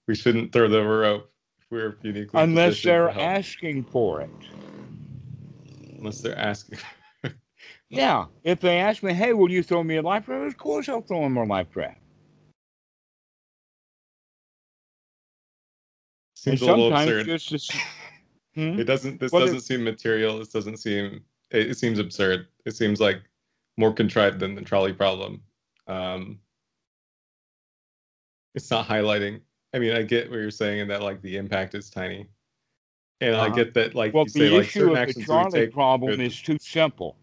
We shouldn't throw them a rope if we're uniquely unless they're asking for it. unless they're asking. Yeah, if they ask me, "Hey, will you throw me a life raft?" Of course, I'll throw them a life raft. And Seems a little absurd. just Hmm? It doesn't. This Well, doesn't seem material. This doesn't seem. It, it seems absurd. It seems like more contrived than the trolley problem. Um, it's not highlighting. I mean, I get what you're saying, and that like the impact is tiny, and I Uh-huh. get that like well, you say the like issue of the trolley problem is too simple.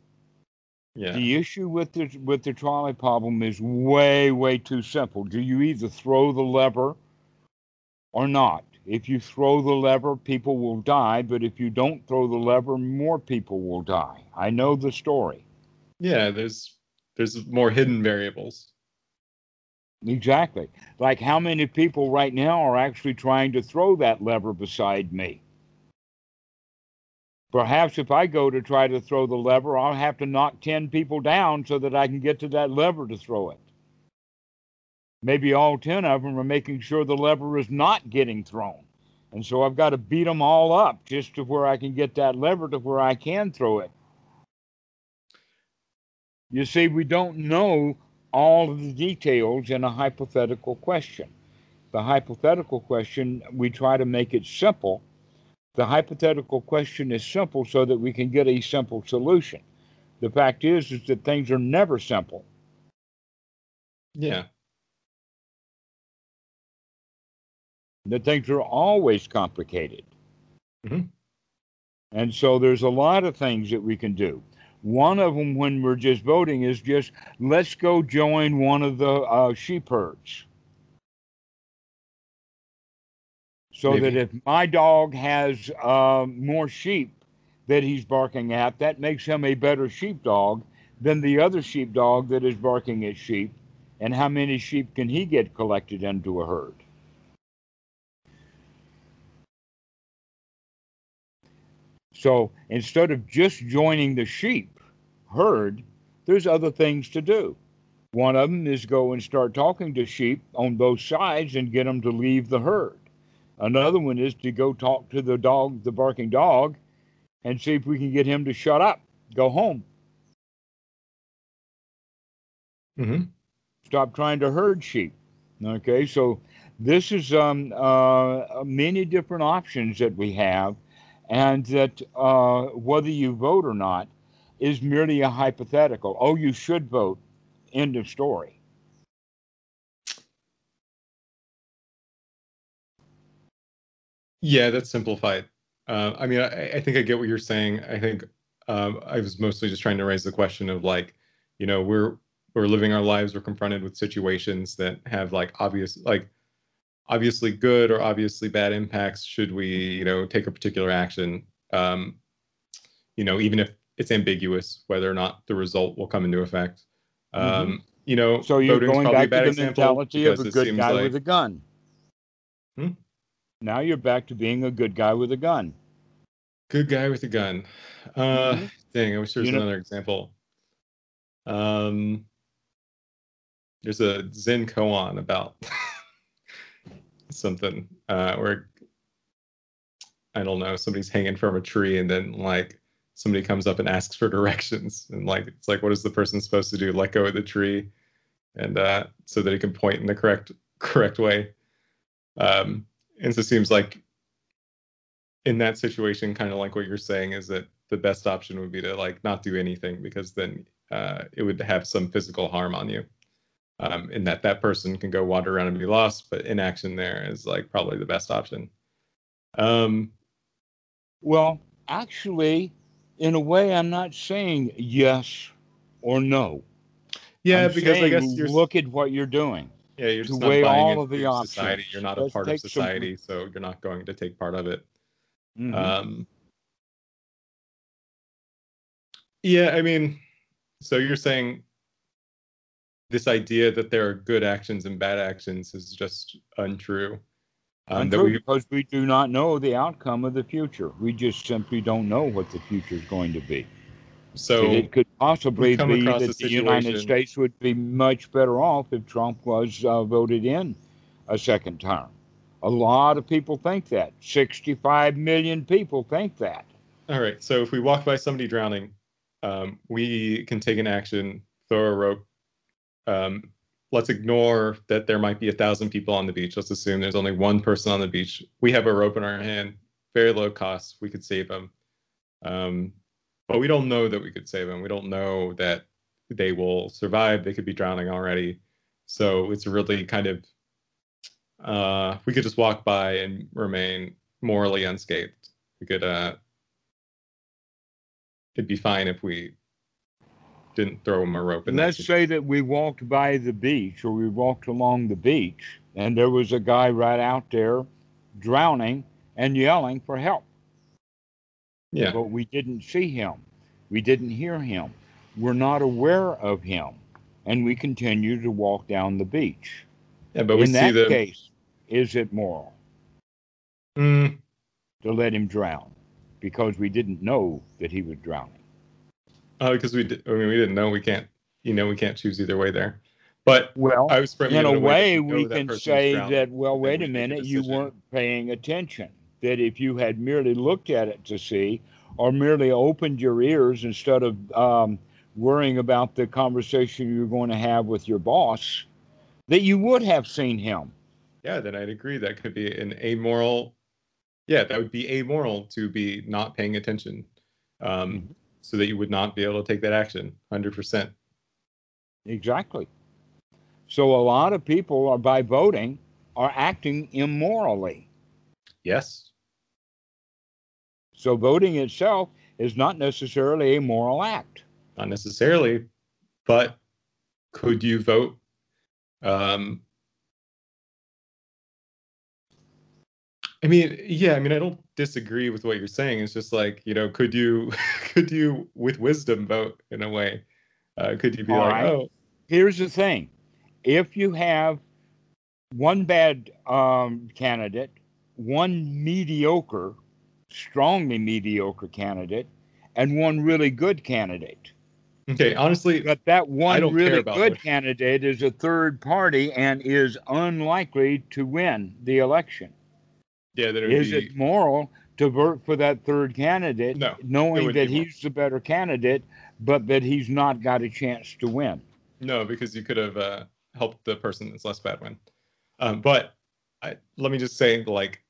Yeah. The issue with the with the trolley problem is way way too simple. Do you either throw the lever or not? If you throw the lever, people will die, but if you don't throw the lever, more people will die. I know the story. Yeah. There's there's more hidden variables. Exactly. Like how many people right now are actually trying to throw that lever beside me? Perhaps if I go to try to throw the lever, I'll have to knock 10 people down so that I can get to that lever to throw it. Maybe all 10 of them are making sure the lever is not getting thrown. And so I've got to beat them all up just to where I can get that lever to where I can throw it. You see, we don't know all of the details in a hypothetical question. The hypothetical question, we try to make it simple. The hypothetical question is simple so that we can get a simple solution. The fact is, is that things are never simple. Yeah. That things are always complicated. Mhm. And so there's a lot of things that we can do. One of them, when we're just voting, is just let's go join one of the uh, sheep herds. So that if my dog has uh, more sheep that he's barking at, that makes him a better sheepdog than the other sheepdog that is barking at sheep. And how many sheep can he get collected into a herd? So instead of just joining the sheep herd, there's other things to do. One of them is go and start talking to sheep on both sides and get them to leave the herd. Another one is to go talk to the dog, the barking dog, and see if we can get him to shut up, go home, hmm stop trying to herd sheep. Okay, so this is um, uh, many different options that we have, and that uh, whether you vote or not is merely a hypothetical. Oh, you should vote. End of story. Yeah, that's simplified. Uh, I mean, I, I think I get what you're saying. I think um, I was mostly just trying to raise the question of like, you know, we're we're living our lives, we're confronted with situations that have like obvious, like obviously good or obviously bad impacts. Should we, you know, take a particular action? Um, you know, even if it's ambiguous whether or not the result will come into effect. Um, You know, Mm-hmm. So you're going back to the mentality of a good guy like- with a gun. Hmm? Now you're back to being a good guy with a gun. Good guy with a gun. Uh, Mhm. Dang, I wish there was You know- another example. Um, there's a Zen koan about something uh, where I don't know somebody's hanging from a tree and then like somebody comes up and asks for directions and like it's like what is the person supposed to do? Let go of the tree, and uh, so that he can point in the correct correct way. Um, and so it seems like in that situation, kind of like what you're saying, is that the best option would be to like not do anything because then uh, it would have some physical harm on you. Um, in that that person can go wander around and be lost, but inaction there is like probably the best option. Um, Well, actually, in a way, I'm not saying yes or no. yeah, I'm because I guess you're look at what you're doing. yeah you're to just not weigh all of the society. You're not a Let's part of take some- society, so you're not going to take part of it. Mhm. Um, yeah, I mean, so you're saying this idea that there are good actions and bad actions is just untrue. Um, that Untrue, we, because we do not know the outcome of the future. We just simply don't know what the future is going to be. so it could possibly be that the United States would be much better off if Trump was uh, voted in a second term. A lot of people think that. 65 million people think that. All right. So if we walk by somebody drowning, um, we can take an action, throw a rope. Um, let's ignore that there might be a thousand people on the beach. Let's assume there's only one person on the beach. We have a rope in our hand, very low cost. We could save them. Um, but we don't know that we could save them. We don't know that they will survive. They could be drowning already. So it's really kind of uh, we could just walk by and remain morally unscathed. We could uh, it'd be fine if we didn't throw him a rope. In Let's say that we walked by the beach or we walked along the beach and there was a guy right out there drowning and yelling for help. Yeah. But we didn't see him. We didn't hear him. We're not aware of him. And we continue to walk down the beach. Yeah, but we In see that the case, is it moral Mm, to let him drown because we didn't know that he was drowning? Oh, because we did, I mean we didn't know we can't you know we can't choose either way there. But Well, I was in a way, we can say drowning, that, well, wait a minute, you weren't paying attention. That if you had merely looked at it to see, or merely opened your ears instead of um, worrying about the conversation you're going to have with your boss, that you would have seen him. yeah, then I'd agree that could be an amoral. Yeah, that would be amoral to be not paying attention, um, Mhm. So that you would not be able to take that action. Hundred percent. Exactly. So a lot of people are by voting are acting immorally. Yes. So voting itself is not necessarily a moral act. not necessarily, but could you vote? Um, I mean, yeah, I mean, I don't disagree with what you're saying. It's just like, you know, could you, could you, with wisdom, vote in a way? Uh, could you be All like, right. oh, here's the thing if you have one bad um, candidate one mediocre strongly mediocre candidate and one really good candidate okay, honestly, but that one really good what- candidate is a third party and is unlikely to win the election yeah, that it is be, it moral to vote for that third candidate No, knowing that moral. he's the better candidate but that he's not got a chance to win No, because you could have uh, helped the person that's less bad win. Um, but I, let me just say, like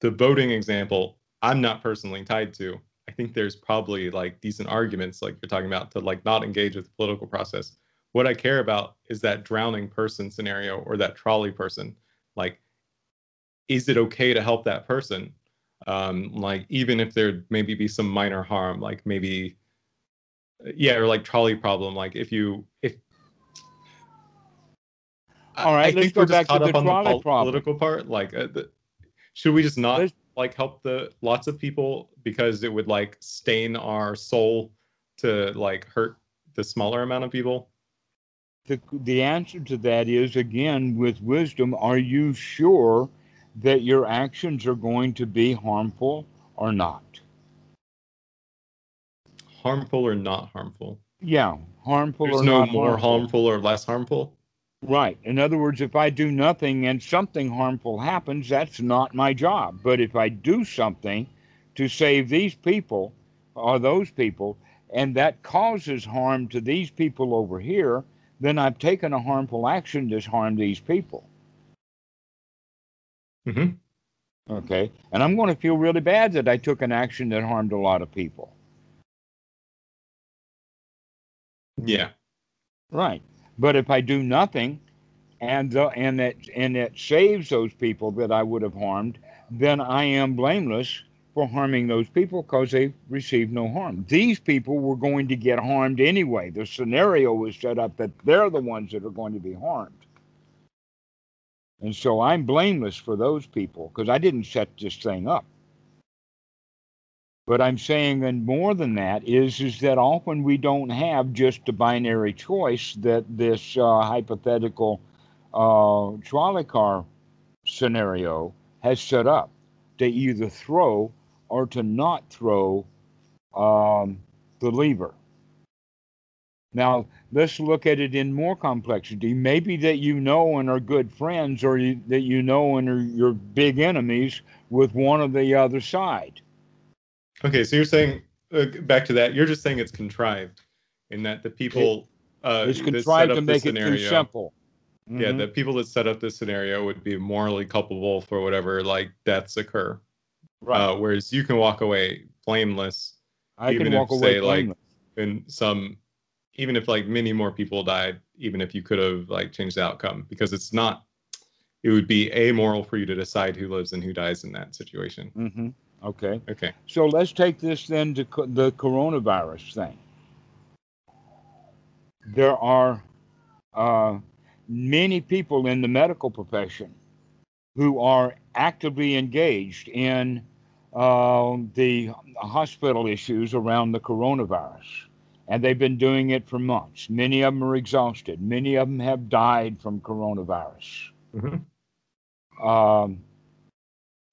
the voting example, I'm not personally tied to. I think there's probably like decent arguments, like you're talking about, to like not engage with the political process. What I care about is that drowning person scenario or that trolley person. Like, is it okay to help that person? Um, like, even if there maybe be some minor harm, like maybe yeah or like trolley problem like if you if All right, I let's think go we're just back to the trolley pol- problem. political part like uh, the, should we just not Let's- like help the lots of people because it would like stain our soul to like hurt the smaller amount of people the, the answer to that is again with wisdom are you sure that your actions are going to be harmful or not. Harmful or not harmful? Yeah harmful there's or no not more harmful. harmful or less harmful? Right. In other words if i do nothing and something harmful happens that's not my job. But if i do something to save these people or those people and that causes harm to these people over here then i've taken a harmful action to harm these people hmm Okay. And I'm going to feel really bad that I took an action that harmed a lot of people. yeah Right. But if I do nothing and the, and that and it saves those people that I would have harmed, then I am blameless for harming those people because they received no harm. These people were going to get harmed anyway. The scenario was set up that they're the ones that are going to be harmed. And so I'm blameless for those people because I didn't set this thing up. But I'm saying, and more than that, is is that often we don't have just a binary choice that this uh, hypothetical uh, trolley car scenario has set up to either throw or to not throw um, the lever. Now, let's look at it in more complexity. Maybe that you know and are good friends, or you, that you know and are your big enemies with one or the other side. Okay, so you're saying uh, back to that. You're just saying it's contrived, in that the people uh, it's contrived to make it too simple. Mm-hmm. Yeah, the people that set up this scenario would be morally culpable for whatever like deaths occur. Right. Uh, whereas you can walk away blameless. I even can walk if, away say, blameless. Like, in some even if like many more people died, even if you could have like changed the outcome, because it's not, it would be amoral for you to decide who lives and who dies in that situation. Mm-hmm. Okay. Okay. So let's take this then to co- the coronavirus thing. There are uh, many people in the medical profession who are actively engaged in uh, the hospital issues around the coronavirus and they've been doing it for months. Many of them are exhausted. Many of them have died from coronavirus. Mm-hmm. Um,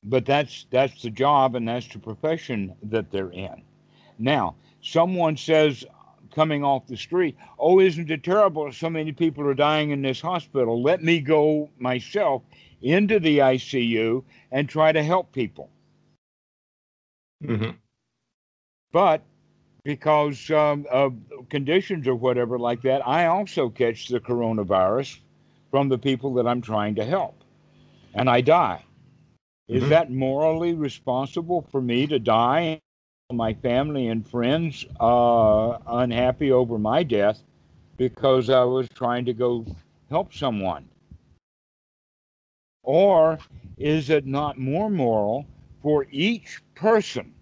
but that's that's the job and that's the profession that they're in. Now, someone says coming off the street, "Oh, isn't it terrible? So many people are dying in this hospital. Let me go myself into the ICU and try to help people." Mm-hmm. But because um, of conditions or whatever like that, I also catch the coronavirus from the people that I'm trying to help, and I die. Is mm-hmm. that morally responsible for me to die? My family and friends uh, unhappy over my death because I was trying to go help someone. Or is it not more moral for each person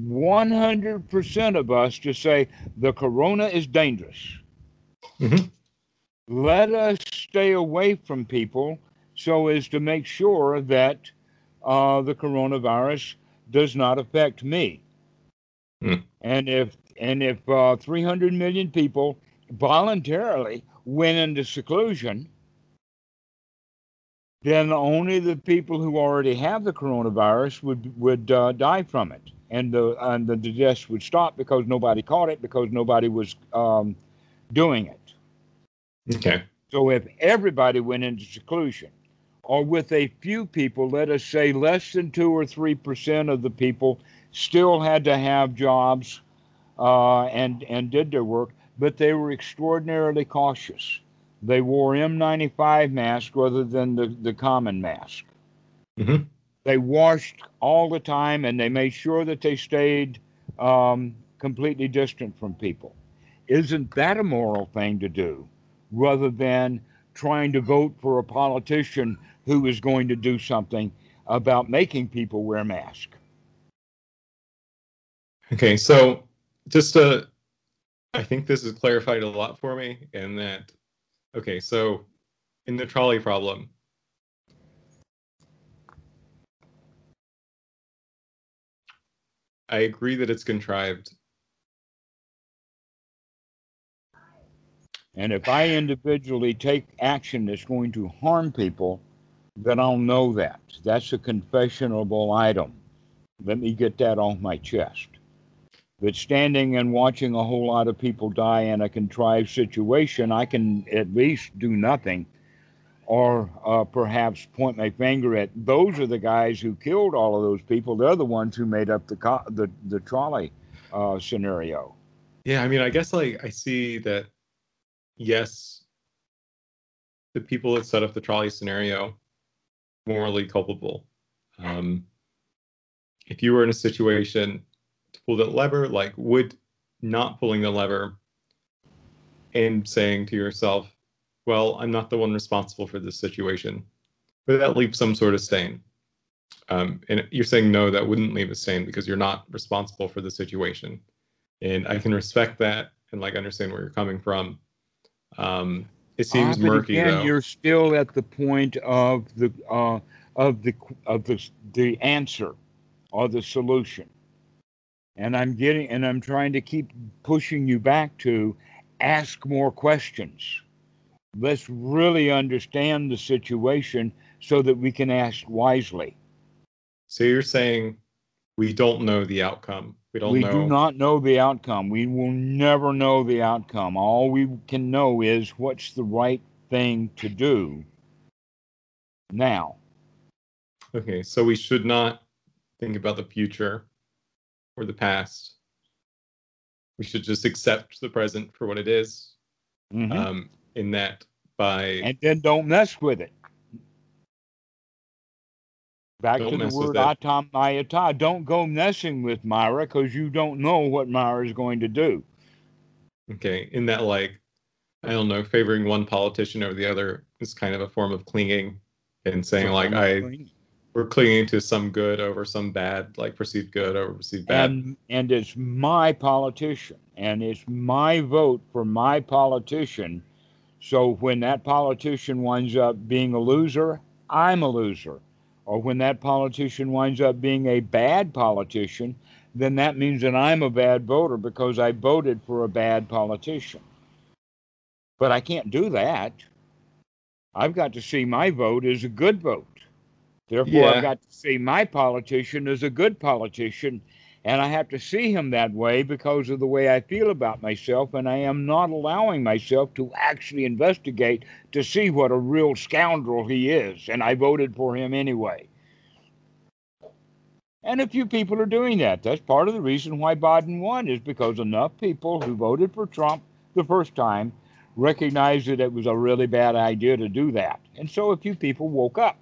100% of us to say the corona is dangerous. Mm-hmm. Let us stay away from people so as to make sure that uh, the coronavirus does not affect me. Mm. And if and if uh, 300 million people voluntarily went into seclusion, then only the people who already have the coronavirus would would uh, die from it and the and the deaths would stop because nobody caught it because nobody was um, doing it. Okay. So if everybody went into seclusion, or with a few people, let us say less than two or three percent of the people still had to have jobs uh, and and did their work, but they were extraordinarily cautious. They wore N95 masks rather than the, the common mask. Mm-hmm. They washed all the time and they made sure that they stayed um, completely distant from people. Isn't that a moral thing to do rather than trying to vote for a politician who is going to do something about making people wear masks? Okay, so just to, I think this has clarified a lot for me, in that, okay, so in the trolley problem, I agree that it's contrived. And if I individually take action that's going to harm people, then I'll know that. That's a confessionable item. Let me get that off my chest. But standing and watching a whole lot of people die in a contrived situation, I can at least do nothing or uh, perhaps point my finger at those are the guys who killed all of those people. They're the ones who made up the co- the, the trolley uh, scenario. Yeah, I mean, I guess like I see that. Yes, the people that set up the trolley scenario morally culpable. Um, if you were in a situation to pull that lever, like would not pulling the lever and saying to yourself, well, I'm not the one responsible for this situation, but that leaves some sort of stain. Um, and you're saying no, that wouldn't leave a stain because you're not responsible for the situation. And I can respect that and like understand where you're coming from. Um, it seems ah, murky again, though. You're still at the point of the uh, of the of the the answer or the solution, and I'm getting and I'm trying to keep pushing you back to ask more questions let's really understand the situation so that we can act wisely. So you're saying we don't know the outcome. We don't we know. do not know the outcome. We will never know the outcome. All we can know is what's the right thing to do now. Okay, so we should not think about the future or the past. We should just accept the present for what it is. Mhm. Um, in that, by and then don't mess with it. Back to the word it. atammayata. Don't go messing with Mara because you don't know what Mara is going to do. okay, in that like, I don't know, favoring one politician over the other is kind of a form of clinging and saying like I we're clinging to some good over some bad, like perceived good over perceived bad. and and it's my politician and it's my vote for my politician so when that politician winds up being a loser i'm a loser. Or when that politician winds up being a bad politician then that means that i'm a bad voter because i voted for a bad politician. But i can't do that. I've got to see my vote as a good vote. Therefore, Yeah. I've got to see my politician as a good politician, and I have to see him that way because of the way I feel about myself, and I am not allowing myself to actually investigate to see what a real scoundrel he is, and I voted for him anyway. And a few people are doing that. That's part of the reason why Biden won, is because enough people who voted for Trump the first time recognized that it was a really bad idea to do that. And so a few people woke up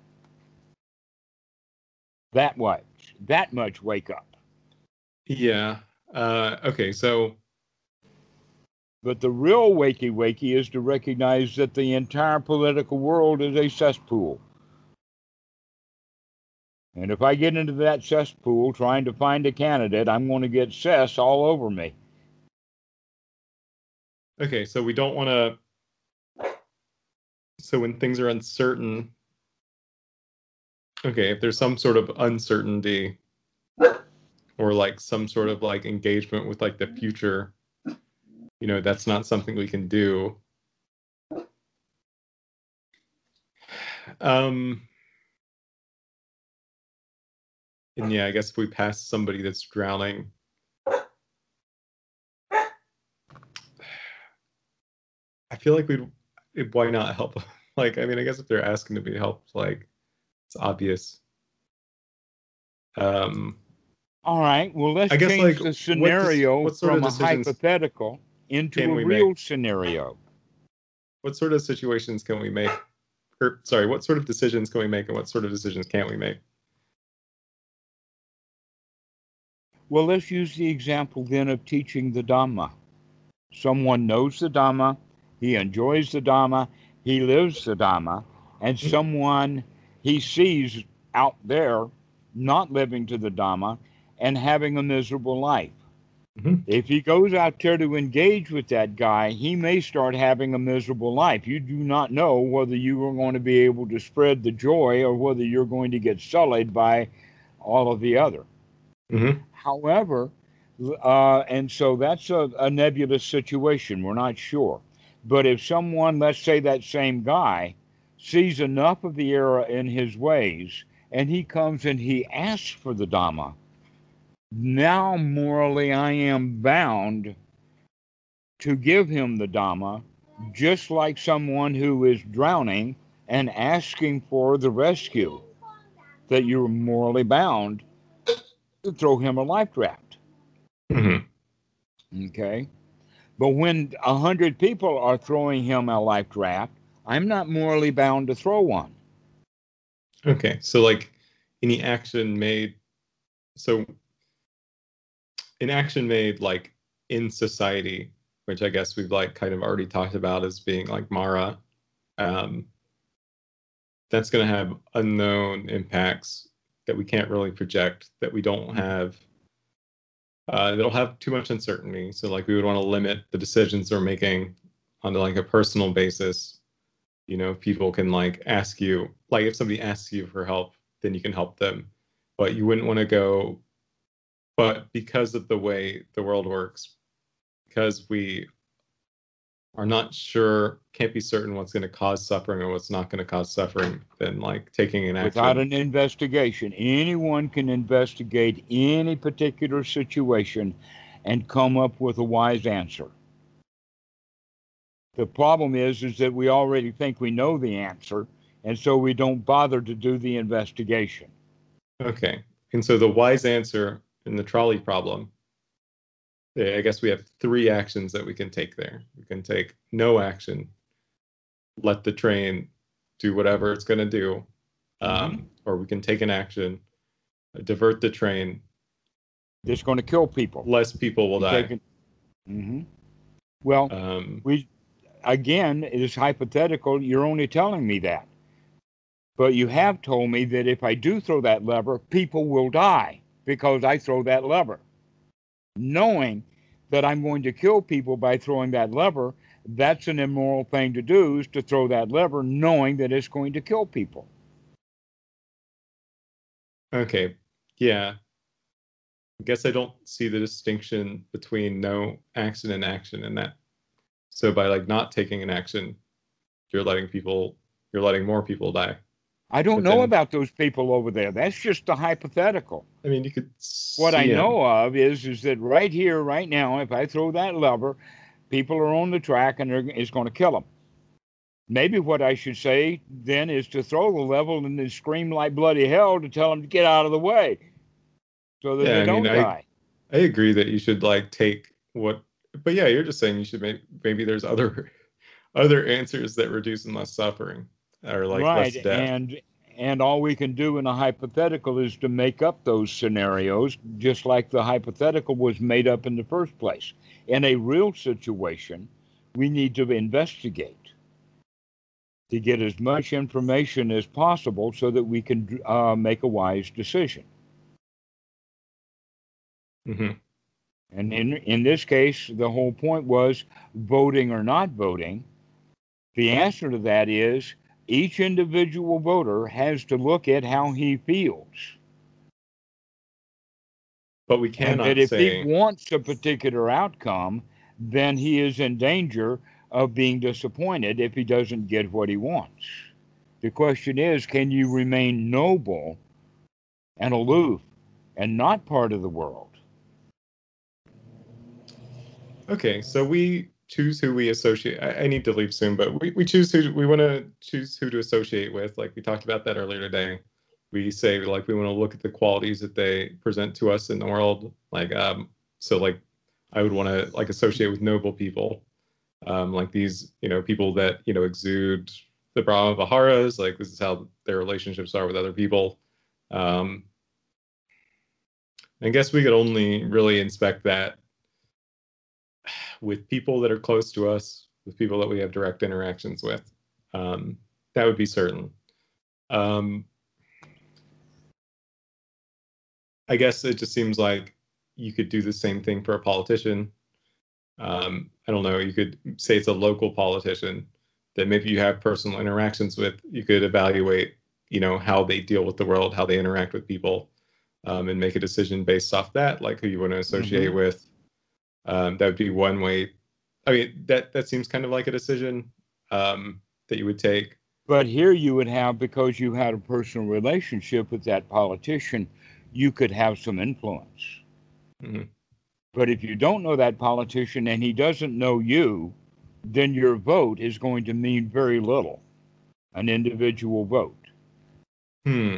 that much that much wake up yeah. Uh, okay, so but the real wakey wakey is to recognize that the entire political world is a cesspool and if i get into that cesspool trying to find a candidate i'm going to get cess all over me okay, so we don't want to. So when things are uncertain, okay, if there's some sort of uncertainty, or like some sort of like engagement with like the future, you know, that's not something we can do. Um. And yeah, I guess if we pass somebody that's drowning, I feel like we'd why not help? Like, I mean, I guess if they're asking to be helped, like it's obvious. Um, all right well let's I guess, change like, the scenario what of from a hypothetical into a real make? scenario what sort of situations can we make? Or sorry, what sort of decisions can we make, and what sort of decisions can't we make? Well, let's use the example then of teaching the Dhamma. Someone knows the Dhamma, he enjoys the Dhamma, he lives the Dhamma, and someone he sees out there not living to the Dhamma and having a miserable life. Mhm. If he goes out there to engage with that guy, he may start having a miserable life. You do not know whether you are going to be able to spread the joy or whether you're going to get sullied by all of the other. Mm-hmm. However, uh, and so that's a, a nebulous situation. We're not sure. But if someone, let's say that same guy, sees enough of the error in his ways and he comes and he asks for the Dhamma, now morally I am bound to give him the Dhamma, just like someone who is drowning and asking for the rescue, that you're morally bound to throw him a life raft. Mm-hmm. Okay. But when a hundred people are throwing him a life raft, I'm not morally bound to throw one. Okay, so like any action made, so an action made like in society, which I guess we've like kind of already talked about as being like Mara, um, that's going to have unknown impacts that we can't really project, that we don't have. Uh, that'll have too much uncertainty. So like we would want to limit the decisions we're making on like a personal basis you know people can like ask you like if somebody asks you for help then you can help them but you wouldn't want to go but because of the way the world works because we are not sure, can't be certain what's going to cause suffering or what's not going to cause suffering, then like taking an action. Without an investigation, anyone can investigate any particular situation and come up with a wise answer. The problem is, is that we already think we know the answer, and so we don't bother to do the investigation. Okay. And so the wise answer in the trolley problem, I guess we have three actions that we can take there. We can take no action, let the train do whatever it's going to do, um, mm-hmm. or we can take an action, divert the train. It's going to kill people. Less people will die. Mm-hmm. Well, um, we again, it is hypothetical. You're only telling me that. But you have told me that if I do throw that lever, people will die because I throw that lever. Knowing that I'm going to kill people by throwing that lever, that's an immoral thing to do is to throw that lever knowing that it's going to kill people. Okay. Yeah. I guess I don't see the distinction between no action and action in that. So by like not taking an action, you're letting people you're letting more people die. I don't but know then, about those people over there. That's just a hypothetical. I mean, you could. What I know of is is that right here, right now, if I throw that lever, people are on the track and it's going to kill them. Maybe what I should say then is to throw the lever and then scream like bloody hell to tell them to get out of the way, so that yeah, they I don't mean, die. I, I agree that you should like take what, but yeah, you're just saying you should maybe maybe there's other other answers that reduce and less suffering or like right. And and all we can do in a hypothetical is to make up those scenarios, just like the hypothetical was made up in the first place. In a real situation, we need to investigate to get as much information as possible so that we can uh, make a wise decision. Mm-hmm. And in in this case, the whole point was voting or not voting. The answer to that is each individual voter has to look at how he feels. But we cannot and that if say... he wants a particular outcome, then he is in danger of being disappointed if he doesn't get what he wants. The question is can you remain noble and aloof and not part of the world? Okay, so we choose who we associate. I, I, need to leave soon, but we, we choose who we want to choose who to associate with. Like we talked about that earlier today. We say like we want to look at the qualities that they present to us in the world. Like um, so like I would want to like associate with noble people, um, like these you know people that you know exude the Brahma Viharas. Like this is how their relationships are with other people. Um, I guess we could only really inspect that with people that are close to us, with people that we have direct interactions with. Um, that would be certain. Um, I guess it just seems like you could do the same thing for a politician. Um, I don't know. You could say it's a local politician that maybe you have personal interactions with. You could evaluate, you know, how they deal with the world, how they interact with people, um, and make a decision based off that, like who you want to associate mm-hmm. with, um, that would be one way. I mean, that that seems kind of like a decision um, that you would take. But here you would have because you had a personal relationship with that politician, you could have some influence. Mm-hmm. But if you don't know that politician and he doesn't know you, then your vote is going to mean very little, an individual vote. Hmm.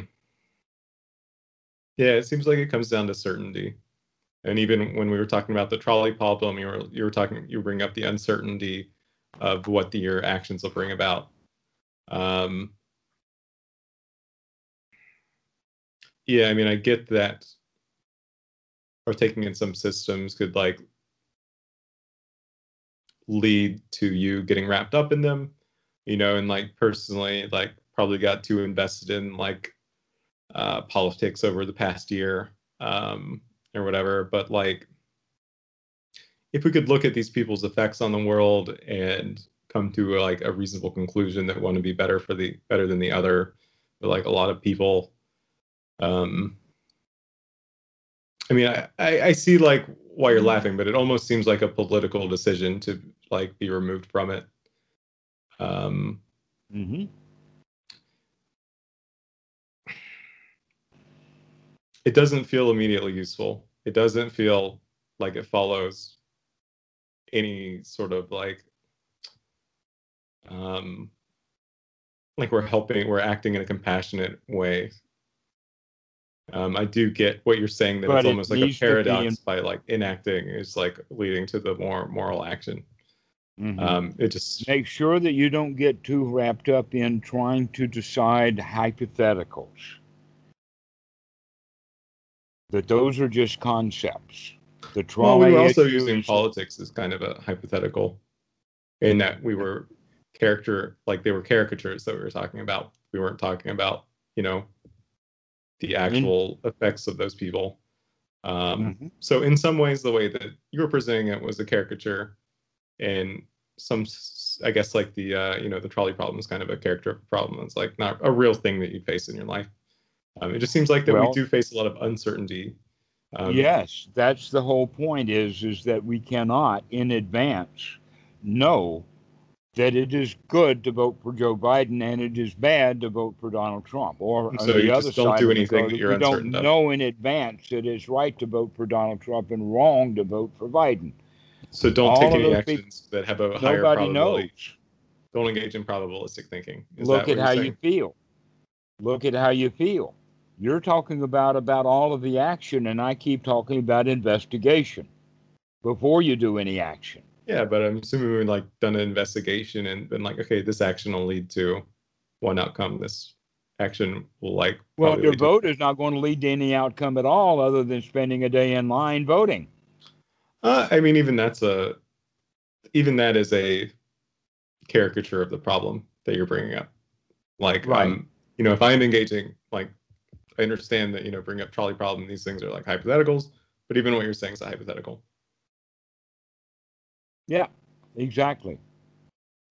Yeah, it seems like it comes down to certainty and even when we were talking about the trolley problem, you were you were talking you bring up the uncertainty of what the, your actions will bring about. Um, yeah, I mean, I get that partaking in some systems could like lead to you getting wrapped up in them, you know, and like personally, like probably got too invested in like uh, politics over the past year. Um, or whatever. But like, if we could look at these people's effects on the world and come to like a reasonable conclusion that one would be better for the better than the other, but like a lot of people, um, I mean, I, I, I see like why you're laughing, but it almost seems like a political decision to like be removed from it. Um, hmm it doesn't feel immediately useful. It doesn't feel like it follows any sort of like um like we're helping we're acting in a compassionate way um i do get what you're saying that But it's it almost like a needs to be paradox in- by like enacting is like leading to the more moral action hmm um it just Make sure that you don't get too wrapped up in trying to decide hypotheticals. That those are just concepts. The well we were also using is- politics as kind of a hypothetical in that we were character like they were caricatures that we were talking about. We weren't talking about you know the actual effects of those people. Um Mhm. so in some ways the way that you were presenting it was a caricature and some I guess like the uh you know the trolley problem is kind of a character problem. It's like not a real thing that you face in your life um, it just seems like that Well- we do face a lot of uncertainty um, yes, that's the whole point is is that we cannot in advance know that it is good to vote for Joe Biden and it is bad to vote for Donald Trump. Or on So the you other side do anything that you're we don't of. know in advance that it's right to vote for Donald Trump and wrong to vote for Biden. so don't all take any actions that have a higher Nobody probability knows. don't engage in probabilistic thinking is Look at how you're you feel. Look at how you feel. You're talking about about all of the action, and I keep talking about investigation before you do any action. Yeah, but I'm assuming we've like done an investigation and been like, okay, this action will lead to one outcome. This action will like Well, your lead to- vote is not going to lead to any outcome at all, other than spending a day in line voting. Uh, I mean, even that's a even that is a caricature of the problem that you're bringing up. Like, Right. um, you know, if I'm engaging, like, I understand that you know, bring up trolley problem. These things are like hypotheticals, but even what you're saying is a hypothetical. Yeah, exactly.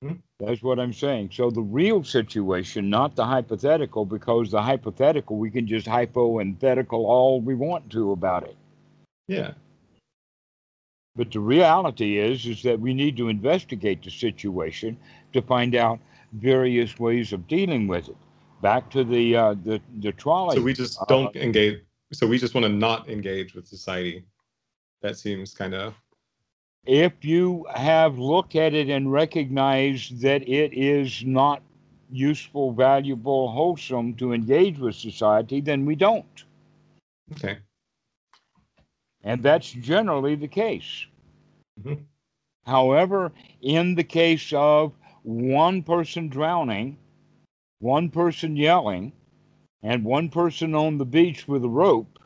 Hmm. That's what I'm saying. So the real situation, not the hypothetical, because the hypothetical we can just hypothetical all we want to about it. Yeah, But the reality is, is that we need to investigate the situation to find out various ways of dealing with it. Back to the uh, the the trolley. so we just uh, don't engage. So we just want to not engage with society. That seems kind of if you have looked at it and recognized that it is not useful, valuable, wholesome to engage with society, then we don't. okay. And that's generally the case. Mhm. However, in the case of one person drowning, one person yelling, and one person on the beach with a rope,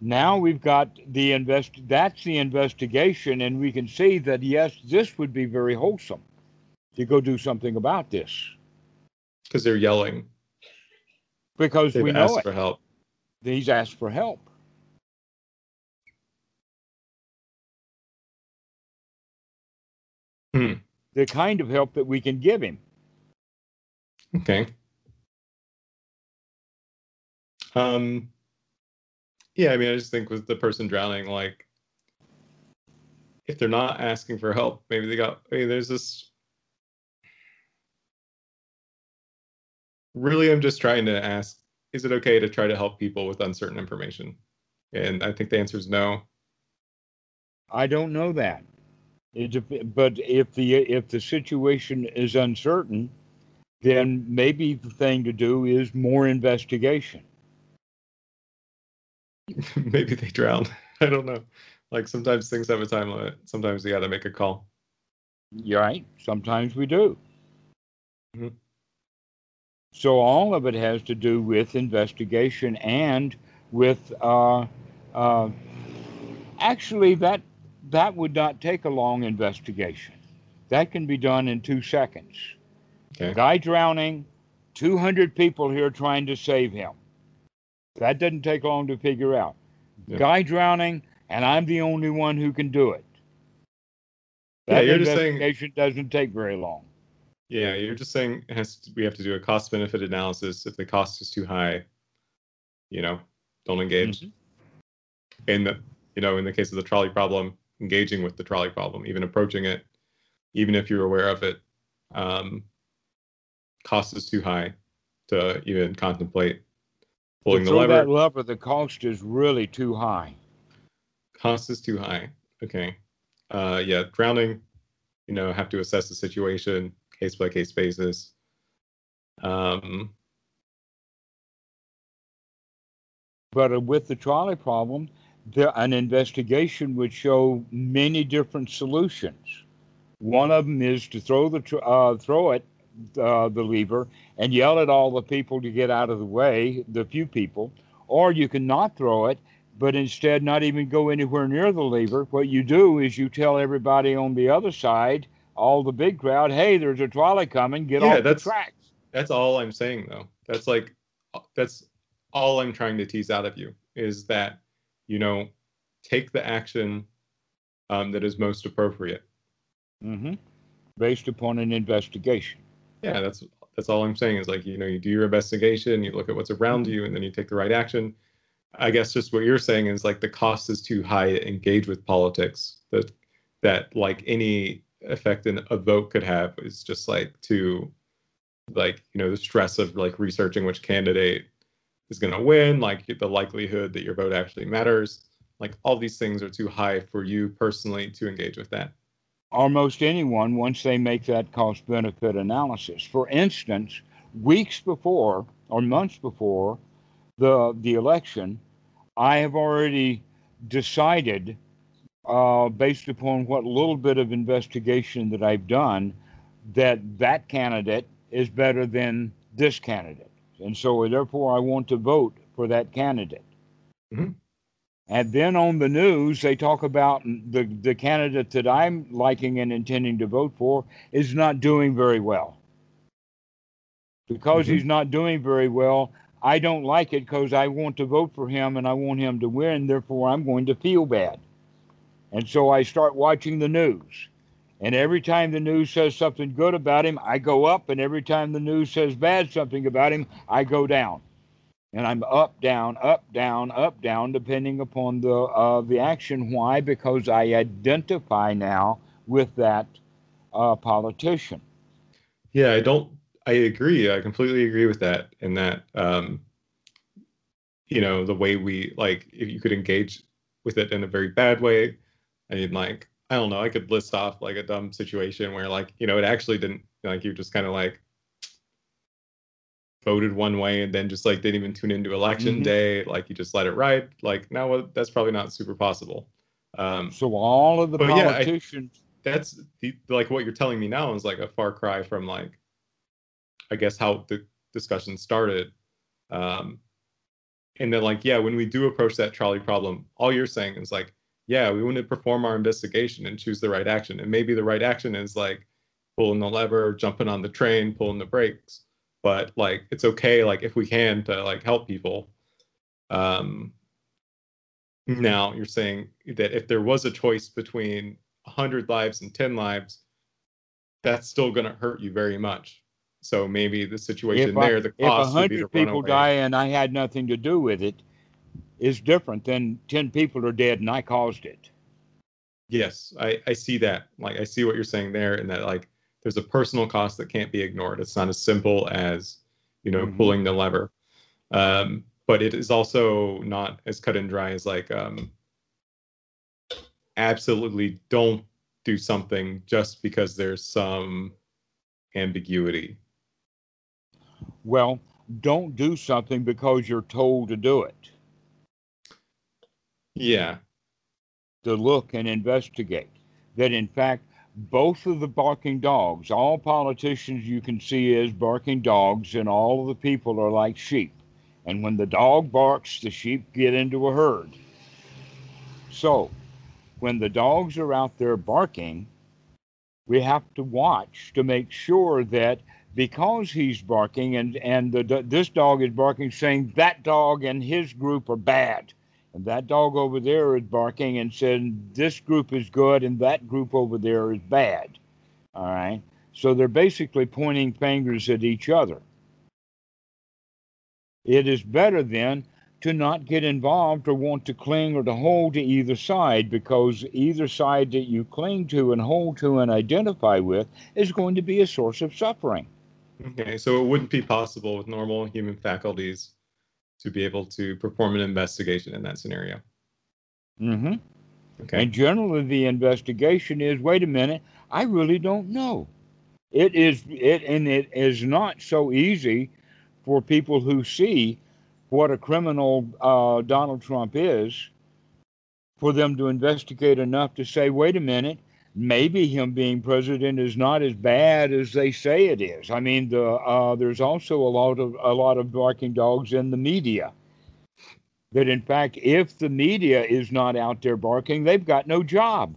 now we've got the invest that's the investigation, and we can see that yes, this would be very wholesome to go do something about this. Because they're yelling. Because They've we know asked it. for help. He's asked for help. Hmm. The kind of help that we can give him. Okay. Um. Yeah, I mean, I just think with the person drowning, like, if they're not asking for help, maybe they got. I mean, there's this. Really, I'm just trying to ask: Is it okay to try to help people with uncertain information? And I think the answer is no. I don't know that. It, but if the if the situation is uncertain, then maybe the thing to do is more investigation. maybe they drown. I don't know. Like sometimes things have a time limit. Sometimes you got to make a call. You're right. Sometimes we do. Mhm. So all of it has to do with investigation and with uh, uh, actually that that would not take a long investigation. That can be done in two seconds. Okay. Guy drowning, 200 people here trying to save him. That doesn't take long to figure out. Yeah. Guy drowning, and I'm the only one who can do it. Yeah, you're just saying- investigation doesn't take very long. Yeah, you're just saying it has to, we have to do a cost benefit analysis. If the cost is too high, you know, don't engage. Mhm. In the you know, in the case of the trolley problem, engaging with the trolley problem, even approaching it, even if you're aware of it. Um, cost is too high to even contemplate pulling the lever. that lever, the cost is really too high. Cost is too high. Okay. Uh, yeah, drowning. You know, have to assess the situation case by case basis. Um, but uh, with the trolley problem, there, an investigation would show many different solutions. One of them is to throw the uh, throw it uh, the lever and yell at all the people to get out of the way, the few people, or you can not throw it, but instead not even go anywhere near the lever. What you do is you tell everybody on the other side, all the big crowd, hey, there's a trolley coming, get yeah, off that's, the tracks. That's all I'm saying, though. That's like, that's all I'm trying to tease out of you is that, you know, take the action um, that is most appropriate. Mm-hmm. Based upon an investigation. Yeah, that's that's all I'm saying is like, you know, you do your investigation, you look at what's around mm-hmm. you, and then you take the right action. I guess just what you're saying is like the cost is too high to engage with politics. That that like any effect in a vote could have is just like to like you know the stress of like researching which candidate is going to win like the likelihood that your vote actually matters like all these things are too high for you personally to engage with that almost anyone once they make that cost benefit analysis. For instance, weeks before or months before the the election, I have already decided, uh, based upon what little bit of investigation that I've done, that that candidate is better than this candidate, and so therefore I want to vote for that candidate. Mm-hmm. And then on the news, they talk about the, the candidate that I'm liking and intending to vote for is not doing very well. Because mm-hmm. he's not doing very well, I don't like it because I want to vote for him and I want him to win. Therefore, I'm going to feel bad. And so I start watching the news. And every time the news says something good about him, I go up. And every time the news says bad something about him, I go down and I'm up, down, up, down, up, down, depending upon the uh, the action. Why? Because I identify now with that uh, politician. Yeah, I don't. I agree. I completely agree with that. In that, um, you know, the way we like, if you could engage with it in a very bad way, I mean, like, I don't know. I could list off like a dumb situation where, like, you know, it actually didn't. Like, you're just kind of like, voted one way and then just like didn't even tune into election mm-hmm. day like you just let it ride like now that's probably not super possible. Um so all of the politicians yeah, I, that's the, like what you're telling me now is like a far cry from like i guess how the discussion started. Um and then like yeah when we do approach that trolley problem all you're saying is like yeah we want to perform our investigation and choose the right action. And maybe the right action is like pulling the lever jumping on the train pulling the brakes but like it's okay like if we can to like help people. Um now you're saying that if there was a choice between 100 lives and 10 lives that's still going to hurt you very much. So maybe the situation there the cost if 100 people die and i had nothing to do with it is different than 10 people are dead and i caused it. Yes i i see that. Like i see what you're saying there and that like there's a personal cost that can't be ignored. It's not as simple as, you know, mm-hmm. pulling the lever. Um, but it is also not as cut and dry as like um, absolutely don't do something just because there's some ambiguity. Well, don't do something because you're told to do it. Yeah. To look and investigate. That in fact, both of the barking dogs, all politicians you can see is barking dogs, and all of the people are like sheep. And when the dog barks, the sheep get into a herd. So, when the dogs are out there barking, we have to watch to make sure that because he's barking and and the, this dog is barking saying that dog and his group are bad and that dog over there is barking and saying this group is good and that group over there is bad. All right. So they're basically pointing fingers at each other. It is better then to not get involved or want to cling or to hold to either side because either side that you cling to and hold to and identify with is going to be a source of suffering. Okay, so it wouldn't be possible with normal human faculties to be able to perform an investigation in that scenario. Mm-hmm. Okay. And generally, the investigation is wait a minute, I really don't know. It is it, and it is not so easy for people who see what a criminal uh, Donald Trump is for them to investigate enough to say, wait a minute, maybe him being president is not as bad as they say it is. I mean, the, uh, there's also a lot of a lot of barking dogs in the media. That in fact, if the media is not out there barking, they've got no job.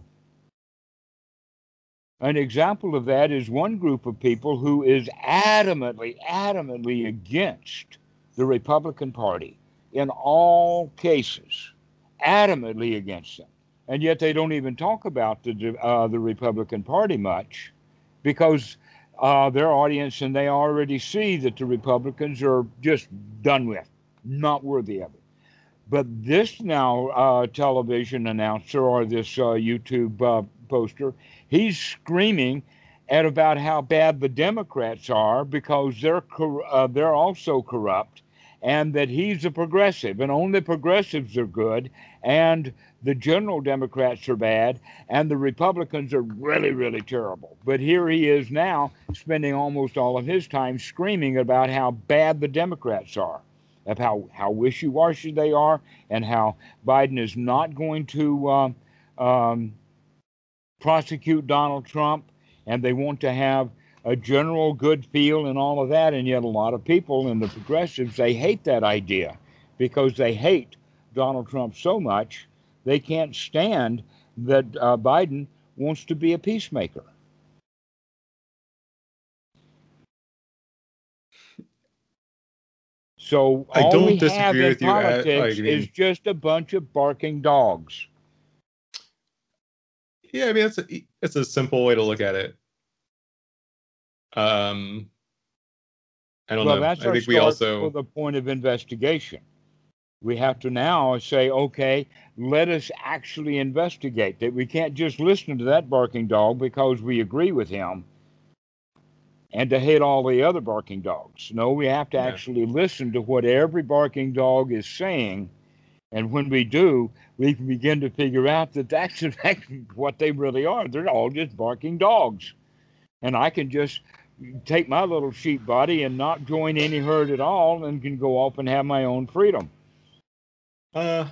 An example of that is one group of people who is adamantly, adamantly against the Republican Party in all cases, adamantly against them. And yet they don't even talk about the, uh, the Republican Party much because uh, their audience and they already see that the Republicans are just done with, not worthy of it. But this now uh, television announcer or this uh, YouTube uh, poster, he's screaming at about how bad the Democrats are because they're uh, they're also corrupt, and that he's a progressive, and only progressives are good, and the general Democrats are bad, and the Republicans are really really terrible. But here he is now spending almost all of his time screaming about how bad the Democrats are. Of how, how wishy washy they are, and how Biden is not going to uh, um, prosecute Donald Trump, and they want to have a general good feel and all of that. And yet, a lot of people in the progressives they hate that idea because they hate Donald Trump so much they can't stand that uh, Biden wants to be a peacemaker. So I all don't we disagree have in with you, politics I mean- is just a bunch of barking dogs. Yeah, I mean it's a it's a simple way to look at it. Um, I don't well, know. that's I our think we also for the point of investigation. We have to now say, okay, let us actually investigate. That we can't just listen to that barking dog because we agree with him, and to hate all the other barking dogs. No, we have to Yeah. actually listen to what every barking dog is saying, and when we do, we can begin to figure out that that's what they really are. They're all just barking dogs, and I can just take my little sheep body and not join any herd at all and can go off and have my own freedom. Uh,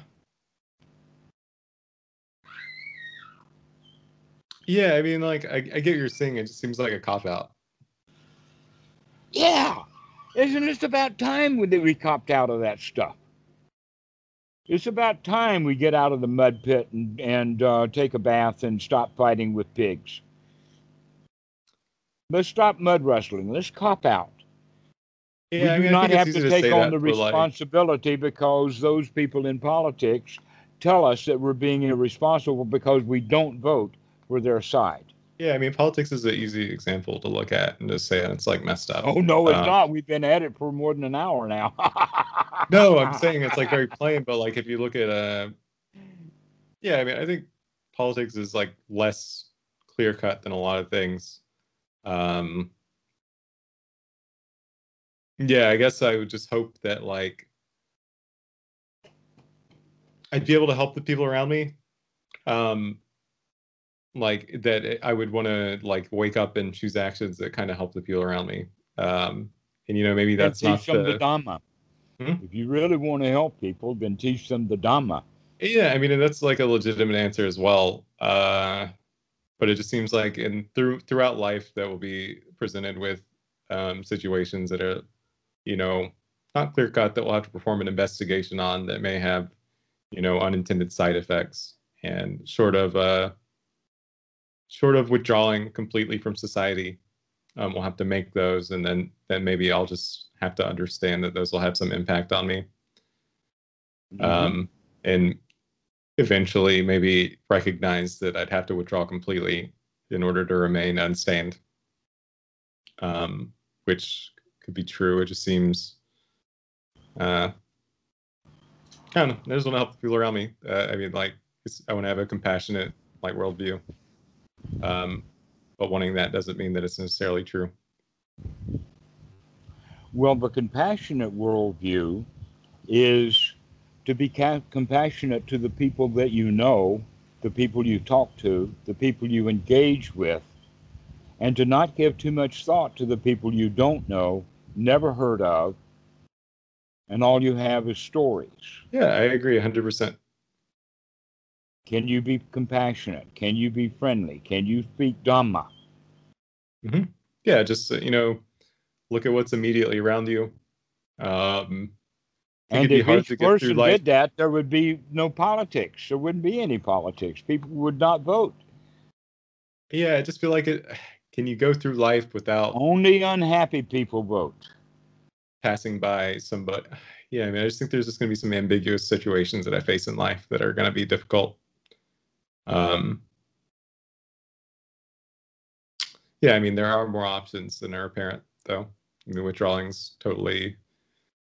yeah, I mean, like, I, I get what you're saying. It just seems like a cop out. Yeah. Isn't it about time that we copped out of that stuff? It's about time we get out of the mud pit and, and uh, take a bath and stop fighting with pigs. Let's stop mud wrestling. Let's cop out. Yeah, we I do mean, not have to take say on the like- responsibility because those people in politics tell us that we're being irresponsible because we don't vote for their side. yeah, I mean, politics is an easy example to look at and just say it's like messed up. Oh no, it's Um, not. We've been at it for more than an hour now. No, I'm saying it's like very plain, but like if you look at uh yeah, I mean I think politics is like less clear cut than a lot of things. Um yeah, I guess I would just hope that like I'd be able to help the people around me. Um like that I would want to like wake up and choose actions that kind of help the people around me. Um and you know maybe And that's not teach them the the Dhamma. Hmm? If you really want to help people, then teach them the Dhamma. Yeah, I mean, and that's like a legitimate answer as well. Uh, but it just seems like in through throughout life that will be presented with um, situations that are, you know, not clear cut that we'll have to perform an investigation on that may have, you know, unintended side effects and short of uh, short of withdrawing completely from society, um, we'll have to make those, and then then maybe I'll just have to understand that those will have some impact on me Mhm. um, and eventually maybe recognize that I'd have to withdraw completely in order to remain unstained, um, which could be true. It just seems, uh, kind of. I just want to help the people around me. Uh, I mean, like, I want to have a compassionate like worldview. Um, but wanting that doesn't mean that it's necessarily true. Well, the compassionate worldview is to be ca- compassionate to the people that you know, the people you talk to, the people you engage with, and to not give too much thought to the people you don't know, never heard of, and all you have is stories. Yeah, I agree 100%. Can you be compassionate? Can you be friendly? Can you speak Dhamma? Mm-hmm. Yeah, just, uh, you know, look at what's immediately around you. Um, and if each person did that, there would be no politics. There wouldn't be any politics. People would not vote. Yeah, I just feel like it. Can you go through life without only unhappy people vote? Passing by somebody. Yeah, I mean, I just think there's just going to be some ambiguous situations that I face in life that are going to be difficult. Um, yeah, I mean, there are more options than are apparent, though. I mean, withdrawing's totally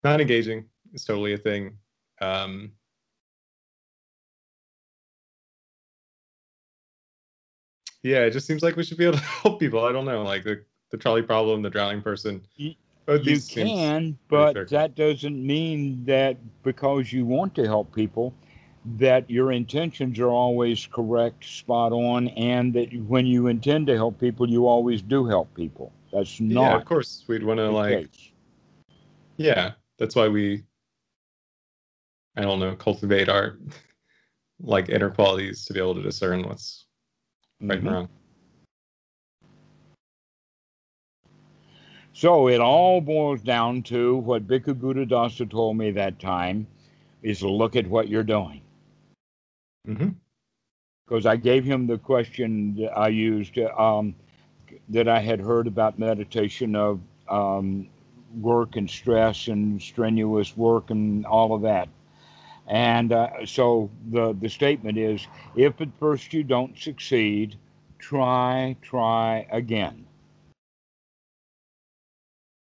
not engaging. It's totally a thing. Um, yeah, it just seems like we should be able to help people. I don't know, like the the trolley problem, the drowning person. You, you can, but that doesn't mean that because you want to help people, that your intentions are always correct, spot on, and that when you intend to help people, you always do help people. That's not. Yeah, of course, we'd want to like. Case. Yeah, that's why we. I don't know, cultivate our like inner qualities to be able to discern what's right mm-hmm. and wrong. So it all boils down to what Bhikkhu Buddhadasa told me that time is look at what you're doing. Mm-hmm. Because I gave him the question that I used um, that I had heard about meditation of um, work and stress and strenuous work and all of that. And uh, so the, the statement is if at first you don't succeed, try, try again.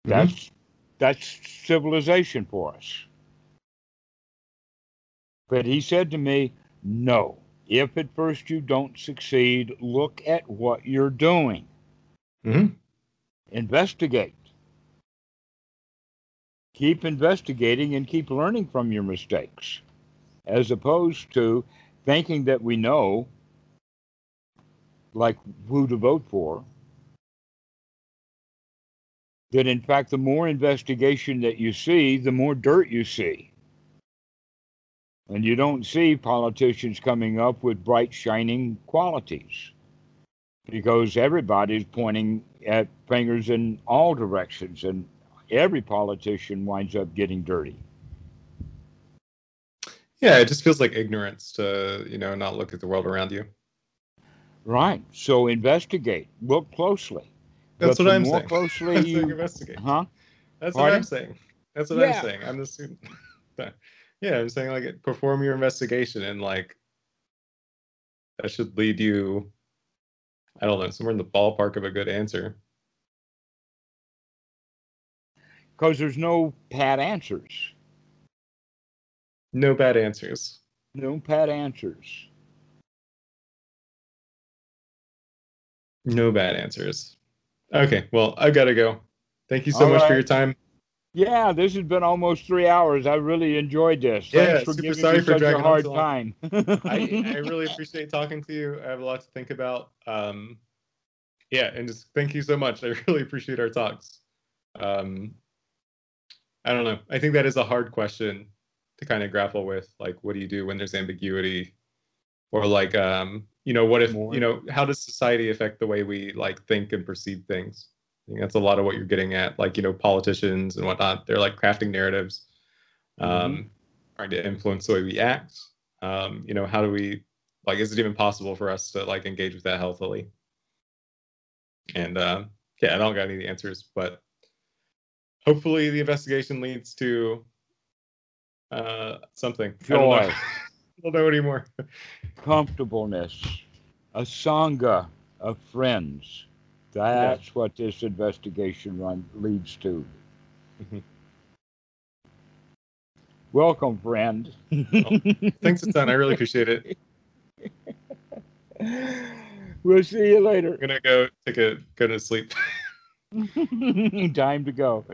Mm-hmm. That's that's civilization for us. But he said to me, no. If at first you don't succeed, look at what you're doing. Mm-hmm. Investigate. Keep investigating and keep learning from your mistakes, as opposed to thinking that we know, like who to vote for. That in fact, the more investigation that you see, the more dirt you see. And you don't see politicians coming up with bright, shining qualities because everybody's pointing at fingers in all directions, and every politician winds up getting dirty. Yeah, it just feels like ignorance to, you know, not look at the world around you. Right. So investigate. Look closely. That's but what I'm more saying. Closely, you investigate. Huh? That's Pardon? what I'm saying. That's what yeah. I'm saying. I'm the student. Yeah, I'm saying like perform your investigation and like that should lead you I don't know, somewhere in the ballpark of a good answer. Because there's no pat answers. No bad answers. No pat answers. No bad answers. Okay, well, I've gotta go. Thank you so All much right. for your time. Yeah, this has been almost three hours. I really enjoyed this. Yeah, Thanks for super giving sorry me for such dragging a hard so time. I, I really appreciate talking to you. I have a lot to think about. Um, yeah, and just thank you so much. I really appreciate our talks. Um, I don't know. I think that is a hard question to kind of grapple with. Like, what do you do when there's ambiguity, or like, um, you know, what if More. you know, how does society affect the way we like think and perceive things? Think that's a lot of what you're getting at. Like, you know, politicians and whatnot, they're like crafting narratives, um, mm-hmm. trying to influence the way we act. Um, you know, how do we, like, is it even possible for us to like engage with that healthily? And uh, yeah, I don't got any answers, but hopefully the investigation leads to uh, something. Joy. I don't know, I don't know anymore. Comfortableness, a sangha of friends that's yeah. what this investigation run leads to. Mm-hmm. Welcome, friend. Well, thanks a ton. I really appreciate it. we'll see you later. I'm gonna go take a go to sleep. Time to go.